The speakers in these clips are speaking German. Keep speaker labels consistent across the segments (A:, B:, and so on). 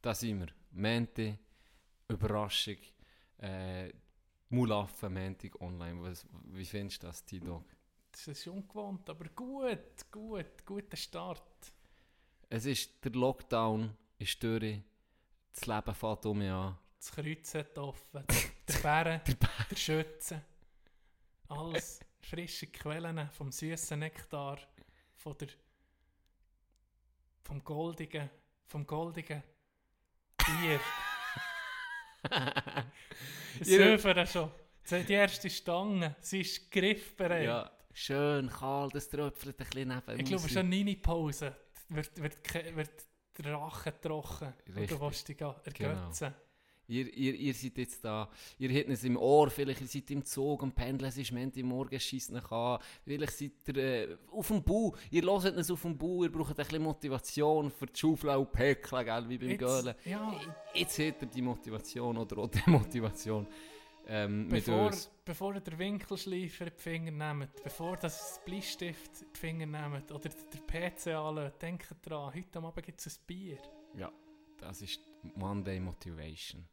A: da sind wir. Mente, Überraschung, äh, Mulaffe, Montag online. Was, wie findest du das, T-Dog?
B: Das ist ungewohnt, aber gut, gut, guter Start.
A: Es ist der Lockdown ist durch, das Leben fängt um mich an.
B: Das Kreuz hat offen, der Bären,
A: Der
B: der Schütze. Alles frische Quellen vom süßen Nektar, von der, vom goldigen, vom goldigen
A: Ihr-
B: Söfern schon. Die erste Stange, sie ist griffbereit.
A: Ja, schön kalt, es tröpfelt ein bisschen neben
B: Ich glaube, schon eine Pause wird, wird, wird der Rachen trocken. Und
A: Richtig.
B: du willst dich gehen
A: Genau. Ihr, ihr, ihr seid jetzt da, ihr habt es im Ohr, vielleicht ihr seid im Zug und pendeln, es ist Montag morgen, schießt euch an, vielleicht seid ihr äh, auf dem Bau, ihr hört es auf dem Bau, ihr braucht ein bisschen Motivation für die Schaufel und Päckchen, gell, wie beim Göhlen.
B: Jetzt, ja,
A: Jetzt habt ihr die Motivation oder auch die Motivation ähm, mit
B: bevor,
A: uns.
B: bevor ihr den Winkelschleifer in die Finger nehmt, bevor das Bleistift in die Finger nehmt oder der PC anlässt, denkt dran, heute am Abend gibt es ein Bier.
A: Ja, das ist Monday Motivation.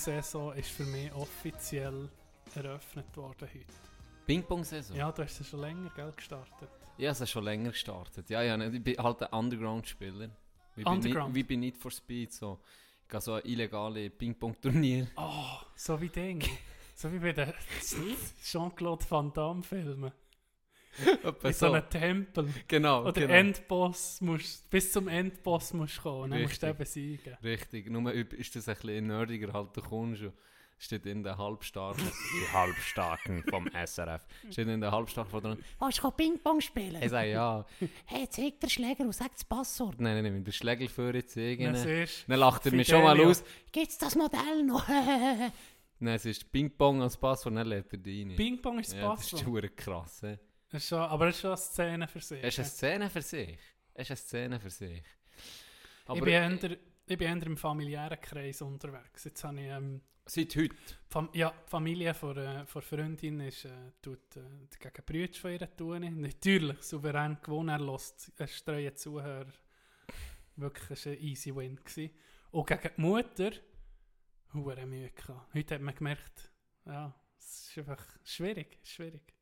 B: Ping-Pong-Saison ist für mich offiziell eröffnet worden heute.
A: Ping-Pong-Saison?
B: Ja, du hast ja schon länger gell, gestartet.
A: Ich habe es schon länger gestartet. Ja, ja, ich bin halt ein Underground-Spieler. Wie
B: Underground?
A: Wie bei Need for Speed. So. Ich gehe so illegale Ping-Pong-Turnier.
B: Oh, so wie Ding. so wie bei den Jean-Claude Van Damme-Filmen. In so einem Tempel.
A: Genau,
B: Oder
A: genau.
B: Endboss musst, bis zum Endboss musst du kommen. Dann musst du den besiegen.
A: Richtig, nur üb- ist das ein bisschen nerdiger halt, du kommst und steht in der Halbstarken, die Halbstarken vom SRF, steht in der Halbstarken vor dran,
C: Willst du Ping-Pong spielen?
A: ich sage ja,
C: Hey, zeig der Schläger und sag das Passwort.
A: nein, nein, nein, der Schlägel für jetzt
B: Dann
A: lacht er mich schon mal aus,
C: Gibt's das Modell noch?
A: nein, es ist Ping-Pong als Passwort, dann lädt er dich rein.
B: Ping-Pong ist das
A: ja, das ist
B: Passwort.
A: verdammt krass, he.
B: Das ist schon, aber das ist schon eine Szene für sich.
A: Es ist eine Szene für sich, es ist eine Szene für sich.
B: ich, bin eher, ich bin eher im familiären Kreis unterwegs. Jetzt habe ich... Ähm,
A: seit heute,
B: Fam ja, die Familie von, äh, von Freundin ist, äh, tut, äh, gegen Brüder von ihr tun. Natürlich, souverän gewonnen. Er lässt einen streuen Zuhörer. Wirklich, es ein easy win. Gewesen. Und gegen die Mutter, hure Mühe gehabt. Heute hat man gemerkt, ja, es ist einfach schwierig, schwierig.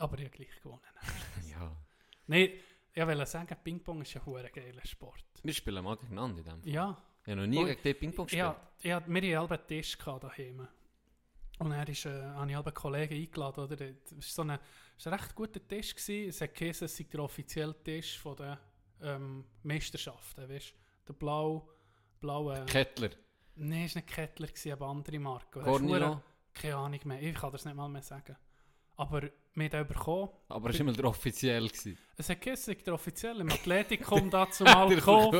B: Aber ich habe gleich gewonnen.
A: ja,
B: Nein, ich wollte sagen, Ping-Pong ist ein hure geiler Sport.
A: wir spielen mal gegeneinander in dem Fall.
B: Ja,
A: Ich habe noch nie
B: Oh,
A: gegen dich Ping-Pong gespielt.
B: Ja, ich hatte, hatten einen Tisch gehabt daheim. Und er ist, äh, habe ich einen Kollegen eingeladen. Oder? Es war so war ein recht guter Tisch. Gewesen. Es hat geheißen, es sei der offizielle Tisch von der ähm, Meisterschaften. Weißt? Der blau, blaue...
A: Kettler,
B: Nein, es war nicht Kettler, gewesen, aber andere Marke. Und
A: Cornilo,
B: Keine Ahnung mehr. Ich kann das nicht mal mehr sagen. Aber wir haben bekommen.
A: aber es war immer der offiziell. gewesen.
B: Es hat geheißen, der offizielle. Im Athletikum dazu mal gekauft.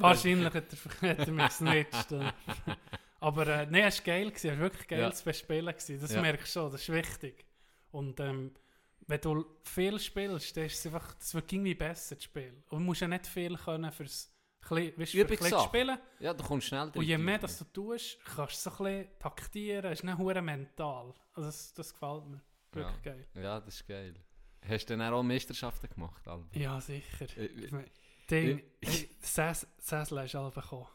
B: Wahrscheinlich hat er, hat er mich gesnitcht. Aber äh, nein, es war geil, gewesen, es war wirklich geil
A: Ja.
B: zu bespielen. Gewesen. Das
A: Ja.
B: merkst du schon, das ist wichtig. Und ähm, wenn du viel spielst, dann ist es einfach, das wird irgendwie besser, das Spiel. Und du musst ja nicht viel können fürs Kli- weißt, für zu spielen.
A: Ja, du kommst schnell
B: Und je mehr das du tust, kannst du so ein bisschen taktieren, es ist nicht mental. Also das, das gefällt mir. Wirklich
A: Ja.
B: geil.
A: Ja, das ist geil. Hast du dann auch Meisterschaften gemacht, Albert?
B: Ja, sicher.
A: Äh,
B: Ich
A: äh,
B: mein, Ding, Säs- Säsle ist einfach gekommen.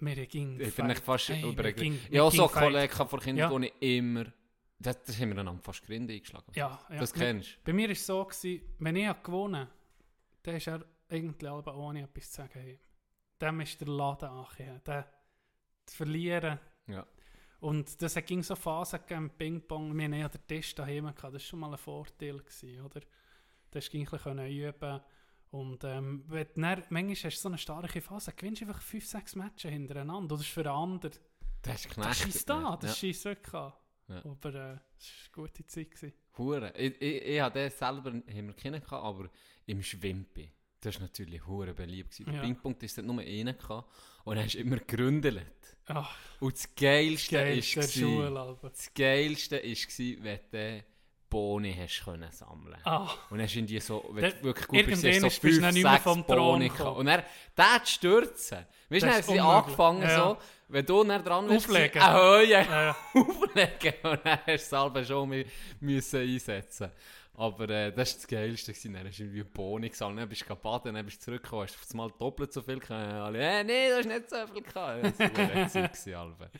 B: Wir ging
A: Ich bin fast
B: Hey, ging-
A: Ich habe auch so Kollegen von Kindern,
B: Ja.
A: ich immer... Das, das haben wir einander fast Gründe eingeschlagen.
B: Ja, ja.
A: Das kennst
B: Bei mir war es so, gewesen, wenn ich gewonnen habe, dann ist er eigentlich aber ohne etwas zu sagen. Hey. dem ist der Laden angehört. Der zu verlieren.
A: Ja.
B: Und das ging so Phasen gegeben Ping-Pong. Wir hatten ja den Tisch daheim gehabt. Das war schon mal ein Vorteil, gewesen, oder? Das ging ein bisschen üben. Und ähm, wenn dann, manchmal hast du so eine starke Phase, gewinnst einfach 5-6 Matches hintereinander. Oder das ist für einen anderen.
A: Das ist
B: Das
A: knechtet
B: schießt da, das
A: Ja.
B: schießt wirklich an.
A: Ja.
B: Aber äh, es war eine gute Zeit. Gewesen.
A: Hure. Ich, ich, ich habe den selber haben wir gehabt, aber im Schwimpi. Das war natürlich hure beliebt. Der
B: Ja.
A: Ping-Pong ist dort nur einen gehabt und hast du immer geründelt.
B: Ach,
A: Und das Geilste ist.
B: Alter.
A: das Geilste ist gewesen, wenn du Boni hast können sammeln.
B: Ah,
A: Und dann du irgendwie so, wenn du wirklich gut bist, hast so
B: bist
A: fünf,
B: nicht mehr
A: sechs
B: gekommen.
A: gehabt. Und dann, der zu stürzen. Weißt du, dann haben
B: ist
A: sie angefangen
B: Ja.
A: so, wenn du dann dran bist,
B: Auflegen.
A: eine Höhe
B: äh,
A: auflegen und dann hast du es selber schon müssen einsetzen aber äh, das war das Geilste. Dann hast du irgendwie Boni gesammelt, dann bist du baden, dann bist du zurückgekommen, hast auf einmal doppelt so viel gehabt. Alle, äh, nee, du hast nicht so viel gehabt. Das war gewesen, Alter.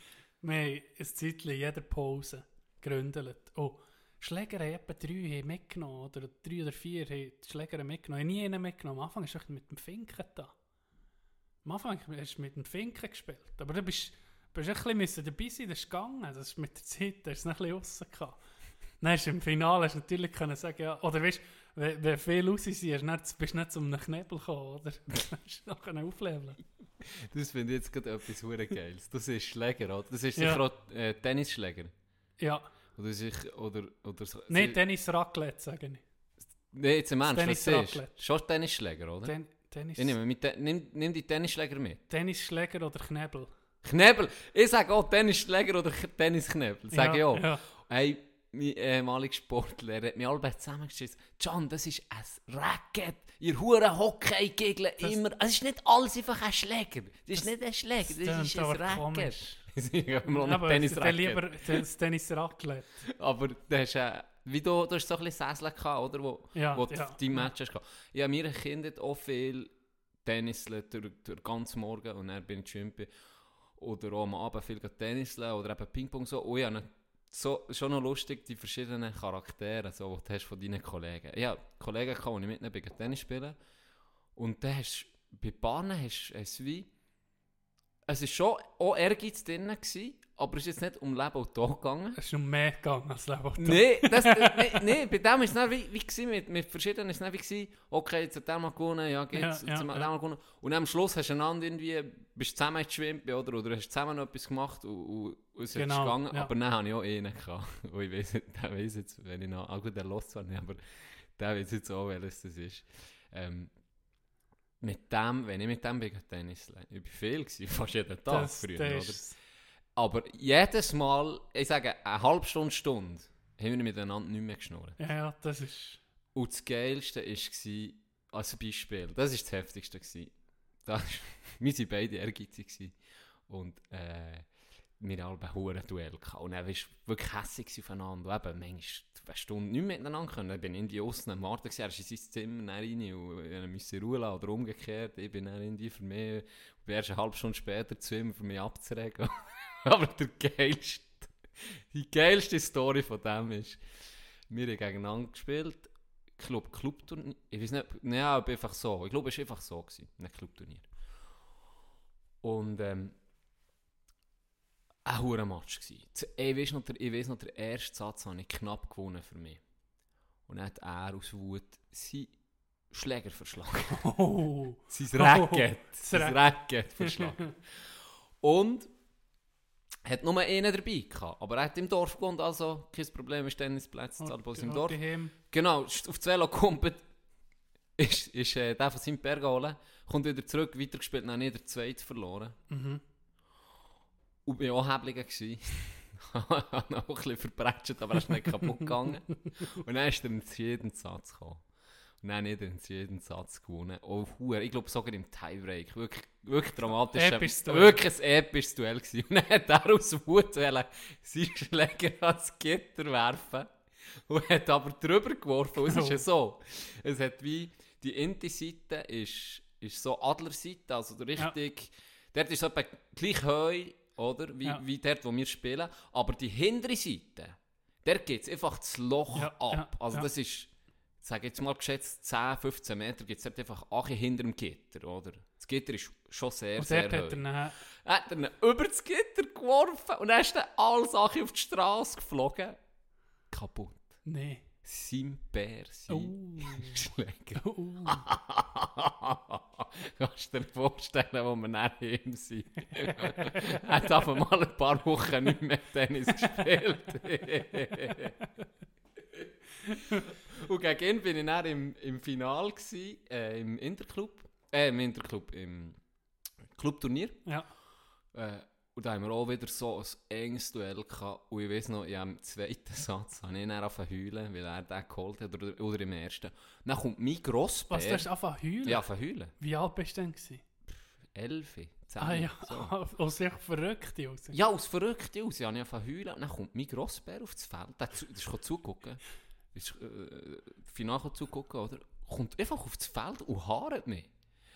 B: wir haben ein Zeitchen jeder Pause geründelt. Oh, Schläger haben etwa drei mitgenommen. Oder drei oder vier haben die Schläger mitgenommen. Ich habe nie einen mitgenommen. Am Anfang hast du mit dem Finken da. Am Anfang hast du mit dem Finken gespielt. Aber du bist, bist ein bisschen dabei sein, das ist gegangen. Das ist mit der Zeit, da du es ein bisschen raus gehabt. Dann hast du im Finale hast natürlich können sagen, ja, oder weißt du, wenn, wenn viel raus ist, bist du nicht zum Knebel gekommen, oder? hast du noch aufleveln.
A: Das finde ich jetzt gerade etwas hure Geiles. Das ist Schläger, oder? Das ist
B: Ja.
A: sicher auch äh, Tennisschläger.
B: Ja,
A: Oder, sich, oder, oder so.
B: nicht Tennis Raclette, sage ich.
A: Nee, jetzt im Ernst, was
B: Tennis? Raclette.
A: Schon Tennisschläger, oder?
B: Ten, Tennis,
A: Ich nehme mit, nimm, nimm die Tennisschläger mit.
B: Tennisschläger oder Knebel?
A: Knebel! Ich sage auch Tennisschläger oder Tennisknebel. Sage ich auch.
B: Ja.
A: Hey, mein ehemaliger Sportlehrer hat mich alle zusammengeschissen. John, das ist ein Racket. Ihr hure Hockey-Gegler
B: Das-
A: immer. Es ist nicht alles einfach ein Schläger. Das ist nicht ein Schläger, das,
B: klingt
A: ist ein Racket.
B: komisch.
A: Ich habe noch
B: Aber
A: ein Tennisracket.
B: lieber das Tennis Raclette.
A: Aber du hast, äh, wie du, du hast so ein bisschen Sessel gehabt, oder? Wo,
B: Ja,
A: wo du
B: ja.
A: die Matches gehabt. Ich habe mir Kind auch viel Tennisle durch, durch ganz Morgen und dann bin ich schwimmen. Oder auch am Abend viel Tennisle oder eben Ping-Pong so. Ich habe so, schon noch lustig, die verschiedenen Charaktere, so, die du hast von deinen Kollegen. Habe Kollegen, gehabt, die ich mitnehmen bin Tennis spielen. Und dann hast bei Bahnen hast du wie. Es war schon auch Ehrgeiz drin, gewesen, aber es ist jetzt nicht um Leben und Tod gegangen.
B: Es ist noch mehr gegangen als Leben.
A: Nein, das, nee, nee, bei dem war es wie, wie gewesen, mit, mit verschiedenen ist es wie gewesen, okay, jetzt hat der mal gewonnen, ja geht's,
B: Ja,
A: jetzt
B: ja,
A: hat der mal gewonnen. Und am Schluss hast du einander irgendwie, bist zusammen geschwimmt, oder, oder hast zusammen noch etwas gemacht und, und, und es
B: Genau,
A: ist gegangen,
B: ja.
A: aber dann habe ich auch einen gehabt. Und ich nicht- der weiss jetzt, wenn ich noch, ah gut, der lässt zwar nicht, aber der weiss jetzt auch, welches das ist. Ähm, mit dem, wenn ich mit dem bin, Tennis, ich war viel, gewesen, fast jeden Tag
B: das,
A: früher,
B: das
A: oder? Aber jedes Mal, ich sage, eine halbe Stunde, Stunde, haben wir miteinander nicht mehr geschnurrt.
B: ja, ja, das ist...
A: Und das Geilste war, als Beispiel, das war das Heftigste. Gewesen. Da, wir waren beide ehrgeizig. Gewesen. Und äh, wir hatten ein Duell. gehabt. Und dann du wirklich hässlich aufeinander. Und eben, manchmal eine Stunde nicht miteinander können. Dann bin ich irgendwie außen am Martin, er ist in sein Zimmer rein und ich musste Ruhe lassen. Oder umgekehrt, ich bin dann irgendwie für mich, ich bin erst eine halbe Stunde später zu ihm, für mich abzuregen. Aber der geilste, die geilste Story von dem ist, wir haben gegeneinander gespielt. Ich glaube, Clubturnier. Ich weiß nicht, nein, aber einfach so. Ich glaube, es war einfach so. Gewesen, ein Clubturnier. Und ähm, ein hoher Match gsi. Ich weiß noch, der, ich weiss noch, der erste Satz habe ich knapp gewonnen für mich. Und dann hat er aus Wut seinen Schläger verschlagen.
B: Oh,
A: sein Racket.
B: das
A: sein Racket verschlagen. Und hat nur einen dabei gehabt. Aber er hat im Dorf gewohnt, also kein Problem, ist Tennisplatz, oh, aus im Dorf.
B: Daheim.
A: Genau, ist auf das Velo kommt, ist, ist äh, der von seinem Berg kommt wieder zurück, weitergespielt, dann nicht der zweite verloren.
B: Mhm.
A: Und ich war auch Häbliger. gewesen. Habe noch ein bisschen verbretscht, aber er ist nicht kaputt gegangen. Und dann ist er ins jeden Satz gekommen. Und dann hat er ins jeden Satz gewonnen. Oh, Huer, ich glaube sogar im Tiebreak. Wirklich, wirklich dramatisch.
B: Episches Duell.
A: Wirklich ein episches Duell gewesen. Und dann hat er aus Wut wollen seinen Schläger ans Gitter werfen. Und hat aber drüber geworfen. Und es ist ja so. Es hat wie, die eine Seite ist, ist so Adlerseite, also der
B: Ja.
A: richtig, dort ist es etwa gleich heu, oder, wie,
B: Ja.
A: wie dort, wo wir spielen. Aber die hintere Seite, der geht es einfach das Loch
B: Ja,
A: ab. also das ist, sage jetzt mal geschätzt 10, 15 Meter, geht es dort einfach auch hinter dem Gitter, oder? Das Gitter ist schon sehr,
B: Und
A: sehr
B: hat er
A: hoch. Er hat ihn über das Gitter geworfen und dann ist dann alle Sachen auf die Straße geflogen. Kaputt.
B: Nee.
A: Sein Bär, sein
B: Oh.
A: Schläger.
B: Oh.
A: Kannst du dir vorstellen, wo wir nachher ihm sind? er hat einfach mal ein paar Wochen nicht mehr Tennis gespielt. Und gegen ihn bin ich dann im, im Finale, gewesen, äh, im Interclub. Äh, im Interclub, im Clubturnier.
B: Ja.
A: Äh, und da haben wir auch wieder so ein enges Duell gehabt. Und ich weiß noch, ja, im zweiten Satz habe ich ihn dann angefangen zu heulen, weil er den geholt hat, oder, oder im ersten. Dann kommt mein Grossbär.
B: Was, du hast angefangen zu heulen?
A: Ja, angefangen zu heulen.
B: Wie alt bist du denn? Gewesen?
A: Elfi, zehn.
B: Ah ja,
A: So.
B: aus sich verrückt aus.
A: Ja, aus verrückt aus. Ich habe angefangen zu heulen. Und dann kommt mein Grossbär aufs Feld. Der der ist zugucken. Ist äh, Final gekommen zugucken, oder? Kommt einfach aufs Feld und haaret mich.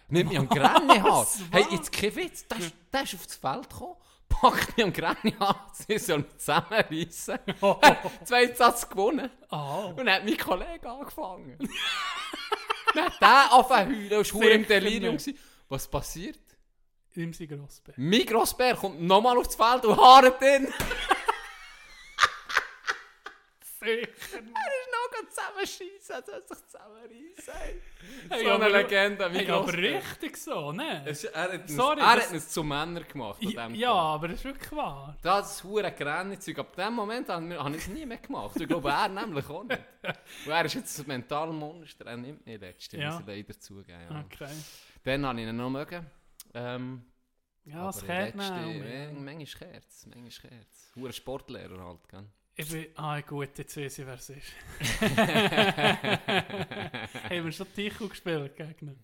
A: Nimmt mich am Granny-Haar. Hey, jetzt kein Witz. Der ist, der ist aufs Feld gekommen, packt mich am Granny-Haar, sie soll mich zusammenreissen. Zwei Satz gewonnen.
B: Ah,
A: Und dann hat mein Kollege angefangen. dann hat der angefangen zu heulen und war im Delirium. gewesen. Was passiert?
B: nimm sie Grossbär.
A: Mein Grossbär kommt nochmal aufs Feld und haaret ihn.
B: Sicher.
A: Er ist zusammenschießen, er soll sich zusammenreißen.
B: Hey,
A: so eine
B: aber-
A: Legende, mein
B: Hey, aber richtig so, ne?
A: Es, er hat
B: Sorry,
A: er
B: das-
A: hat uns zu Männern gemacht.
B: Ja,
A: Tag.
B: aber das ist wirklich wahr.
A: Das hure Grenzeug. Ab dem Moment habe ich es nie mehr gemacht. Ich glaube, er nämlich auch nicht. Und er ist jetzt ein Mentalmonster. Er nimmt mich letzte,
B: Ja.
A: muss ich leider zugeben. Ja.
B: Okay.
A: Dann habe ich ihn noch mögen. Ähm,
B: Ja, es nicht.
A: äh, Manchmal Kerz, manchmal Kerz. Hure Sportlehrer halt, gell?
B: Ich bin, ah gut, jetzt weiß ich, wer es ist. Haben wir schon Ticho gespielt gegen ihn?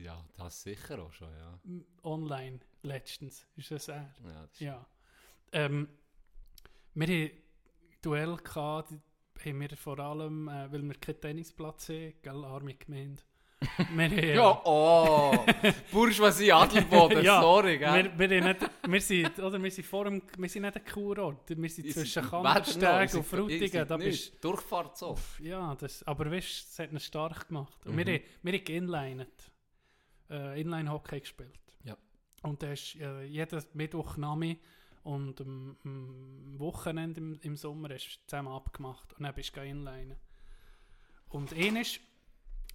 A: Ja, das sicher auch schon, ja.
B: Online, letztens. Ist das er?
A: ja, das
B: Ja. Ähm, wir hatten Duell gehabt, haben wir vor allem, äh, weil wir keinen Tennisplatz haben, gell, arme Gemeinde. Wir
A: Ja, oh! Bourgeoisie Adelboden,
B: Ja,
A: sorry, gell?
B: wir, wir, nicht, wir, sind, oder, wir sind vor dem, wir sind nicht ein Kurort, wir sind zwischen
A: noch,
B: und Frutigen. Da bist,
A: Durchfahrt so.
B: ja, das, aber weißt, du, es hat ihn stark gemacht. Und
A: Mhm.
B: wir, haben- wir haben geinlinet, äh, Inline-Hockey gespielt.
A: Ja.
B: Und da ist äh, jeden Mittwoch Nami und am, am Wochenende im, im Sommer hast du zusammen abgemacht und dann bist du inlinen. Und eines,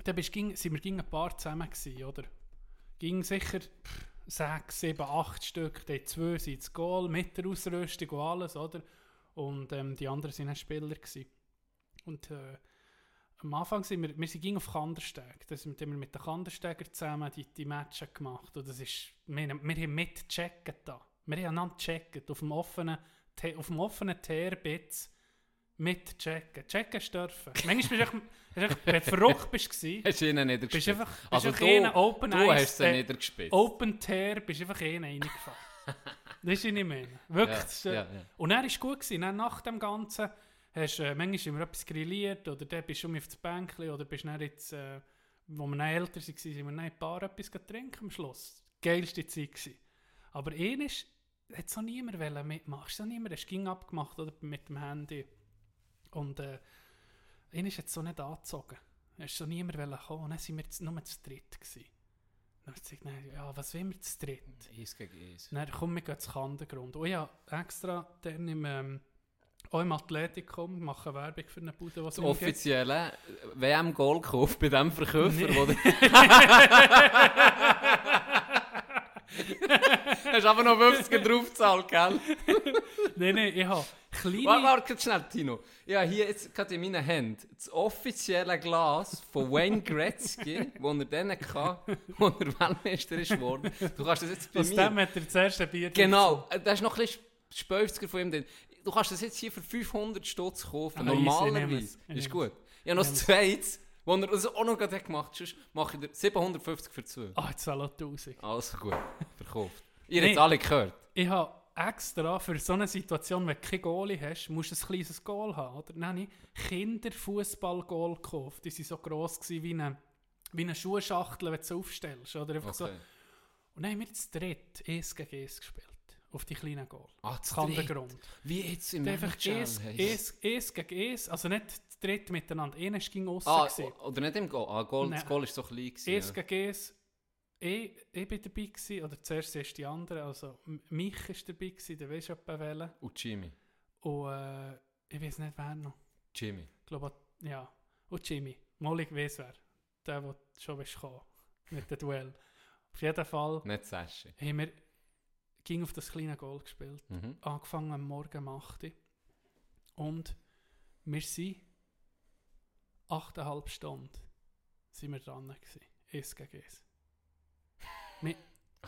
B: dann bist, ging, sind wir ging ein paar zusammen gewesen, oder? Ging sicher pff, sechs, sieben, acht Stück, die zwei sind ins Goal, mit der Ausrüstung und alles, oder? Und ähm, die anderen sind auch Spieler gewesen. Und äh, am Anfang sind wir, wir sind ging auf Kandersteg. Da sind wir mit den Kandersteiger zusammen die, die Matches gemacht. Und das ist, wir, wir haben mitgecheckt da. Wir haben einander gecheckt auf dem offenen, auf dem offenen mitchecken. Checken ist dürfen. Manchmal bist du echt, wenn du verrückt bist, gewesen,
A: Hast du
B: bist einfach, bist
A: Also
B: einfach
A: du,
B: Open
A: du hast sie
B: äh,
A: nicht gespielt.
B: Open Tear, bist einfach einen reingefahren. das ist was ich meine. Wirklich.
A: ja,
B: äh,
A: ja, ja.
B: und er war gut. Gewesen. Dann nach dem Ganzen hast du äh, manchmal immer etwas grilliert oder dann bist du um auf das Bänkchen oder bist dann jetzt, äh, wo wir dann älter waren, sind wir dann ein paar etwas trinken am Schluss. Geilste Zeit gewesen. Aber eines hat so niemand wollen mitmachen. Niemand hast ging abgemacht oder, mit dem Handy. Und äh, eines hat es so nicht angezogen. Es ist so niemand kommen. Und dann sind wir jetzt nur zu dritt gewesen. Dann haben wir gesagt, ja, was wollen wir zu dritt?
A: Eins gegen eins.
B: Dann komm, wir gehen zu Kandengrund. Oh ja, extra dann im, ähm, auch im Athletikum machen Werbung für eine Bude, was
A: offizielle WM-Goal-Kauf bei dem Verkäufer,
B: Nee.
A: der... Hast aber noch 50 draufgezahlt, gell?
B: Nein, nein, ich habe kleine...
A: Warte, warte, schnell, Tino. Ja, hier jetzt gerade in meinen Händen das offizielle Glas von Wayne Gretzky, das er dann hatte, als er Weltmeister ist geworden. Du kannst das jetzt bei
B: Aus
A: mir...
B: dem hat er das erste Bier
A: Genau, äh, da ist noch ein bisschen von ihm drin. Du kannst das jetzt hier für 500 Stutz kaufen,
B: Ah, easy, nehm
A: normalerweise. Ist gut. Ich habe noch das
B: es.
A: zweites, wo er das auch noch gerade gemacht hat. Mache ich dir 750 für zwei.
B: Ah, jetzt soll er 1000.
A: Also gut, verkauft. Ihr
B: Nee.
A: habt es alle gehört.
B: Ich habe extra für so eine Situation, wenn du kein Goalie hast, musst du ein kleines Goal haben. Oder? Dann habe ich Kinderfußball-Goal gekauft. Die waren so gross wie eine, wie eine Schuhschachtel, wenn du sie aufstellst. Oder einfach so.
A: Okay.
B: Und dann haben wir das dritt eins gegen eins gespielt. Auf die kleinen Goal.
A: Ah, das
B: Kandengrund.
A: Wie jetzt im
B: einfach
A: heisst.
B: eins, eins gegen eins, also nicht das dritte miteinander. Einer ging aussen.
A: Ah, oder nicht im Goal. Ah, Goal das. Goal ist so klein Ja.
B: gegen eins ich, ich bin dabei gewesen, oder zuerst erst die anderen, also mich ist dabei gewesen, der weiß etwa wählen.
A: Und Jimmy.
B: Und äh, ich weiß nicht, wer noch.
A: Jimmy.
B: Ich glaube, ja. Und Jimmy. Mal ich weiss wer. Der, der schon ist gekommen. Mit dem Duell. Auf jeden Fall
A: Nicht Sashi.
B: haben wir ging auf das kleine Goal gespielt.
A: Mhm.
B: Angefangen am Morgen um 8 Uhr. Und wir sind 8,5 Stunden sind wir dran gewesen. Eins gegen eins. Wir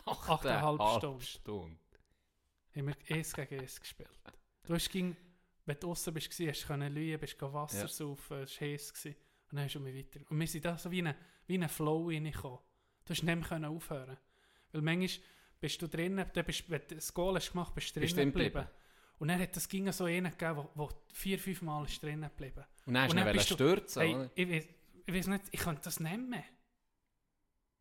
B: Achteinhalb Stunden.
A: Stunden.
B: haben wir eins gegen eins gespielt. Du hast ging, wenn du draußen bist, hast du lügen, bist Wasser
A: Ja.
B: saufen, es war heiß. Gewesen. Und dann du mich weiter. Und wir sind da so wie in einen Flow reingekommen. Du hast nicht mehr aufhören Weil manchmal bist du drinnen, dann bist, wenn du das Goal hast gemacht, bist du drinnen
A: drin
B: geblieben. Und dann hat es ging so einen gegeben, wo vier, fünf Mal drinnen geblieben.
A: Und dann
B: Und dann
A: ihn
B: bist du-
A: stürzen,
B: Hey, ich, weiß, ich weiß nicht, ich könnte das nicht mehr.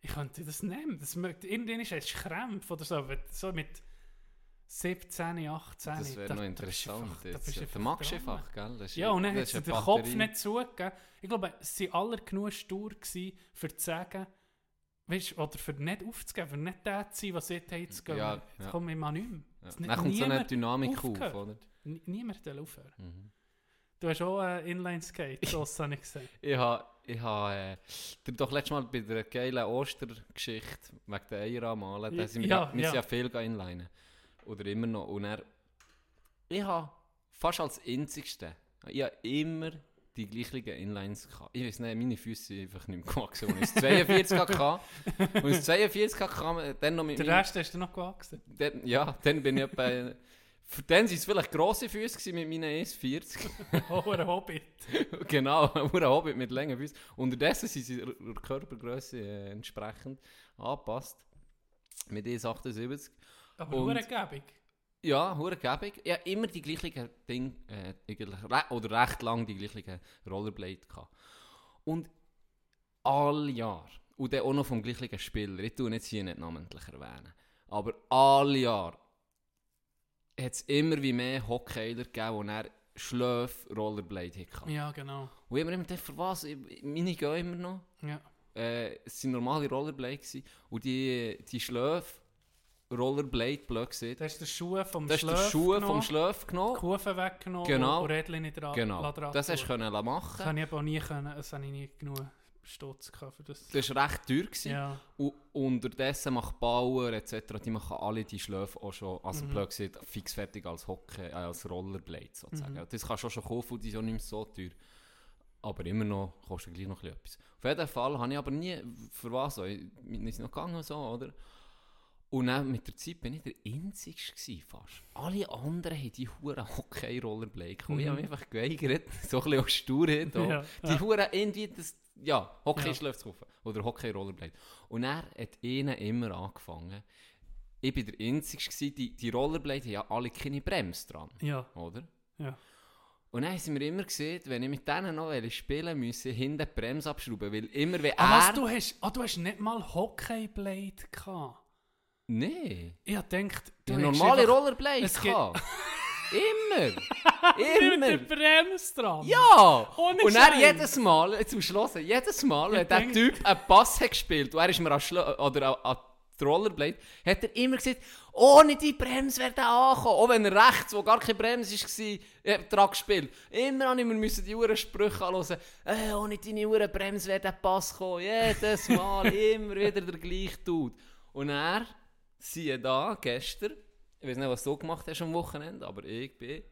B: Ich könnte das nehmen. Das mögt, irgendwann ist es Krämpfe oder so. So mit 17, 18.
A: Das wäre
B: da-
A: noch
B: da bist du
A: interessant.
B: einfach- da
A: jetzt.
B: bist du
A: magst einfach, gell? Das
B: Ja, und dann hat sie den Kopf nicht zugegeben. Ich glaube, sie waren alle genug stur, gewesen, für zu sagen, weißt, oder für nicht aufzugeben, für nicht der zu sein, was haben, zu gehen.
A: Ja,
B: Jetzt
A: ja.
B: komme ich mal nicht mehr.
A: Ja.
B: Es
A: Dann kommt so eine Dynamik auf,
B: aufgehört.
A: oder?
B: N- Niemand will aufhören.
A: Mhm.
B: Du hast auch äh, Inline-Skate, so habe ich gesehen.
A: Ich habe, ich habe, äh, doch letztes Mal bei der geilen Ostergeschichte wegen der Eier anmalen, da sind wir,
B: ja,
A: wir
B: ja.
A: ja viel inlinen. Oder immer noch. Und er, ich habe fast als einzigste, ich habe immer die gleichen Inlines gehabt. Ich weiß nicht, meine Füße sind einfach nicht mehr gewachsen. Und ich 42 hatte, und ich 42 hatte, dann noch mit
B: Der
A: meinen-
B: Rest hast du noch gewachsen.
A: dann, ja, dann bin ich etwa, für dann waren es vielleicht grosse Füße mit meinen 1,40.
B: Oh, ein Hobbit.
A: genau, ein Hobbit mit langen Füßen. Unterdessen sind sie der Körpergröße äh, entsprechend angepasst. Mit 1,78.
B: Aber nur.
A: Ja, hure. Ich habe immer die gleichen Dinge, äh, oder recht lang die gleichen Rollerblade gehabt. Und alle Jahre, und dann auch noch vom gleichen Spieler, ich tue jetzt hier nicht namentlich erwähnen, aber alle Jahre hat es immer wie mehr Hockeyler gegeben, die er Schläf Rollerblade hatten.
B: Ja, genau.
A: Und ich habe mir immer gedacht, für was? Meine gehen immer noch.
B: Ja.
A: Äh, es waren normale Rollerblade gewesen. und die, die Schläf Rollerblade, blöd gesehen,
B: Das ist der Schuh vom
A: das ist der
B: Schlöf
A: Schuh
B: genommen,
A: vom Schlöf genommen.
B: die Kufen weggenommen
A: Genau.
B: und Rädchen nicht dran
A: Genau, das hast du
B: tun.
A: können
B: Das
A: machen.
B: habe ich aber nie können, das habe ich nie genug Stutz für das.
A: Das war recht teuer. Gewesen.
B: Ja,
A: Und unterdessen macht Bauer etc. Die machen alle die Schläfe auch schon, also
B: Mhm.
A: blöd gesagt, fix fertig als Hockey, äh, als Rollerblade sozusagen.
B: Mhm.
A: Das kannst du auch schon kaufen und die sind auch nicht mehr so teuer. Aber immer noch kostet gleich noch etwas. Auf jeden Fall habe ich aber nie, für was, so, ich- sind noch gegangen so, oder? Und dann mit der Zeit bin ich der Einzige gewesen, fast. Alle anderen haben die huren Hockey-Rollerblade. Ich
B: Mhm.
A: habe mich einfach geweigert, so ein bisschen aus Sturheit. auch.
B: Ja,
A: Die
B: ja.
A: Huren irgendwie das, ja, Hockey
B: Ja.
A: schläft kaufen. Oder Hockey Rollerblade. Und er hat ihnen immer angefangen. Ich war der Einzige, gewesen, die, die Rollerblade haben ja alle keine Bremse dran,
B: ja,
A: oder?
B: ja.
A: Und dann haben wir immer gesehen, wenn ich mit denen noch spielen wollte, müsse ich hinten die Bremse abschrauben, weil immer wenn
B: Ah, was,
A: er...
B: du hast, ah, du hast nicht mal Hockeyblade gehabt.
A: Nee,
B: Ich hab gedacht, du
A: habe normale
B: einfach
A: Rollerblade gehabt. immer,
B: mit der
A: immer.
B: Bremse dran.
A: Ja!
B: Ohne
A: und
B: Scheiß.
A: jedes Mal, äh, zum Schluss, jedes Mal, wenn der Typ einen Pass hat gespielt und er ist mir an, Schlo oder an, an die Rollerblade, hat er immer gesagt, ohne die Bremse wäre der angekommen. Auch wenn er rechts, wo gar keine Bremse war, äh, dran gespielt. Immer ich mir müssen die Uhren Sprüche anhören. Äh, ohne deine Uhren Bremse wäre der Pass gekommen. Jedes Mal, immer wieder der gleiche Dude. Und er, siehe da, gestern, ich weiß nicht, was du gemacht hast am Wochenende, aber ich bin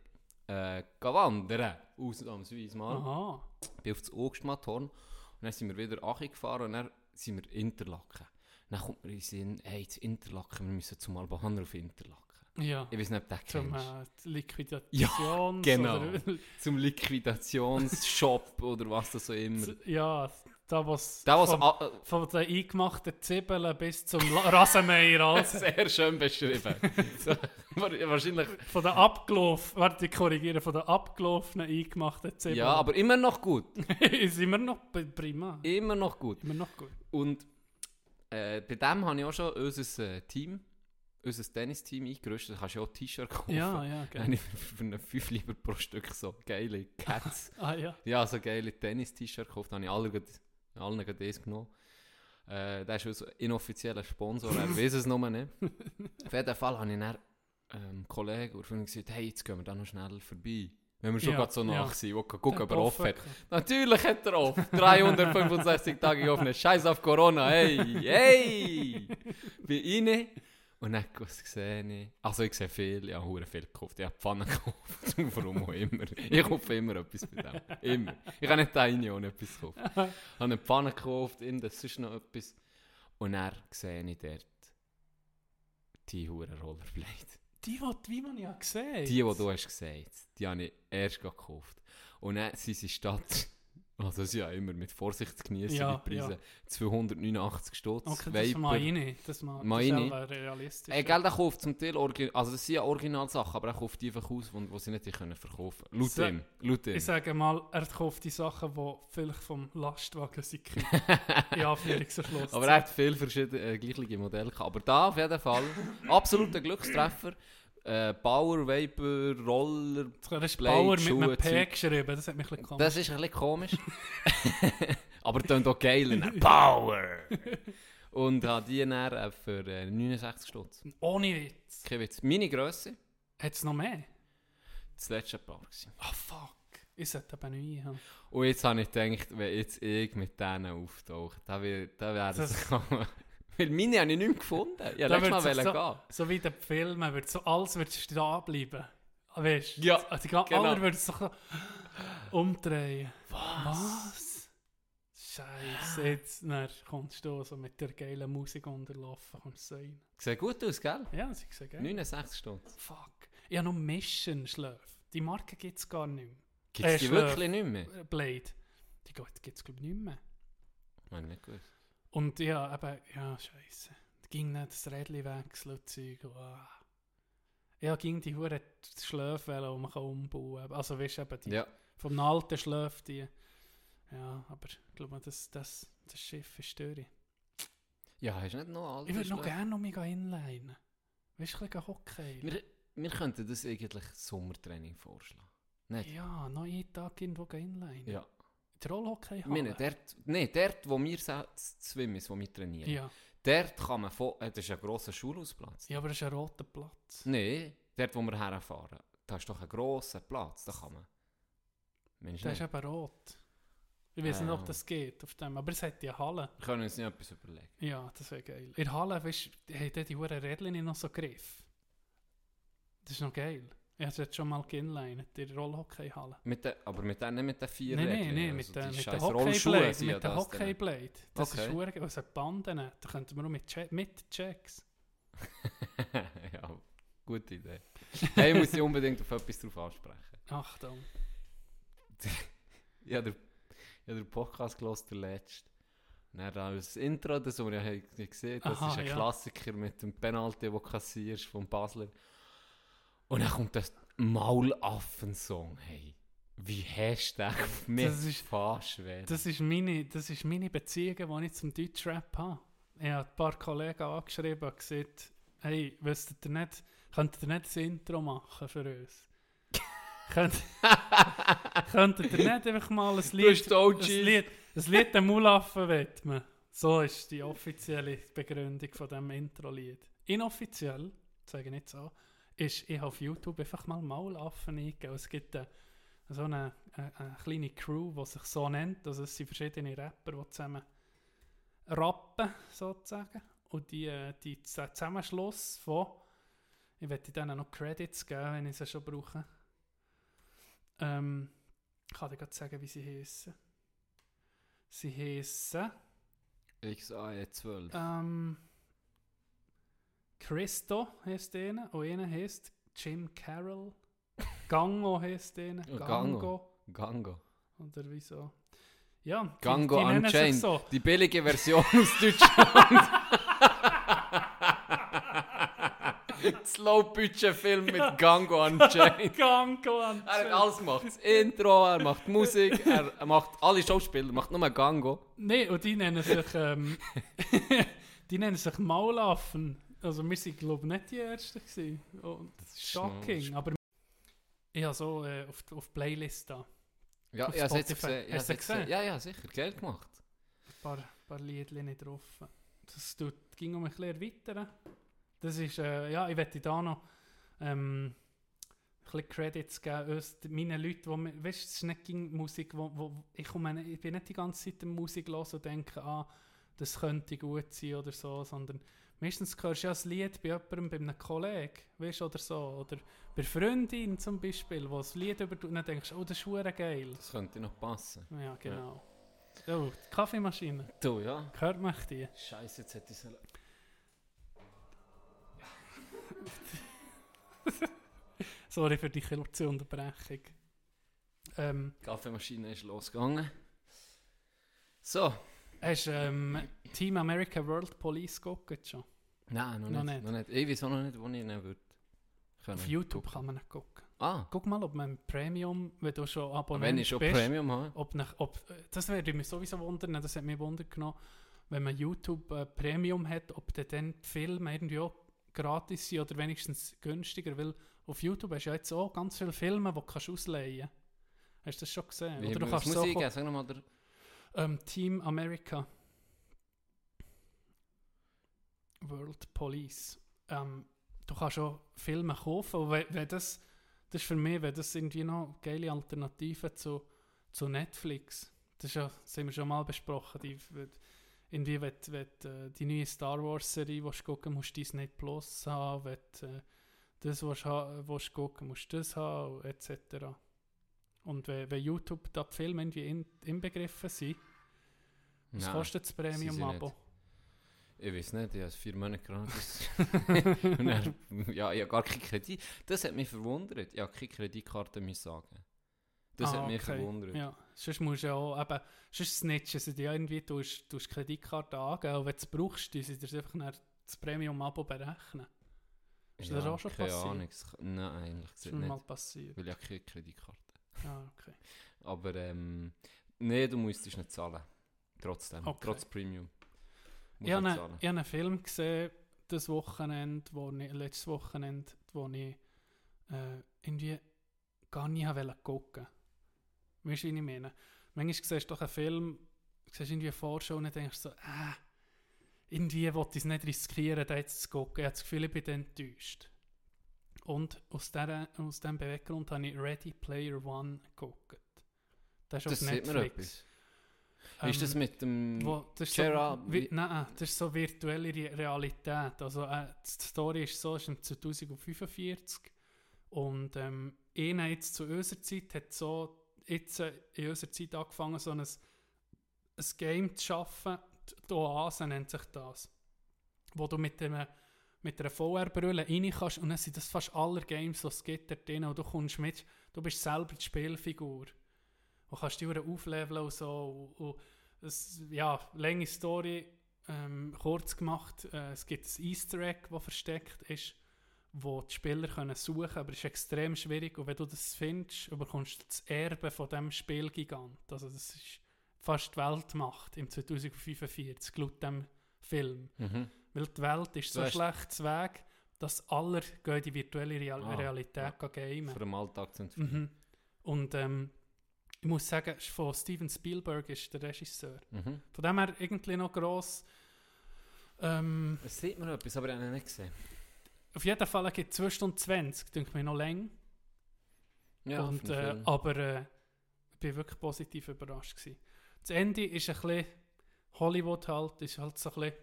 A: äh, wandern. Ausnahmsweise mal.
B: Aha.
A: bin auf das Ogstmattorn und dann sind wir wieder Achi gefahren und dann sind wir Interlaken. Dann kommt mir in den Sinn, hey, zu Interlaken, wir müssen zum Albahaner auf Interlaken.
B: Ja.
A: Ich weiß nicht, ob den
B: Zum äh, Liquidations...
A: genau.
B: Oder,
A: Zum Liquidationsshop oder was das so immer.
B: ja, da was...
A: Da was
B: vom,
A: a-
B: von den eingemachten Zwiebeln bis zum Rasenmäher. Also.
A: sehr schön beschrieben. so, wahrscheinlich,
B: Von den abgelaufenen... Warte, ich korrigiere. Von den abgelaufenen eingemachten Zwiebeln.
A: ja, aber immer noch gut.
B: ist immer noch prima.
A: Immer noch gut.
B: Immer noch gut.
A: Und äh, bei dem habe ich auch schon unser äh, Team, unser Tennisteam eingerüstet. Da kannst du ja auch T-Shirt kaufen.
B: Ja, ja,
A: Habe
B: geil.
A: ich für einen 5 lieber pro Stück so geile Cats.
B: Ah ja.
A: ja, so geile Tennis-T-Shirt gekauft. Habe ich alle, allen gerade eins genommen. Äh, der ist unser inoffizieller Sponsor, er weiß es noch nicht. Auf jeden Fall habe ich dann ähm, Kollegen und gesagt, hey, jetzt gehen wir da noch schnell vorbei. Wenn wir schon
B: Ja,
A: gerade so
B: ja.
A: nach sind, wo gucken, ob er offen hat. Natürlich hat er offen. 365 Tage offen. Scheiß auf Corona. Hey, hey. Bin rein. Und dann was sehe ich. Also ich sehe viel. Ich habe hure viel gekauft. Ich habe Pfannen gekauft. Warum auch immer. Ich kaufe immer etwas bei dem. Immer. Ich habe nicht rein ohne etwas gekauft. Ich habe eine Pfanne gekauft. Irgendwas sonst noch etwas. Und dann sehe ich dort die hure Rollerblade.
B: Die, die, wie man ja gesehen
A: Die, die du hast gesagt, die habe ich erst gekauft. Und dann sind sie statt, also das ist ja immer mit Vorsicht zu genießen,
B: Ja,
A: die Preise,
B: ja.
A: 289 Stutz,
B: Okay, das
A: Viper.
B: ich nicht. Das mache
A: Mach
B: das ist realistisch.
A: Ey, gell, der kauft zum Teil, Orgi also das sind ja Originalsachen, aber er kauft die einfach aus, wo, wo sie nicht können verkaufen können. Laut
B: So-
A: ihm, laut ihm.
B: Ich sage mal, er kauft die Sachen, die vielleicht vom Lastwagen sind. In Anführungsschluss.
A: Aber er hat viele verschiedene äh, gleiche Modelle gehabt. Aber da auf jeden Fall, absoluter Glückstreffer. Äh, Power, Vapor, Roller,
B: Du hast
A: Blade,
B: Bauer mit
A: Schuhe,
B: einem P
A: Zeug.
B: geschrieben, das hat mich ein bisschen komisch.
A: Das ist ein bisschen komisch. Aber tönt auch geil. ne? Power! Und habe die dann äh, für äh, 69 Stutz.
B: Ohne Witz.
A: Kein Witz. Meine Grösse,
B: Hat es noch mehr?
A: das letzte Paar. Gewesen.
B: Ah, fuck. Ich sollte eben neue haben.
A: Und jetzt habe ich gedacht, wenn jetzt ich mit denen auftauche, dann wäre da das... Weil meine habe ich nicht mehr gefunden. Ich
B: Da
A: letztes Mal
B: so-
A: gehen.
B: So wie in den Filmen, wird so alles wird stehen bleiben. Weißt du?
A: Ja,
B: Also, die ga-
A: genau.
B: Alle würden sich so umdrehen. Was? Scheiße, jetzt dann kommst du so mit der geilen Musik unterlaufen. Kommst du rein.
A: Sieht gut aus, gell?
B: Ja, sie sehen geil.
A: 69 Stutz.
B: Fuck. Ich habe noch Mission Schläfe. Die Marke gibt es gar nicht
A: Gibt es
B: Äh,
A: die
B: Schlaf.
A: wirklich nicht mehr?
B: mehr. Äh, Blade. Die gibt es glaube ich nicht mehr.
A: Meine nicht gut.
B: Und ja, eben, ja, scheiße. Ging nicht das Rädchen wechseln Zeug. Ah. Ja, ging die Hure Schläfe, die man kann umbauen kann. Also, weißt du, eben die
A: Ja.
B: vom alten Schläfe, die. Ja, aber ich glaube, das, das, das Schiff ist durch.
A: Ja, hast du nicht noch alte
B: Ich würde noch gerne noch mich inlinen. Weißt du, ein bisschen Hockey.
A: Wir, wir könnten das eigentlich Sommertraining vorschlagen. Nicht?
B: Ja, noch jeden Tag irgendwo inlinen.
A: Ja.
B: Die Rollhockey
A: Ich meine, dort, nee, dort, wo wir schwimmen, wo wir trainieren,
B: Ja.
A: dort kann man von, äh, das ist ein grosser Schulhausplatz.
B: ja, aber das ist ein roter Platz.
A: Nein, dort, wo wir herfahren, da ist doch ein grosser Platz, da kann man. Mensch,
B: Der ist eben rot. Ich weiß nicht,
A: Ah.
B: ob das geht auf dem, aber es hat ja Halle.
A: Wir können uns nicht etwas überlegen.
B: Ja, das wäre geil. In Halle, weißt du, haben die Huren Rädchen noch so Griff. Das ist noch geil. Ich habe es jetzt schon mal geinlined, in der Rollhockey-Halle.
A: Mit der, aber mit der, nicht mit den vier
B: Nein, nein, nein,
A: also
B: mit,
A: die Rollschuhe
B: Hockeyblade.
A: ja
B: Mit
A: dann.
B: Hockeyblade. Das
A: Okay.
B: ist. Es hat Banden. Da könnten wir nur mit, che mit Checks.
A: ja, gute Idee. Hey, ich muss dich unbedingt auf etwas drauf ansprechen.
B: Achtung.
A: Ich habe den, ich den Podcast gelesen, der letzte. Dann das Intro, das, ich habe gesehen das
B: Aha,
A: ist ein
B: ja.
A: Klassiker mit dem Penalty, den du kassierst vom Basler. Und dann kommt das Maulaffen-Song. Hey, wie auf mich
B: Das ist-
A: fast?
B: Das ist meine, das ist meine Beziehung, die ich zum Deutschrap habe. Ich habe ein paar Kollegen angeschrieben und gesagt, hey, wüsstet ihr nicht, könntet ihr nicht das Intro machen für uns? Könnt, könntet ihr nicht einfach mal ein Lied, ein. Lied, ein Lied dem Mulaffen widmen? So ist die offizielle Begründung von diesem Intro-Lied. Inoffiziell, sage ich nicht so, ist, ich habe auf YouTube einfach mal Maulaffen eingegeben. Es gibt eine, so eine, eine, eine kleine Crew, die sich so nennt. Also es sind verschiedene Rapper, die zusammen rappen, sozusagen. Und die, äh, die Zusammenschluss von, ich werde denen noch Credits geben, wenn ich sie schon brauche. Ähm, ich kann dir gerade sagen, wie sie heißen. Sie heißen
A: XAE12.
B: ähm, Christo heisst einer und einer heisst Jim Carroll. Gango heisst einer.
A: Ja,
B: Gango.
A: Gango.
B: Oder wieso? Ja, die,
A: Gango
B: die
A: Unchained.
B: so.
A: Die billige Version aus Deutschland. das Low-Budget-Film mit Gango Unchained.
B: Gango
A: Er hat
B: Unchained.
A: alles gemacht. Das Intro, er macht Musik, er macht alle Schauspieler, er macht nur Gango.
B: Nein, und die nennen sich, ähm, die nennen sich Maulaffen. Also wir sind glaube ich nicht die Ersten gewesen. Und
A: ist
B: shocking, aber ich habe so äh, auf, auf Playlist da.
A: Ja,
B: Auf
A: jetzt
B: Spotify.
A: gesehen. Ich
B: Hast du
A: gesehen.
B: gesehen?
A: Ja, ja, sicher. Geil gemacht.
B: paar, paar Liedchen nicht drauf. Das tut, ging um ein bisschen erweitern. Das ist, äh, ja, ich werde da noch ähm, ein bisschen Credits geben, uns, meinen Leuten, mir- weißt du, es ist nicht Musik, wo, wo ich, komme, ich bin nicht die ganze Zeit in Musik los und denke, ah, das könnte gut sein oder so, sondern meistens hörst du ja ein Lied bei jemandem, bei einem Kollegen, weißt oder so, oder bei Freundin zum Beispiel, wo das Lied über und dann denkst oh, das ist geil.
A: Das könnte noch passen.
B: Ja, genau. Oh, die Kaffeemaschine.
A: Du, ja.
B: Hört mich die?
A: Scheiße, jetzt hätte ich es...
B: Sorry für die kurze Unterbrechung. Ähm,
A: Die Kaffeemaschine ist losgegangen. So.
B: Hast du ähm, Team America World Police geguckt schon?
A: Nein, noch,
B: Noch
A: nicht,
B: nicht.
A: noch nicht. Ich weiß auch noch nicht, wo ich ihn würde.
B: Auf YouTube
A: gucken.
B: kann man nicht gucken.
A: Ah,
B: Guck mal, ob man Premium, wenn du schon Abonnent
A: wenn ich schon
B: bist,
A: Premium habe.
B: ob, nach, ob das würde mich sowieso wundern, das hat mich wundern genommen, wenn man YouTube äh, Premium hat, ob dann, dann die Filme irgendwie auch gratis sind oder wenigstens günstiger, weil auf YouTube hast du ja jetzt auch ganz viele Filme, die du kannst ausleihen Hast du das schon gesehen?
A: Wie,
B: oder du kannst so
A: geben? Sag nochmal der...
B: ähm, Team America World Police. Ähm, du kannst auch Filme kaufen, und wenn, wenn das, das ist für mich, wenn das irgendwie noch geile Alternative zu, zu Netflix. Das, ja, das haben wir schon mal besprochen. Die, irgendwie, wenn, wenn äh, die neue Star Wars Serie willst gucken musst du Disney Plus haben, wenn du äh, das ha, willst gucken musst du das haben, etc. Und wenn, wenn YouTube da die Filme irgendwie in, inbegriffen sind, was
A: Nein,
B: kostet das Premium-Abo?
A: Ich weiß nicht, ich habe vier Monate gratis. Und dann, ja, ich habe gar keinen Kredit. Das hat mich verwundert. Ich habe keine Kreditkarte müssen sagen. Das
B: Ah,
A: hat mich
B: okay.
A: verwundert.
B: Ja, sonst musst du ja auch, eben, sonst snitchen sie dir ja irgendwie, du hast die Kreditkarte angeben und wenn du es brauchst, die sie dir einfach dann das Premium-Abo berechnen. Ist das auch schon
A: keine
B: passiert?
A: Ahnung. es kann- Nein, eigentlich
B: Das ist mir mal
A: nicht.
B: passiert.
A: Weil ich habe keine Kreditkarte.
B: Ah, okay.
A: Aber ähm, nee, du musstest nicht zahlen. Trotzdem.
B: Okay.
A: Trotz Premium. Musst
B: Ich habe, einen, ich habe einen Film gesehen, das Wochenende, wo ich, letztes Wochenende, wo ich äh, irgendwie gar nicht wollte gucken. Weißt du, wie ich meine? Manchmal siehst du doch einen Film, siehst irgendwie eine Vorschau und denkst so, äh, irgendwie wollte ich es nicht riskieren, da jetzt zu gucken. Ich habe das Gefühl, ich bin enttäuscht. Und aus, der, aus diesem Beweggrund habe ich Ready Player One geguckt. Das ist
A: Das
B: auf Netflix.
A: etwas. ist
B: Ähm,
A: das mit dem...
B: wo, das
A: Gerard,
B: so, wie, nein, das ist so virtuelle Re Realität. Also, äh, die Story ist so, es ist im 2045 und ähm, einer jetzt zu unserer Zeit hat so jetzt äh, in unserer Zeit angefangen, so ein, ein Game zu schaffen. Die Oase nennt sich das. Wo du mit, dem, mit einer VR-Brille rein kannst und dann sind das fast alle Games, die es gibt dort drin und du kommst mit, du bist selber die Spielfigur. Und kannst dich aufleveln und so. Und, und es, ja, lange Story, ähm, kurz gemacht. Äh, es gibt ein Easter Egg, das versteckt ist, wo die Spieler können suchen können, aber es ist extrem schwierig. Und wenn du das findest, bekommst du das Erbe von diesem Spielgigant. Also das ist fast Weltmacht im 2045, laut dem Film.
A: Mhm.
B: Weil die Welt ist so schlecht zu Weg, dass alle gehen in die virtuelle Real
A: Ah,
B: Realität
A: ja.
B: gamen.
A: Für den Alltag zu entfliehen.
B: Mhm. Und ähm, ich muss sagen, von Steven Spielberg ist der Regisseur.
A: Mhm.
B: Von dem her irgendwie noch gross. Ähm,
A: Es sieht mir etwas, aber ich habe ihn nicht gesehen.
B: auf jeden Fall gibt es 2 Stunden 20, denke mir noch länger.
A: Ja,
B: und, äh, aber äh, ich bin wirklich positiv überrascht. Gewesen. Das Ende ist ein bisschen Hollywood halt, ist halt so ein bisschen,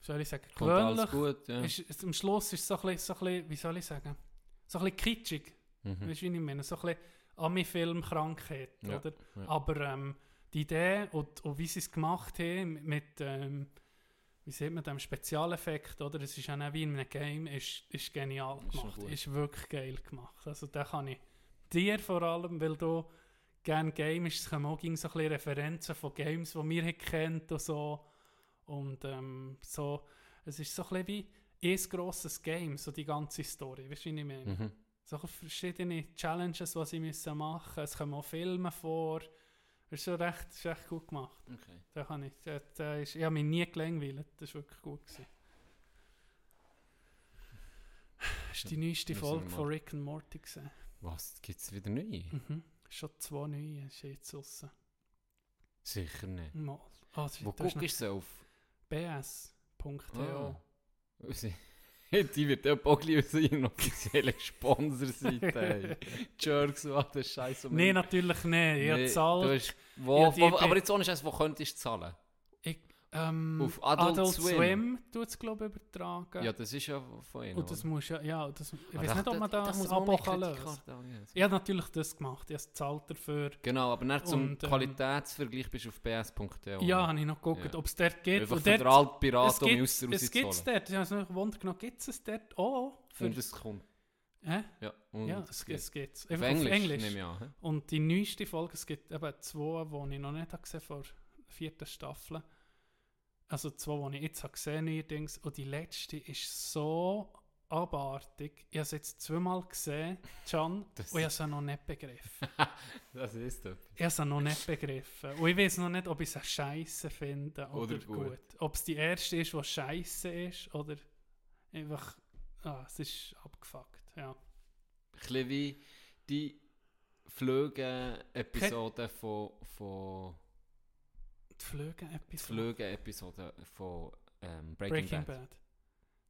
B: wie soll ich sagen, gewöhnlich.
A: gut, ja.
B: Ist, ist, am Schluss ist es so ein bisschen, so ein bisschen, wie soll ich sagen, so ein bisschen kitschig.
A: Mhm.
B: Weißt du, wie ich meine? So ein bisschen Ami-Film-Krankheit,
A: Ja,
B: oder?
A: ja.
B: Aber ähm, die Idee und, und wie sie es gemacht haben mit, ähm, wie sieht man dem Spezialeffekt, oder? Es ist nicht wie in einem Game, ist, ist genial
A: Ist
B: gemacht.
A: gut.
B: Ist wirklich geil gemacht. Also da kann ich dir vor allem, weil du gerne Game ist, es kommen auch so ein bisschen Referenzen von Games, die wir kennt und so. Und ähm, so, es ist so ein bisschen wie ein grosses Game, so die ganze Story. Weißt du, wie ich meine?
A: Mhm.
B: so verschiedene Challenges, die sie müssen machen müssen. Es kommen auch Filme vor. Das ist schon recht, das ist echt gut gemacht.
A: Okay.
B: Da kann ich, da, da ist, ich habe mich nie gelangweilt. Das war wirklich gut. Gewesen. Hast du die neueste
A: Müssen
B: Folge von Rick and Morty gesehen?
A: Was? Gibt es wieder neue?
B: Mhm. Schon zwei neue ist jetzt raus.
A: Sicher nicht.
B: Mal. Das ist-
A: Wo guckst du auf?
B: bs.to.
A: Ah. Die wird auch ein bisschen unsere offizielle Sponsorseite. Jerks, was der Scheiß. um
B: Nein, natürlich nicht. Ich habe
A: Nee, hast- wo,
B: Ja,
A: wo,
B: Be-
A: aber jetzt ohne Scheiß, wo könntest du zahlen?
B: Ähm,
A: Auf Adult Swim.
B: tut es, glaube ich, übertragen.
A: Ja, das ist ja von ihnen.
B: Und das
A: oder?
B: muss ja, ja, das, ich
A: Aber
B: weiß nicht, ob man
A: da- da
B: das
A: muss man
B: Abo kann lösen
A: angeben.
B: Ich habe natürlich das gemacht. Ich habe es gezahlt dafür.
A: Genau, aber nicht zum
B: Und, ähm,
A: Qualitätsvergleich bist du auf bs.de.
B: Ja, habe ich noch geguckt,
A: Ja.
B: ob es dort gibt.
A: Einfach von der alten Pirat,
B: es
A: um mich
B: gibt
A: aus der
B: es gibt's
A: rauszuholen.
B: dort. Ich habe es noch gewundert genommen, gibt es es dort auch? Für,
A: Und es kommt.
B: Hä?
A: Ja, und
B: ja,
A: es
B: es, es gibt es.
A: Auf Englisch,
B: Englisch.
A: nehme ich an.
B: Und die neueste Folge, es gibt eben zwei, die ich noch nicht habe gesehen vor der vierten Staffel. Also zwei, die ich jetzt habe gesehen neuerdings. Und die letzte ist so abartig. Ich habe es jetzt zweimal gesehen, Can,
A: Das-
B: und ich habe es noch nicht begriffen.
A: Das ist etwas.
B: Ich habe es noch nicht begriffen. Und ich weiß noch nicht, ob ich es scheiße finde oder,
A: Oder gut.
B: gut. Ob es die erste ist, die scheiße ist, oder einfach... Ah, es ist abgefuckt, ja.
A: Ein bisschen wie die Flöge-Episode von, von
B: Die Flüge
A: die
B: etwas.
A: Flöge-Episode von ähm, Breaking,
B: Breaking
A: Bad.
B: Bad.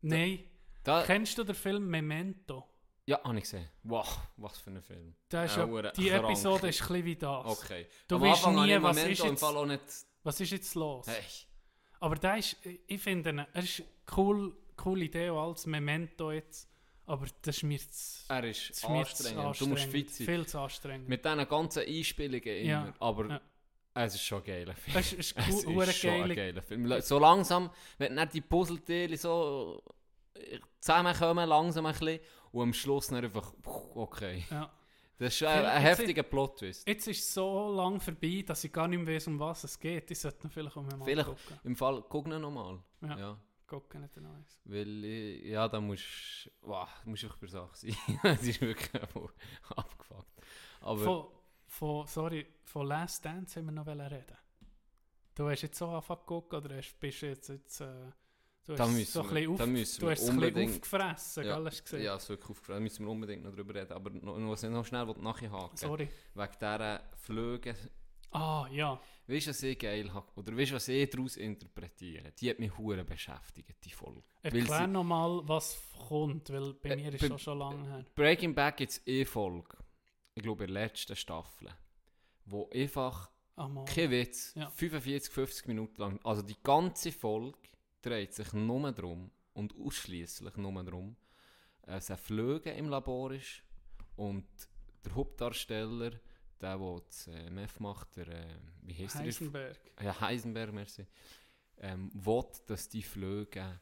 B: Nein.
A: Da,
B: Kennst du den Film Memento?
A: ja, habe ich gesehen. Wow, was für ein Film.
B: Da ist
A: Ja,
B: ja, die
A: krank.
B: Episode ist ein wie das.
A: Okay.
B: Du
A: Am
B: weißt
A: Anfang
B: nie, was
A: Memento
B: ist jetzt-
A: Fall nicht...
B: Was ist jetzt los?
A: Hey,
B: Aber da ist, ich finde, er ist cool, coole Idee als Memento jetzt. Aber das ist mir zu,
A: er ist
B: das zu
A: anstrengend. Du musst fit sein.
B: Viel zu anstrengend.
A: Mit diesen ganzen Einspielungen
B: Ja,
A: immer. Aber
B: ja.
A: Es ist schon ein geiler Film.
B: Es ist, ist
A: Es
B: cool, hure
A: ist schon ein
B: geile
A: geiler Film. So langsam, wenn dann die Puzzleteile so äh, zusammenkommen, langsam ein bisschen, und am Schluss dann einfach, okay.
B: Ja.
A: Das ist ein, ein heftiger Plot-Twist.
B: Jetzt ist es so lang vorbei, dass ich gar nicht mehr weiß, um was es geht. Ich sollte noch vielleicht um mal
A: Vielleicht-
B: gucken.
A: Im Fall, guck ihn nochmal.
B: Ja.
A: Ja.
B: Gucken nicht noch eins.
A: Weil, ja, da musst wow, musst du einfach bei Sache sein. Es ist wirklich abgefuckt. Aber
B: Von, von, sorry, von Last Dance haben wir noch reden. Du hast jetzt so angefangen gucken, oder hast, bist du jetzt, jetzt äh, du hast
A: müssen
B: so ein
A: wir,
B: auf,
A: müssen
B: du hast es ein bisschen aufgefressen,
A: Ja,
B: gell, hast du gesehen?
A: Ja, es ist wirklich aufgefallen. Da müssen wir unbedingt noch drüber reden. Aber noch, was ich noch schnell nachher haken
B: Sorry.
A: Wegen dieser Flüge.
B: Ah, ja.
A: Weißt du, was ich geil habe? Oder weißt du, was ich daraus interpretiere? Die hat mich hure beschäftigt, die Folge.
B: Erklär nochmal, was kommt, weil bei
A: Äh,
B: mir ist das schon lange her.
A: Breaking Bad gibt es eine Folge, ich glaube in der letzten Staffel, wo einfach,
B: Ah, mal.
A: kein Witz,
B: Ja.
A: 45, 50 Minuten lang, also die ganze Folge dreht sich nur darum und ausschließlich nur darum, dass ein Flöge im Labor ist und der Hauptdarsteller, der, der das äh, Meth macht, der, äh, wie heißt der?
B: Heisenberg.
A: Ja, Heisenberg, merci. Ähm, will, dass die Flöge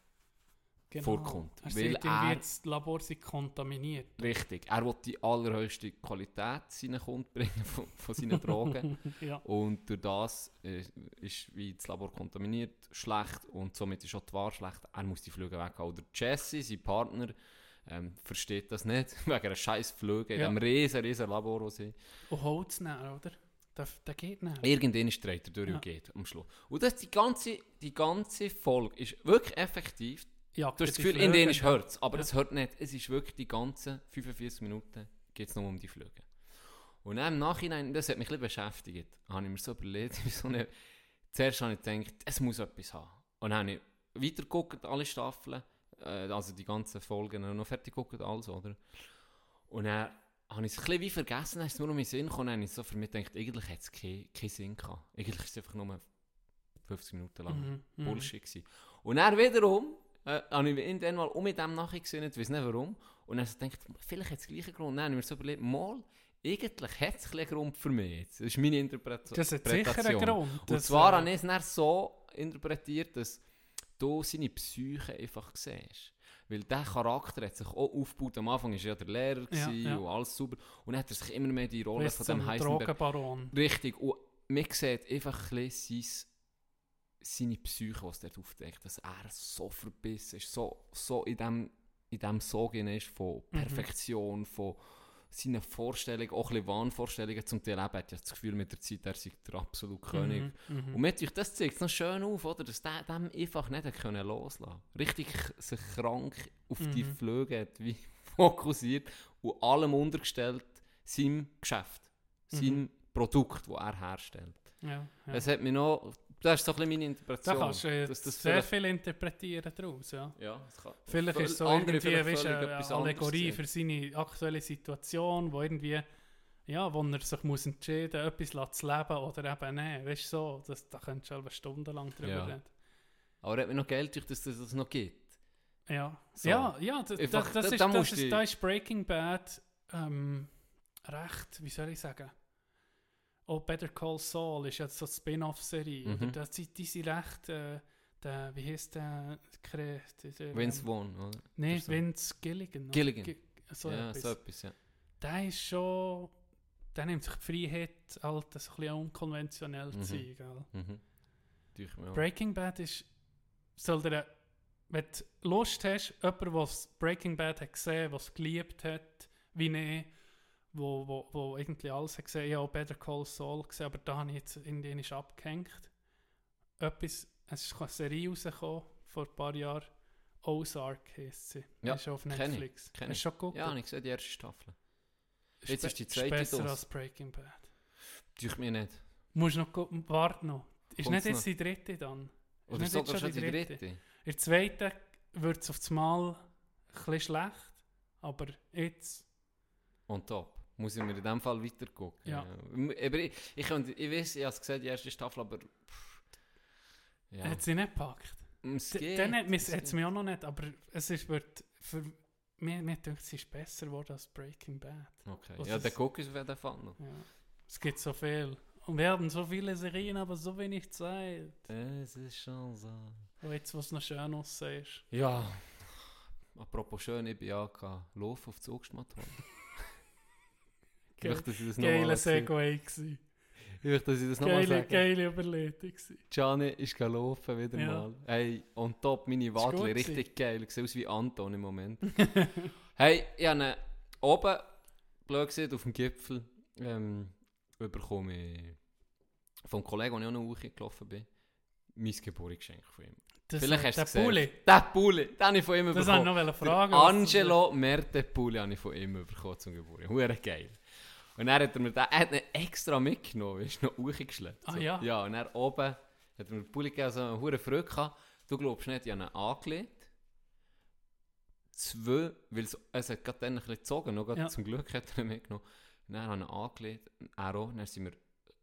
B: Genau.
A: vorkommt.
B: Er
A: Weil
B: sagt,
A: er-
B: das Labor sei kontaminiert.
A: Richtig. Er will die allerhöchste Qualität seinen Kunden bringen von, von seinen Drogen.
B: ja.
A: und durch das äh, ist wie das Labor kontaminiert, schlecht und somit ist auch die Ware schlecht. Er muss die Flüge weghauen. Der Jesse, sein Partner, ähm, versteht das nicht. Wegen einer scheiß Flüge in
B: Ja.
A: diesem riesen, riesen Labor, wo sie
B: Und Holz nehmen, oder? Der, der geht nicht.
A: Irgendwann ist dreht er durch
B: Ja.
A: und geht am Schluss. Und das, die, ganze, die ganze Folge ist wirklich effektiv.
B: Ja,
A: Du hast das Gefühl, in denen hört es, aber
B: Ja.
A: es hört nicht. Es ist wirklich die ganzen 45 Minuten geht es nur um die Flüge. Und dann im Nachhinein, das hat mich ein bisschen beschäftigt, habe ich mir so überlegt, wie so eine... Zuerst habe ich gedacht, es muss etwas haben. Und dann habe ich weitergeguckt, alle Staffeln, äh, also die ganzen Folgen, noch fertig geguckt, alles, oder? Und dann habe ich es ein bisschen wie vergessen, dann ist es nur um meinen Sinn gekommen, dann habe ich so für mich gedacht, eigentlich hat es keinen keinen Sinn gehabt. Eigentlich ist es einfach nur 50 Minuten lang.
B: Mhm, mhm.
A: Bullshit gewesen. Und dann wiederum, äh, habe ich irgendwann mal um mit dem nachgesehen, ich weiß nicht warum. Und dann denkt vielleicht hat es gleichen Grund. Dann habe ich mir so überlegt, mal, eigentlich hat es einen Grund für mich jetzt. Das ist meine Interpreta-
B: Das hat sicher einen Grund.
A: Und zwar habe ich es dann so interpretiert, dass du seine Psyche einfach siehst. Weil der Charakter hat sich auch aufgebaut. Am Anfang war er ja der Lehrer
B: Ja, ja.
A: und alles super. Und dann hat er sich immer mehr die Rolle
B: bis
A: von dem Heisenberg
B: Drogenbaron.
A: Richtig. Und man sieht einfach ein bisschen sein, seine Psyche, was dort aufdeckt, dass er so verbissen ist, so, so in dem, in dem Sog drin ist von
B: Mhm.
A: Perfektion, von seinen Vorstellungen, auch ein bisschen Wahnvorstellungen. Zum Teil eben hat er das Gefühl mit der Zeit, er sei der absolute König.
B: Mhm, mhm.
A: Und mit euch, das zeigt es noch schön auf, oder? dass der dem einfach nicht können loslassen Richtig sich krank auf die
B: Mhm.
A: Flüge hat, wie fokussiert und allem untergestellt seinem Geschäft,
B: Mhm.
A: seinem Produkt, das er herstellt.
B: Ja, ja.
A: Es hat mich noch, das ist so ein bisschen meine
B: Da
A: Interpretation.
B: kannst du äh,
A: das
B: sehr viel interpretieren daraus, ja.
A: Ja, kann.
B: Vielleicht ist es so
A: Andere
B: irgendwie weißt, eine Allegorie für seine aktuelle Situation, wo irgendwie, ja, wo er sich muss entscheiden muss, etwas zu leben oder eben nicht. Weißt du, so, das, da könntest du eine Stunde lang drüber
A: Ja.
B: reden.
A: Aber er hat mir noch Geld, durch, dass es das noch gibt.
B: Ja,
A: So.
B: ja, ja, das,
A: Einfach,
B: das, das,
A: da-
B: ist,
A: da
B: das ist,
A: du-
B: da ist Breaking Bad ähm, recht, wie soll ich sagen, auch Better Call Saul ist jetzt so eine Spin-off-Serie,
A: Mhm.
B: oder die, die sind recht, äh, der, wie heißt der, der, der,
A: Vince Vaughn, oder? Oder so.
B: Vince Gilligan.
A: Gilligan.
B: Gi- So
A: ja,
B: etwas.
A: so etwas, ja.
B: Der ist schon, der nimmt sich die Freiheit, halt, das ein bisschen unkonventionell zu
A: Mhm.
B: sein, gell?
A: Mhm.
B: Breaking Bad ist, soll dir, wenn du Lust hast, jemand, der Breaking Bad hat gesehen, der es geliebt hat, wie ich, wo, wo, wo irgendwie alles hat gesehen, ja, Better Call Saul gesehen, aber da habe ich jetzt irgendwie abgehängt. Etwas, es ist eine Serie rausgekommen, vor ein paar Jahren, Ozark heisst sie.
A: Ja,
B: ist auf
A: kenn ich,
B: Netflix.
A: kenn
B: Hast
A: ich.
B: du schon geguckt?
A: Ja, ich gesehen, die erste Staffel. Jetzt
B: be-
A: ist die zweite
B: besser
A: draus.
B: als Breaking Bad.
A: Tue ich mir nicht.
B: Musst noch warte noch. Ist
A: Kommt's
B: nicht jetzt
A: noch?
B: die dritte dann?
A: Oder
B: nicht
A: sogar
B: jetzt
A: schon die
B: die
A: dritte.
B: In der zweiten wird es auf das Mal ein bisschen schlecht, aber jetzt,
A: Und top. Muss ich mir in dem Fall weiter gucken.
B: Ja.
A: Aber ich, ich, könnte- ich weiß, ich habe es gesehen, die erste Staffel, aber... pff, Ja.
B: hat sie nicht gepackt.
A: Es geht,
B: Dann hat
A: es
B: mich auch noch nicht, aber es ist, wird für mir, mir denkt, es ist besser geworden als Breaking Bad.
A: Okay.
B: Was
A: Ja, der gucke ich auf jeden Fall noch.
B: Ja. Es gibt so viel. Und wir haben so viele Serien, aber so wenig Zeit.
A: Es ist schon so.
B: Und jetzt, was noch schön aussieht.
A: Ja. Apropos schön, ich bin ja Lauf auf Zugstmaton. Ich möchte, dass ich das nochmal.
B: Segway gewesen.
A: Ich möchte, dass ich das nochmal sage.
B: geile gewesen.
A: Gianni ist gelaufen wieder
B: Ja.
A: mal. Hey, und top, meine
B: gut
A: richtig geil. Sehe aus wie Anton im Moment. hey, ich habe oben, blöd gesagt, auf dem Gipfel, ähm, bekomme ich vom Kollegen, wo ich auch noch hochgelaufen bin, mein Geburtsgeschenk von ihm.
B: Das,
A: Vielleicht hast du gesehen.
B: Pulli.
A: Der Pulli, den habe ich von ihm
B: Das wollte ich
A: bekommen.
B: noch fragen. Das-
A: Angelo Merte Pulli habe ich von ihm bekommen zum Geburtstag. Hure geil. Und dann hat er mir den, er hat ihn extra mitgenommen, ist noch hochgeschleppt.
B: Ah, ja?
A: Ja, und dann oben hat er mir den Pulli gegeben, so eine hure Freude gehabt. Du glaubst nicht, ich habe ihn angelegt. Zwei, weil es, es hat gerade dann ein bisschen gezogen, noch gerade
B: Ja.
A: zum Glück hat er ihn mitgenommen. Und dann habe ich ihn angelegt, er auch, dann sind wir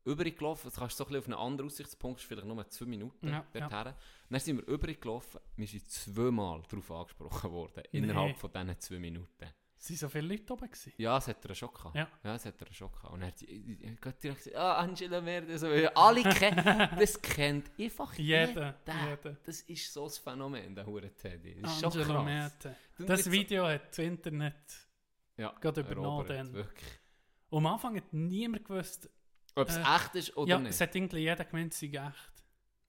A: übergelaufen, jetzt kannst du so ein bisschen auf einen anderen Aussichtspunkt, vielleicht nur zwei Minuten
B: Ja,
A: dorthin. Dann sind wir übergelaufen, wir sind zweimal darauf angesprochen worden,
B: Nee.
A: innerhalb von diesen zwei Minuten.
B: Sind so viele Leute oben gewesen?
A: Ja, es hat er schon gehabt.
B: Ja.
A: ja es hat er schon gehabt. Und er hat direkt gesagt, ah, Angela Merde, so, alle kennen, das kennt einfach
B: Jeder,
A: jeder.
B: jeder.
A: Das ist so ein Phänomen, der hure Teddy. Das ist schon.
B: Merte.
A: Du-
B: Das Video hat das Internet
A: ja,
B: gerade übernommen. Dann.
A: wirklich.
B: Und am Anfang hat niemand gewusst,
A: Ob es
B: Äh,
A: echt ist oder
B: ja,
A: nicht.
B: es hat irgendwie jeder gemeint, es sei echt.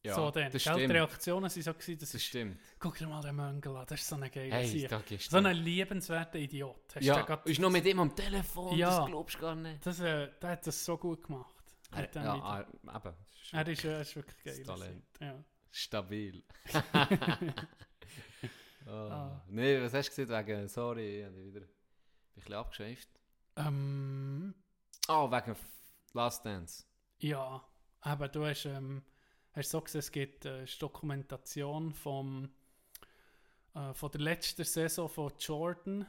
A: Ja,
B: so dann.
A: das
B: Gell, Die
A: stimmt.
B: Reaktionen waren so, gewesen, das
A: Das
B: ist,
A: stimmt.
B: guck dir mal den Möngel an, das ist so ein geiler
A: Hey,
B: Sieg.
A: da
B: So ein liebenswerter Idiot. Hast du
A: Ja,
B: den grad-
A: ist noch mit ihm am Telefon,
B: Ja.
A: das glaubst du gar nicht.
B: das, äh, der hat das so gut gemacht.
A: Er,
B: Mit dem
A: ja,
B: Video.
A: er, eben. ist
B: er, ist, er ist wirklich
A: Das
B: geil.
A: Talent.
B: Ja.
A: Stabil. oh.
B: Ah.
A: Nee, was hast du gesagt wegen, sorry, ich habe dich wieder ein bisschen abgeschweift.
B: Ähm,
A: Oh, wegen F- Last Dance.
B: ja, aber du hast, ähm, hast so gesehen, es gibt äh, ist Dokumentation vom, äh, von der letzten Saison von Jordan,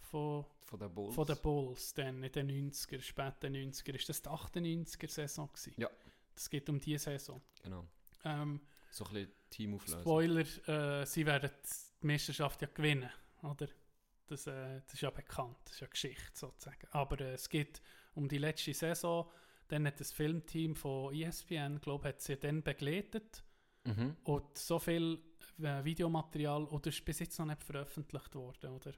B: von,
A: Von den Bulls.
B: von den Bulls, dann in den 90er, späten 90er. Ist das die 98er Saison gewesen?
A: Ja.
B: Das geht um diese Saison.
A: Genau.
B: Ähm,
A: So ein bisschen Teamauflösung.
B: Spoiler, äh, sie werden die Meisterschaft ja gewinnen, oder? Das, äh, das ist ja bekannt, das ist ja Geschichte sozusagen. Aber äh, es geht um die letzte Saison. Dann hat das Filmteam von ESPN, glaube hat sie dann begleitet.
A: Mhm.
B: Und so viel äh, Videomaterial, oder ist bis jetzt noch nicht veröffentlicht worden, oder?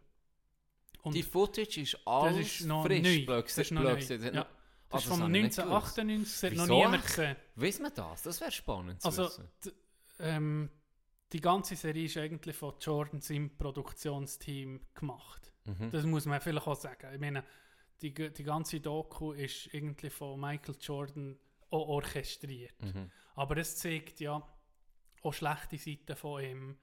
B: Und
A: Die Footage ist alles
B: ist noch
A: frisch.
B: neu.
A: blöd
B: Das ist noch
A: blöd
B: neu. Ja.
A: Ah,
B: das ist vom
A: ich nicht gewusst.
B: 1998, das hat noch niemand gesehen.
A: Weiss man das? Das wäre spannend zu
B: Also,
A: wissen.
B: ähm, die ganze Serie ist eigentlich von Jordan seinem Produktionsteam gemacht.
A: Mhm.
B: Das muss man vielleicht auch sagen. Ich meine, die, die ganze Doku ist irgendwie von Michael Jordan auch orchestriert.
A: Mhm.
B: Aber es zeigt ja auch schlechte Seiten von ihm,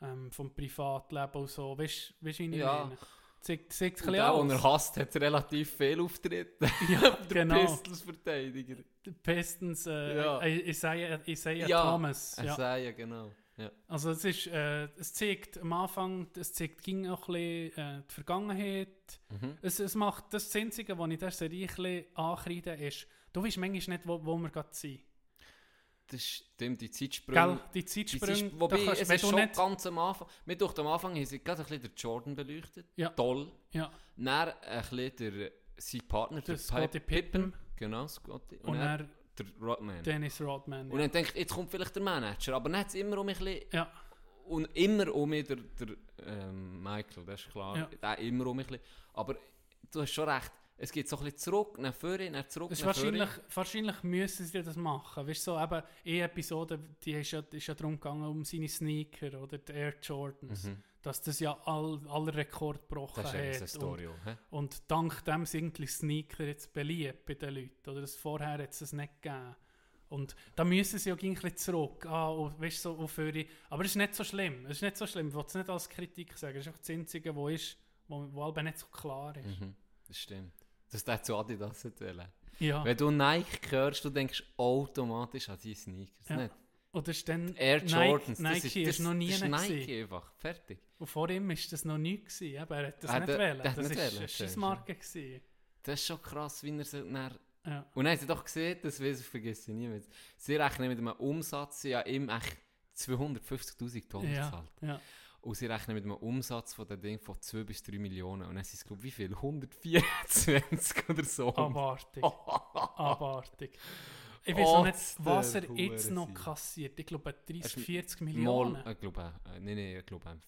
B: ähm, vom Privatleben und so. Weißt du, wie ich
A: Ja.
B: meine? Zeigt, zeigt
A: Und der, den er hasst, hat relativ viel Auftritte.
B: Ja,
A: der
B: genau.
A: Pistols-Verteidiger.
B: Die Pistons, äh,
A: Ja.
B: Isaiah, Isaiah
A: Ja,
B: Thomas. Ja.
A: Isaiah, genau. Ja.
B: Also es ist, äh, es zeigt am Anfang, es zeigt ging auch ein bisschen, äh, die Vergangenheit.
A: Mhm.
B: Es, es macht das Einzige, was ich der Serie ein bisschen ankreide, ist, du weißt manchmal nicht, wo, wo wir gerade sind.
A: Das stimmt, die
B: Gell?
A: Zeitsprünge.
B: Die
A: Die
B: Zeitsprünge,
A: Zeitsprünge
B: da
A: wobei,
B: kannst-
A: es ist schon
B: nicht-
A: ganz am Anfang. Mir durch am Anfang haben sie gerade ein bisschen den Jordan beleuchtet.
B: Ja.
A: Toll.
B: Ja,
A: Dann ein bisschen der, sein Partner,
B: der
A: der
B: Scottie
A: Pi-
B: Pippen
A: Genau, Scotty. Und,
B: und
A: dann der Rodman.
B: Dennis Rodman.
A: Und dann denke ich, jetzt kommt vielleicht der Manager. Aber dann es immer um mich ein bisschen...
B: Ja,
A: Und immer um mich der, der ähm, Michael, das ist klar.
B: Ja.
A: Der immer um mich ein bisschen. Aber du hast schon recht. Es geht so ein bisschen zurück, nach vorne, nach zurück,
B: das
A: nach vorne.
B: wahrscheinlich, wahrscheinlich müssen sie das machen. Weißt du, so eben, eine Episode, die ist ja, ist ja darum gegangen, um seine Sneaker oder die Air Jordans.
A: Mhm.
B: Dass das ja all, aller Rekord gebrochen
A: Das ist eine
B: hat.
A: Story. auch, hä?
B: Und, und dank dem sind die Sneaker jetzt beliebt bei den Leuten. Oder das vorher hat es das nicht gegeben. Und da müssen sie gleich ein bisschen zurück. Ah, und, weißt, so auf ihre, aber es ist nicht so schlimm. Es ist nicht so schlimm. Ich will es nicht als Kritik sagen. Es ist einfach das Einzige, wo, ist, wo, wo aber nicht so klar ist.
A: Mhm. Das stimmt. Das ist zu Adidas nicht wollen.
B: Ja.
A: Wenn du Nike hörst, du denkst automatisch an die Sneakers.
B: Ja.
A: Nicht?
B: Oder ist dann
A: Air
B: Nike-
A: Jordans,
B: Nike,
A: das ist,
B: ist noch nie
A: das ist
B: gewesen.
A: Nike einfach. Fertig.
B: Und vor ihm war das noch nie. Gewesen. Eben, er hat das
A: Ah,
B: nicht wählen. Das
A: nicht
B: war eine
A: das ist
B: gewesen.
A: Das ist schon krass, wie er so dann
B: Ja.
A: Und dann haben sie doch gesehen, das weiß ich, vergesse ich nie mehr. Sie rechnen mit einem Umsatz, sie haben ihm echt 250'000 Dollar
B: Ja,
A: gezahlt.
B: ja.
A: Und sie rechnen mit einem Umsatz von dem Ding von 2 bis 3 Millionen. Und dann sind es, glaube ich, wie viel? 124 oder so.
B: Abartig. Abartig. Ich
A: Oh,
B: weiß auch nicht, was er jetzt noch kassiert. Ich glaube 30,
A: Es ist
B: 40
A: Mal,
B: Millionen.
A: ich glaube, äh, nein, nein, ich glaube,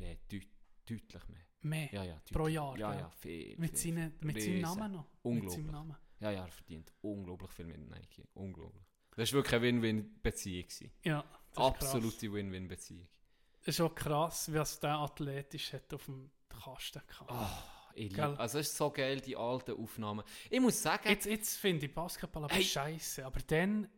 A: äh, deut, deutlich mehr.
B: Mehr.
A: Ja, ja.
B: Pro Jahr,
A: Ja, ja, viel.
B: Mit,
A: viel.
B: seinen, mit seinem. Namen noch.
A: Unglaublich.
B: Namen.
A: Ja, ja, er verdient unglaublich viel mit Nike. Unglaublich. Das war wirklich eine Win-Win-Beziehung.
B: Ja.
A: Absolute Win-Win-Beziehung.
B: Es ist auch krass, was der athletisch hat auf dem Kasten gehabt.
A: Ah, ich lieb-
B: Gell?
A: Also es ist so geil, die alten Aufnahmen. Ich muss sagen,
B: Jetzt, jetzt finde ich Basketball aber
A: Hey.
B: scheiße. Aber dann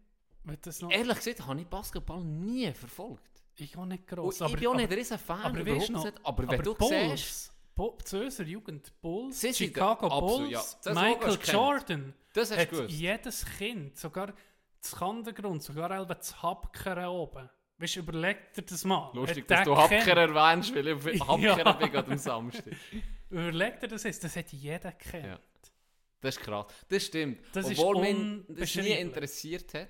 B: wird das noch.
A: ehrlich gesagt, habe ich Basketball nie verfolgt.
B: Ich auch nicht
A: Und
B: groß.
A: ich bin auch nicht riesen Fan,
B: aber
A: überhaupt
B: noch-
A: nicht. Aber wenn du
B: Bulls,
A: siehst,
B: Bu zu unserer Jugend Bulls,
A: Sie sind
B: Chicago Bulls,
A: ja.
B: Michael Jordan,
A: das hast du
B: jedes Kind, sogar das Kandergrund, sogar selber das Hackern oben. Weißt du, überleg dir das mal.
A: Lustig, dass du
B: kennt-
A: erwähnst, weil ich auf
B: Ja.
A: Bin gerade am Samstag.
B: Überleg dir das jetzt, das hat jeder kennt.
A: Ja. Das ist krass. Das stimmt.
B: Das
A: Obwohl mich das nie interessiert hat.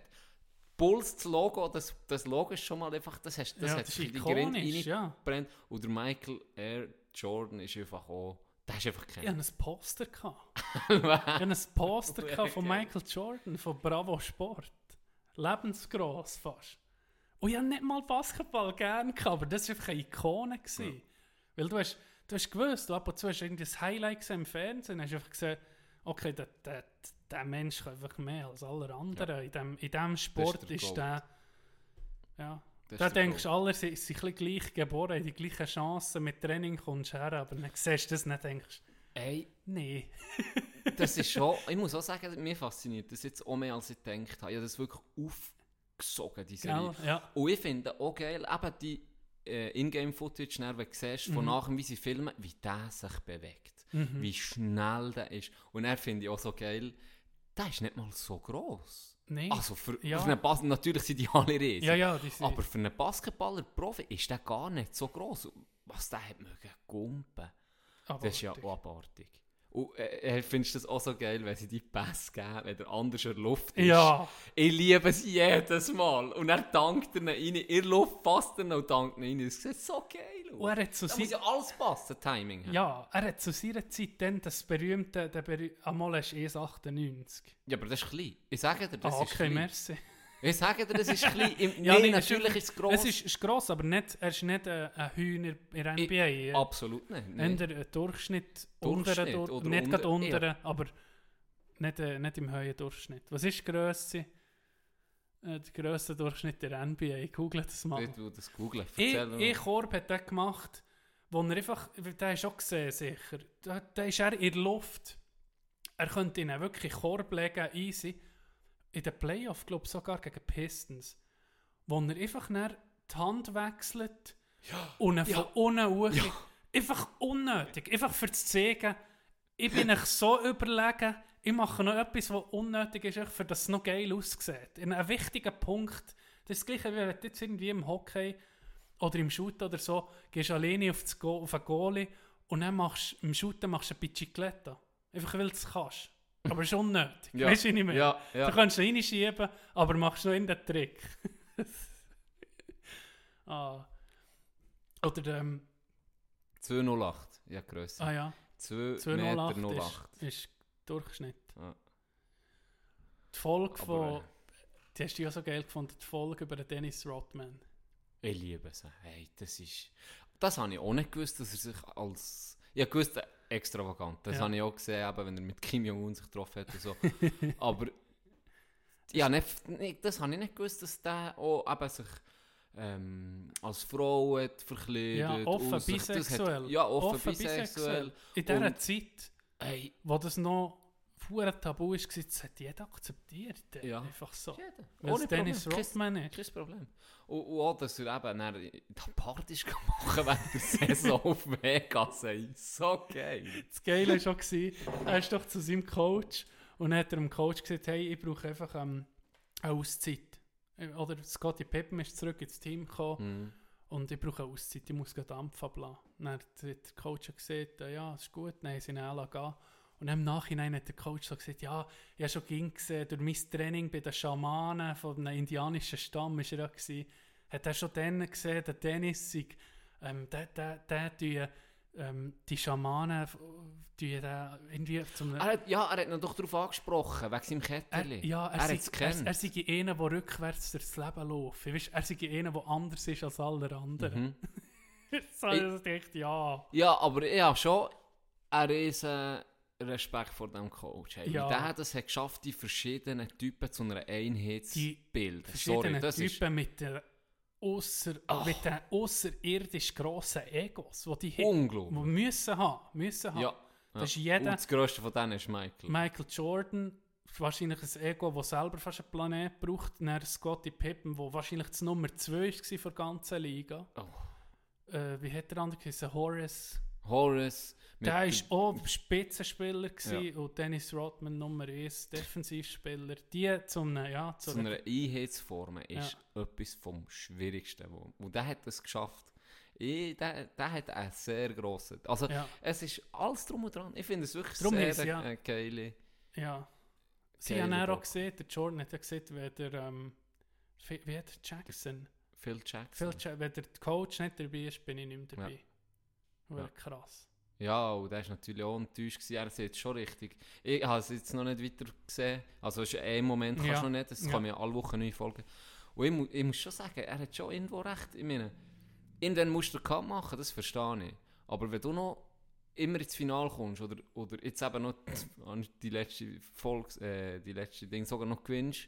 A: Bulls, das Logo, das, das Logo ist schon mal einfach, das, hast, das
B: Ja,
A: hat
B: das
A: sich
B: ist
A: in die Grinde
B: ikonisch, ja.
A: Und der Michael Air Jordan ist einfach auch, der ist einfach
B: Ich hatte
A: kein.
B: ein Poster. Ich hatte ein Poster von. Michael Jordan, von Bravo Sport. Lebensgross fast. Und ich habe nicht mal Basketball gern gehabt, aber das war einfach eine Ikone. Gewesen. Weil du hast, du hast gewusst, du ab und zu hast irgendwie das Highlight gesehen im Fernsehen, hast einfach gesehen, okay, der, der, der Mensch kann einfach mehr als alle anderen. In dem, in dem Sport
A: der
B: ist
A: Goat.
B: der... Ja,
A: Das
B: da
A: ist
B: denkst du, alle sind, sind ein gleich geboren, haben die gleichen Chancen, mit Training kommst du her, aber dann siehst du das nicht, denkst
A: Ey,
B: nee.
A: das ist schon, ich muss auch sagen, mir fasziniert das jetzt auch mehr als ich gedacht habe. Ich habe das wirklich aufgesogen, die Serie.
B: Gell? Ja.
A: Und ich finde auch geil, eben die äh, Ingame-Footage, wenn du siehst, von
B: Mhm.
A: nachher, wie sie filmen, wie der sich bewegt.
B: Mhm.
A: Wie schnell der ist. Und er finde ich auch so geil, der ist nicht mal so gross.
B: Nee.
A: Also für,
B: Ja.
A: für einen Bas natürlich sind die alle riesig.
B: ja, ja,
A: Aber für einen Basketballer-Profi ist der gar nicht so gross. Was der hat mögen gumpen. Das ist ja
B: abartig.
A: Und äh, äh, findest du das auch so geil, wenn sie die Pässe geben, wenn der anders in der Luft ist?
B: Ja,
A: Ich liebe es jedes Mal. Und er dankt er ihn rein. In der Luft passt er ihn und dankt ihn rein. Das sieht so geil aus.
B: und er hat zu
A: Da muss ja alles passen, Timing. haben.
B: ja, er hat zu seiner Zeit dann das berühmte, der berüh einmal ist 1,98.
A: ja, aber das ist klein. Ich sage dir, das
B: Ah,
A: ist
B: okay,
A: klein.
B: merci.
A: Ich sage dir, das ist klein. Im,
B: Ja,
A: Nein,
B: nee,
A: natürlich ist es gross.
B: Es ist, ist gross, aber nicht, er ist nicht ein, ein Hühner in der NBA. Ich,
A: Absolut nicht.
B: Eher
A: Nein.
B: ein Durchschnitt,
A: Durchschnitt
B: unteren, Dur
A: oder
B: nicht
A: unter-
B: gerade unteren, aber nicht, äh, nicht im hohen Durchschnitt. Was ist die Grösse? Äh, der grösste Durchschnitt der NBA. Google das mal.
A: Ich will das googeln.
B: Ich, ich Korb hat das gemacht, wo er einfach, den hast du auch gesehen, sicher. Da, da ist er in der Luft. Er könnte ihn wirklich Korb legen, easy. In den Playoff, glaube sogar gegen Pistons. Wo er einfach dann die Hand wechselt und ihn
A: Ja.
B: von unten hoch.
A: Ja.
B: einfach unnötig. Einfach für zu zeigen, ich bin euch so überlegen, ich mache noch etwas, was unnötig ist, für das es noch geil aussieht. In einem wichtigen Punkt, das ist das gleiche, wie wenn du jetzt irgendwie im Hockey oder im Shoot oder so, gehst alleine auf, das Go auf einen Goalie und dann machst du im Shooten machst du eine Bicicletta. Einfach weil du es kannst. Aber es ist unnötig.
A: Ja.
B: Weißt du, ich meine?
A: Ja, ja.
B: Du kannst ihn reinschieben, aber machst noch in den Trick. ah. Oder, ähm,
A: 208, ja grösser.
B: ah ja,
A: 2
B: 208
A: Meter
B: ist,
A: 08.
B: ist Durchschnitt.
A: Ja.
B: Die Folge
A: Aber,
B: von,
A: äh,
B: die hast du ja so geil gefunden, die Folge über den Dennis Rodman.
A: Ich liebe es. Hey, das ist... Das habe ich auch nicht gewusst, dass er sich als... Ich äh, extravagant. Das
B: Ja.
A: habe ich auch gesehen, eben, wenn er mit Kim Jong-un sich getroffen hat und so. Aber... Ja, nicht, nicht, das habe ich nicht gewusst, dass der auch eben sich ähm, als Frau hat verkleidet.
B: Ja, offen
A: das hat-
B: bisexuell.
A: Ja, offen,
B: Offen
A: bisexuell.
B: In dieser
A: Und-
B: Zeit,
A: Hey,
B: wo das noch hure tabu war, das hat jeder akzeptiert.
A: Ja.
B: Einfach so.
A: jeder.
B: Weil es Dennis Rodman ist.
A: Kein Problem. Und, und auch, dass er eben dann die Partys machen während der Saison auf Vegas. Ey. So geil.
B: Das Geile war schon, gewesen, er ist doch zu seinem Coach und dann hat er dem Coach gesagt, hey, ich brauche einfach ähm, eine Auszeit. Oder Scotty Pippen ist zurück ins Team gekommen
A: Mhm.
B: und ich brauche eine Auszeit, ich muss gleich Dampf ablassen. Dann hat der Coach gesagt, äh, ja, ist gut, dann haben sie ihn alle gehen. Und im Nachhinein hat der Coach so gesagt, ja, ich habe schon ging gesehen, durch mein Training bei den Schamanen von einem indianischen Stamm ist er ja gewesen, hat er schon dann gesehen, der Dennis ähm, der, der, der, tue, ähm, die Schamanen, tue da irgendwie zum...
A: Er hat, ja, er hat ihn doch darauf angesprochen, wegen seinem
B: Er,
A: Ketterli.
B: ja, er,
A: er hat es
B: er, er sei einer, der rückwärts durchs Leben läuft. Weißt, er sei einer, der anders ist als alle anderen.
A: Mhm.
B: so, ich dachte, ja.
A: Ja, aber ich habe schon einen riesen Respekt vor dem Coach. Hey.
B: Ja.
A: Wie der hat geschafft, die verschiedenen Typen zu einer Einheit zu bilden.
B: Verschiedene
A: Sorry.
B: Typen mit der ausser,
A: Ach.
B: mit den außerirdisch grossen Egos, die die, die
A: Unglaublich.
B: müssen haben, müssen haben.
A: Ja.
B: Das ist
A: ja.
B: jeder-
A: Und das grösste von denen ist Michael.
B: Michael Jordan, wahrscheinlich ein Ego, das selber fast einen Planet braucht. Dann Scottie Pippen, der wahrscheinlich das Nummer 2 war der ganzen Liga.
A: Oh.
B: Äh, wie hat der andere geheißen? Horace.
A: Horace.
B: Der war auch Spitzenspieler gewesen und Dennis Rodman Nummer 1, Defensivspieler. Die zum, ja, zu
A: zu einer Einheit zu formen, ist etwas vom Schwierigsten. Wo, und der hat es geschafft. Ich, der, der hat einen sehr grossen... Also,
B: ja,
A: es ist alles drum und dran. Ich finde es wirklich
B: Drum
A: sehr
B: ist, ja.
A: äh, geile...
B: ja. Sie haben auch gesehen, der Jordan hat ja gesehen, wenn der, ähm, wie wie hat der Jackson,
A: Phil Jackson.
B: Phil Ja- wenn der Coach nicht dabei ist, bin ich nicht mehr dabei. Ja.
A: Ja.
B: krass.
A: Ja, und der war natürlich auch enttäuscht. Gewesen. Er sieht schon richtig. Ich habe es jetzt noch nicht weiter gesehen. Also es ist ein Moment, kannst
B: Ja.
A: du noch nicht. Es
B: Ja.
A: kann ja alle Wochen neue Folgen. Und ich, mu ich muss schon sagen, er hat schon irgendwo recht. Ich meine, irgendwann musst du den Cut machen, das verstehe ich. Aber wenn du noch immer ins Finale kommst oder, oder jetzt eben noch die, die letzte Folge, äh, die letzte Ding sogar noch gewinnst,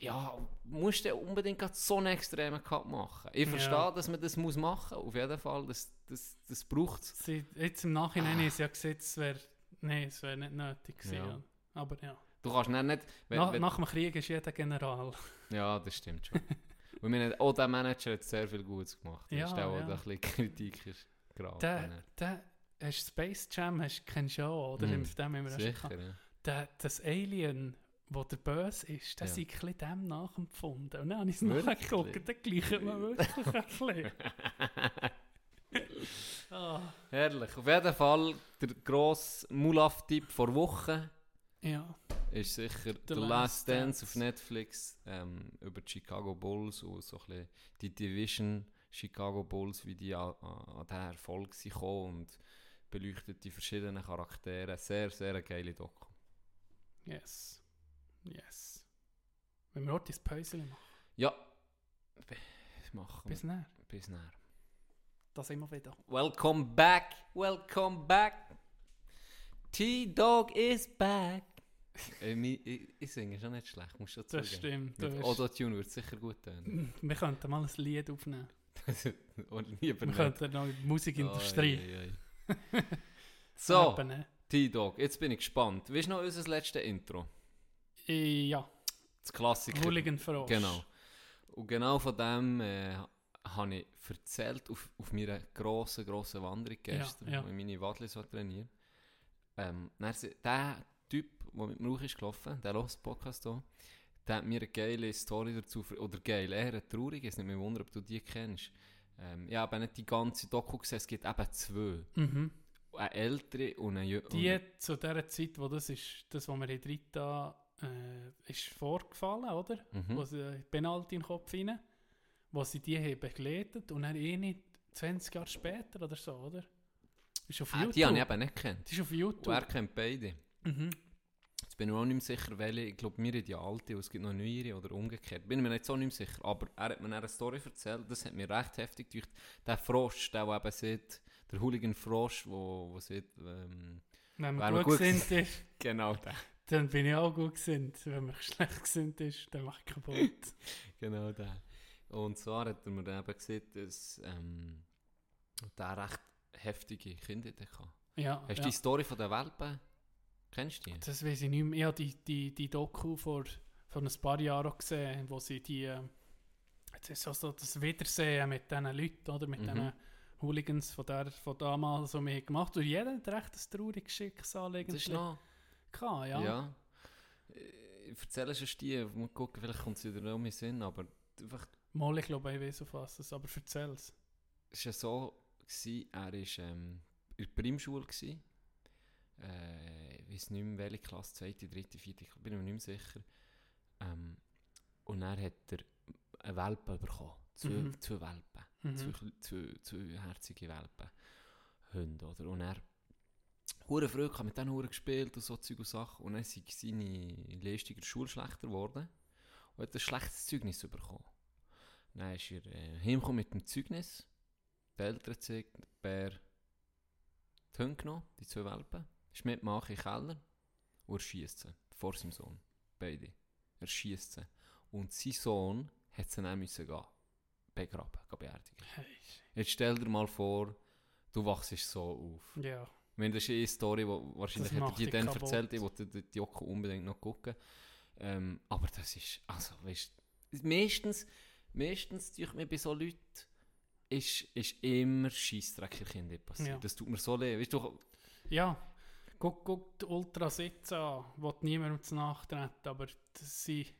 A: ja, musst du unbedingt so einen extremen Cut machen. Ich
B: Ja.
A: verstehe, dass man das muss machen muss. Auf jeden Fall, das, das, das braucht es.
B: Jetzt im Nachhinein ist ja gesehen, es wäre nee, es wäre nicht nötig gewesen.
A: Ja.
B: Ja. Aber ja.
A: Du kannst nicht... Wenn,
B: nach,
A: wenn,
B: nach dem Krieg ist jeder General.
A: ja, das stimmt schon. Und meine, auch der Manager hat sehr viel Gutes gemacht.
B: Ja,
A: Ja, ist wo
B: ja.
A: da ein bisschen Kritik ist geraten.
B: Der, der, hast Space Jam, hast, kennst du ja, auch, oder?
A: Mhm.
B: Mit dem haben wir ja schon
A: Sicher, ja.
B: der, das Alien, wo der böse ist, der
A: Ja.
B: sei ein dem nachempfunden. Und dann habe ich es nachgeguckt, dann gleicht man wirklich ein bisschen. ah,
A: Herrlich. Auf jeden Fall, der grosse Mulaf-Tipp vor Woche
B: ja,
A: ist sicher The,
B: Last
A: Last Dance
B: Dance.
A: auf Netflix ähm, über die Chicago Bulls und so ein bisschen die Division Chicago Bulls, wie die an, an den Erfolg sind gekommen und beleuchtet die verschiedenen Charaktere. Sehr, sehr geile Doku.
B: yes. Yes. Wenn wir heute das Päuschen machen,
A: Ja, b- machen wir.
B: bis näher.
A: Bis näher.
B: Da sind wir wieder.
A: Welcome back, welcome back. T-Dog is back. äh, mi- ich, ich singe schon nicht schlecht, musst du schon
B: Das
A: zugeben.
B: stimmt. Du
A: Mit Autotune wird sicher gut tönen.
B: wir könnten mal ein Lied aufnehmen. Wir könnten noch in die Musikindustrie.
A: Oi, oi, oi. so,
B: Eben, ne?
A: T-Dog, jetzt bin ich gespannt. Weißt du noch unser letztes Intro?
B: Ja,
A: Das Klassiker.
B: Hooligan Frosch.
A: Genau. Und genau von dem äh, habe ich erzählt auf, auf meiner grossen, grossen Wanderung gestern,
B: ja.
A: wo ich meine Wadli so trainiere. Ähm, der Typ, der mit mir auch ist gelaufen, der hört Podcast hier, der hat mir eine geile Story dazu, oder geil, eher eine traurige, es nicht mehr wundern, ob du die kennst. Ähm, ich habe nicht die ganze Doku gesehen, es gibt eben zwei.
B: Mhm.
A: Eine ältere und eine jüngere.
B: Die zu dieser Zeit, wo das ist, das, was wir in Drita äh, ist vorgefallen, oder?
A: Mhm.
B: Wo sie Penalty in den Kopf rein, wo sie die haben begleitet und dann eh nicht 20 Jahre später oder so, oder? Ist auf
A: Ah,
B: YouTube.
A: die habe ich eben nicht gekannt.
B: Die ist auf
A: Und
B: YouTube.
A: er kennt beide.
B: Mhm.
A: Jetzt bin ich mir auch nicht mehr sicher, welche. Ich glaube, mir die alte und es gibt noch neuere oder umgekehrt. Bin mir jetzt auch nicht mehr sicher. Aber er hat mir eine Story erzählt, das hat mir recht heftig gedacht. Der Frosch, der, der eben sieht, der Hooligan Frosch, wo, wo sieht, ähm,
B: Wenn man gut
A: gut
B: gesinnt ist,
A: genau der.
B: Dann bin ich auch gut gesinnt. Wenn man schlecht gesinnt ist, dann mache ich kaputt.
A: Genau der. Und zwar hat er mir dann eben gesehen, dass ähm, der recht heftige Kinder hatte.
B: Ja,
A: Hast du
B: ja.
A: die Story von den Welpen? Kennst du die?
B: Das weiß ich nicht mehr. Ich habe die, die, die Doku vor, vor ein paar Jahren gesehen, wo sie die, äh, jetzt ist also das Wiedersehen mit diesen Leuten, oder? Mit
A: Mhm.
B: diesen Hooligans von, der, von damals, die wir haben gemacht Und jeder hat recht ein trauriges Schicksal
A: Das ist
B: irgendwie
A: noch...
B: gehabt, ja.
A: Ja. Äh, Ich erzähle es dir, mal gucken, vielleicht kommt es wieder noch in den Sinn, aber einfach,
B: Mal, ich glaube, ich weiß auf was es aber erzähl es.
A: es war ja so, gewesen, er war ähm, in der Primschule. Gewesen. Äh, ich weiß nicht mehr, welche Klasse, zweite, dritte, vierte, ich bin mir nicht mehr sicher. Ähm, und dann hat er einen Welpen bekommen. Zwei,
B: Mhm.
A: zwei Welpen.
B: Mhm.
A: Zwei, zwei, zwei herzige Welpen. Hunde, oder? Und er hure früh gehabt, mit denen hure gespielt und so Zeug und Sachen. Und dann sind seine Leistungen in der Schule schlechter geworden und hat ein schlechtes Zeugnis bekommen. Dann ist er äh, heimgekommen mit dem Zeugnis. Die Eltern zeigt, Bär die Hunde genommen, die zwei Welpen, ist mit dem Mann in den Keller und er schiesst sie vor seinem Sohn. Beide. Er schiesst sie. Und sein Sohn hat sie dann müssen gehen. Begraben, beerdigen. Jetzt stell dir mal vor, du wachst so auf.
B: Ja.
A: Ich meine, das ist eh eine Story, die wahrscheinlich dir
B: dich
A: dann
B: kaputt.
A: erzählt, ich wollte die die Joko unbedingt noch gucken. Ähm, aber das ist, also, weißt du, meistens, meistens, durch mir bei so Leuten, ist, ist immer Scheissdreck in Kindern passiert.
B: Ja.
A: Das tut mir so leid. Weißt du,
B: Ja, guck, guck die Ultras jetzt an, will niemandem zu nachtreten, aber das sind,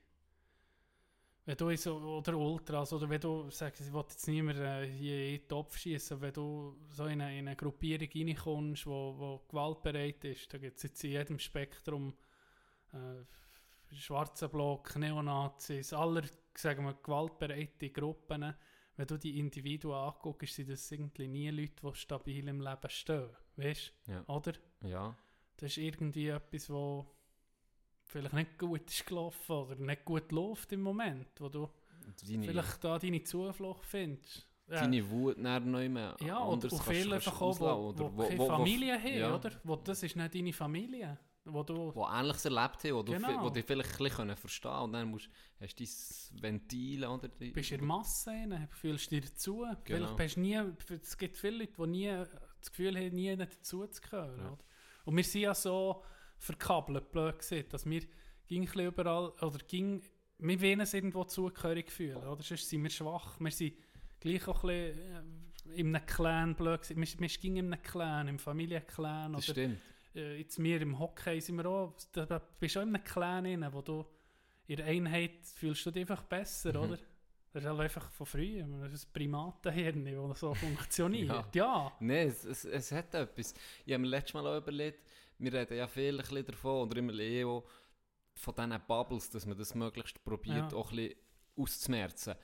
B: wenn du so, oder Ultras, oder wenn du sagst, ich will jetzt niemand äh, hier in den Topf schießen, wenn du so in eine, in eine Gruppierung reinkommst, wo, wo gewaltbereit ist, da gibt es jetzt in jedem Spektrum äh, schwarzen Block, Neonazis, aller, sagen wir, gewaltbereite Gruppen, wenn du die Individuen anguckst, sind das irgendwie nie Leute, die stabil im Leben stehen, weißt?
A: Ja,
B: du, oder?
A: ja,
B: Das ist irgendwie etwas, wo vielleicht nicht gut ist gelaufen oder nicht gut läuft im Moment, wo du
A: deine,
B: vielleicht da deine Zuflucht findest. Ja,
A: deine Wut dann noch immer
B: ja
A: anders
B: und
A: kannst- kannst
B: auch,
A: auslassen,
B: wo,
A: oder
B: wo, keine
A: wo-
B: Familie haben,
A: ja.
B: oder? Wo, das ist nicht deine Familie. Wo du,
A: wo Ähnliches erlebt haben, wo, du,
B: Genau.
A: vi- wo die vielleicht ein bisschen verstehen können und dann musst, hast du dein Ventil, oder? Die,
B: bist in der Masse rein, fühlst dich dazu.
A: Genau.
B: Vielleicht bist du nie, es gibt viele Leute, die nie das Gefühl haben, nie dazu zu gehören.
A: Ja.
B: Oder? Und wir sind ja so verkabelt, blöd gesagt, dass wir ging überall, oder ging, wir wollen uns irgendwo zugehörig fühlen, oder? Sonst sind wir schwach. Wir sind gleich auch ein bisschen äh, in einem Clan, blöd gesagt. Wir, wir gingen in einem Clan, im Familienclan, oder
A: stimmt.
B: äh, jetzt wir im Hockey sind wir auch, da bist du auch in einem Clan rein, wo du in der Einheit fühlst du dich einfach besser,
A: Mhm.
B: oder? Das ist halt einfach von früher, das ist ein Primatenhirn, das so funktioniert. ja.
A: Nein, es, es, es hat etwas. Ich habe mir letztes Mal auch überlegt, wir reden ja viel ein davon, oder immer Leo, von diesen Bubbles, dass man das möglichst probiert,
B: Ja.
A: auch ein bisschen auszumerzen.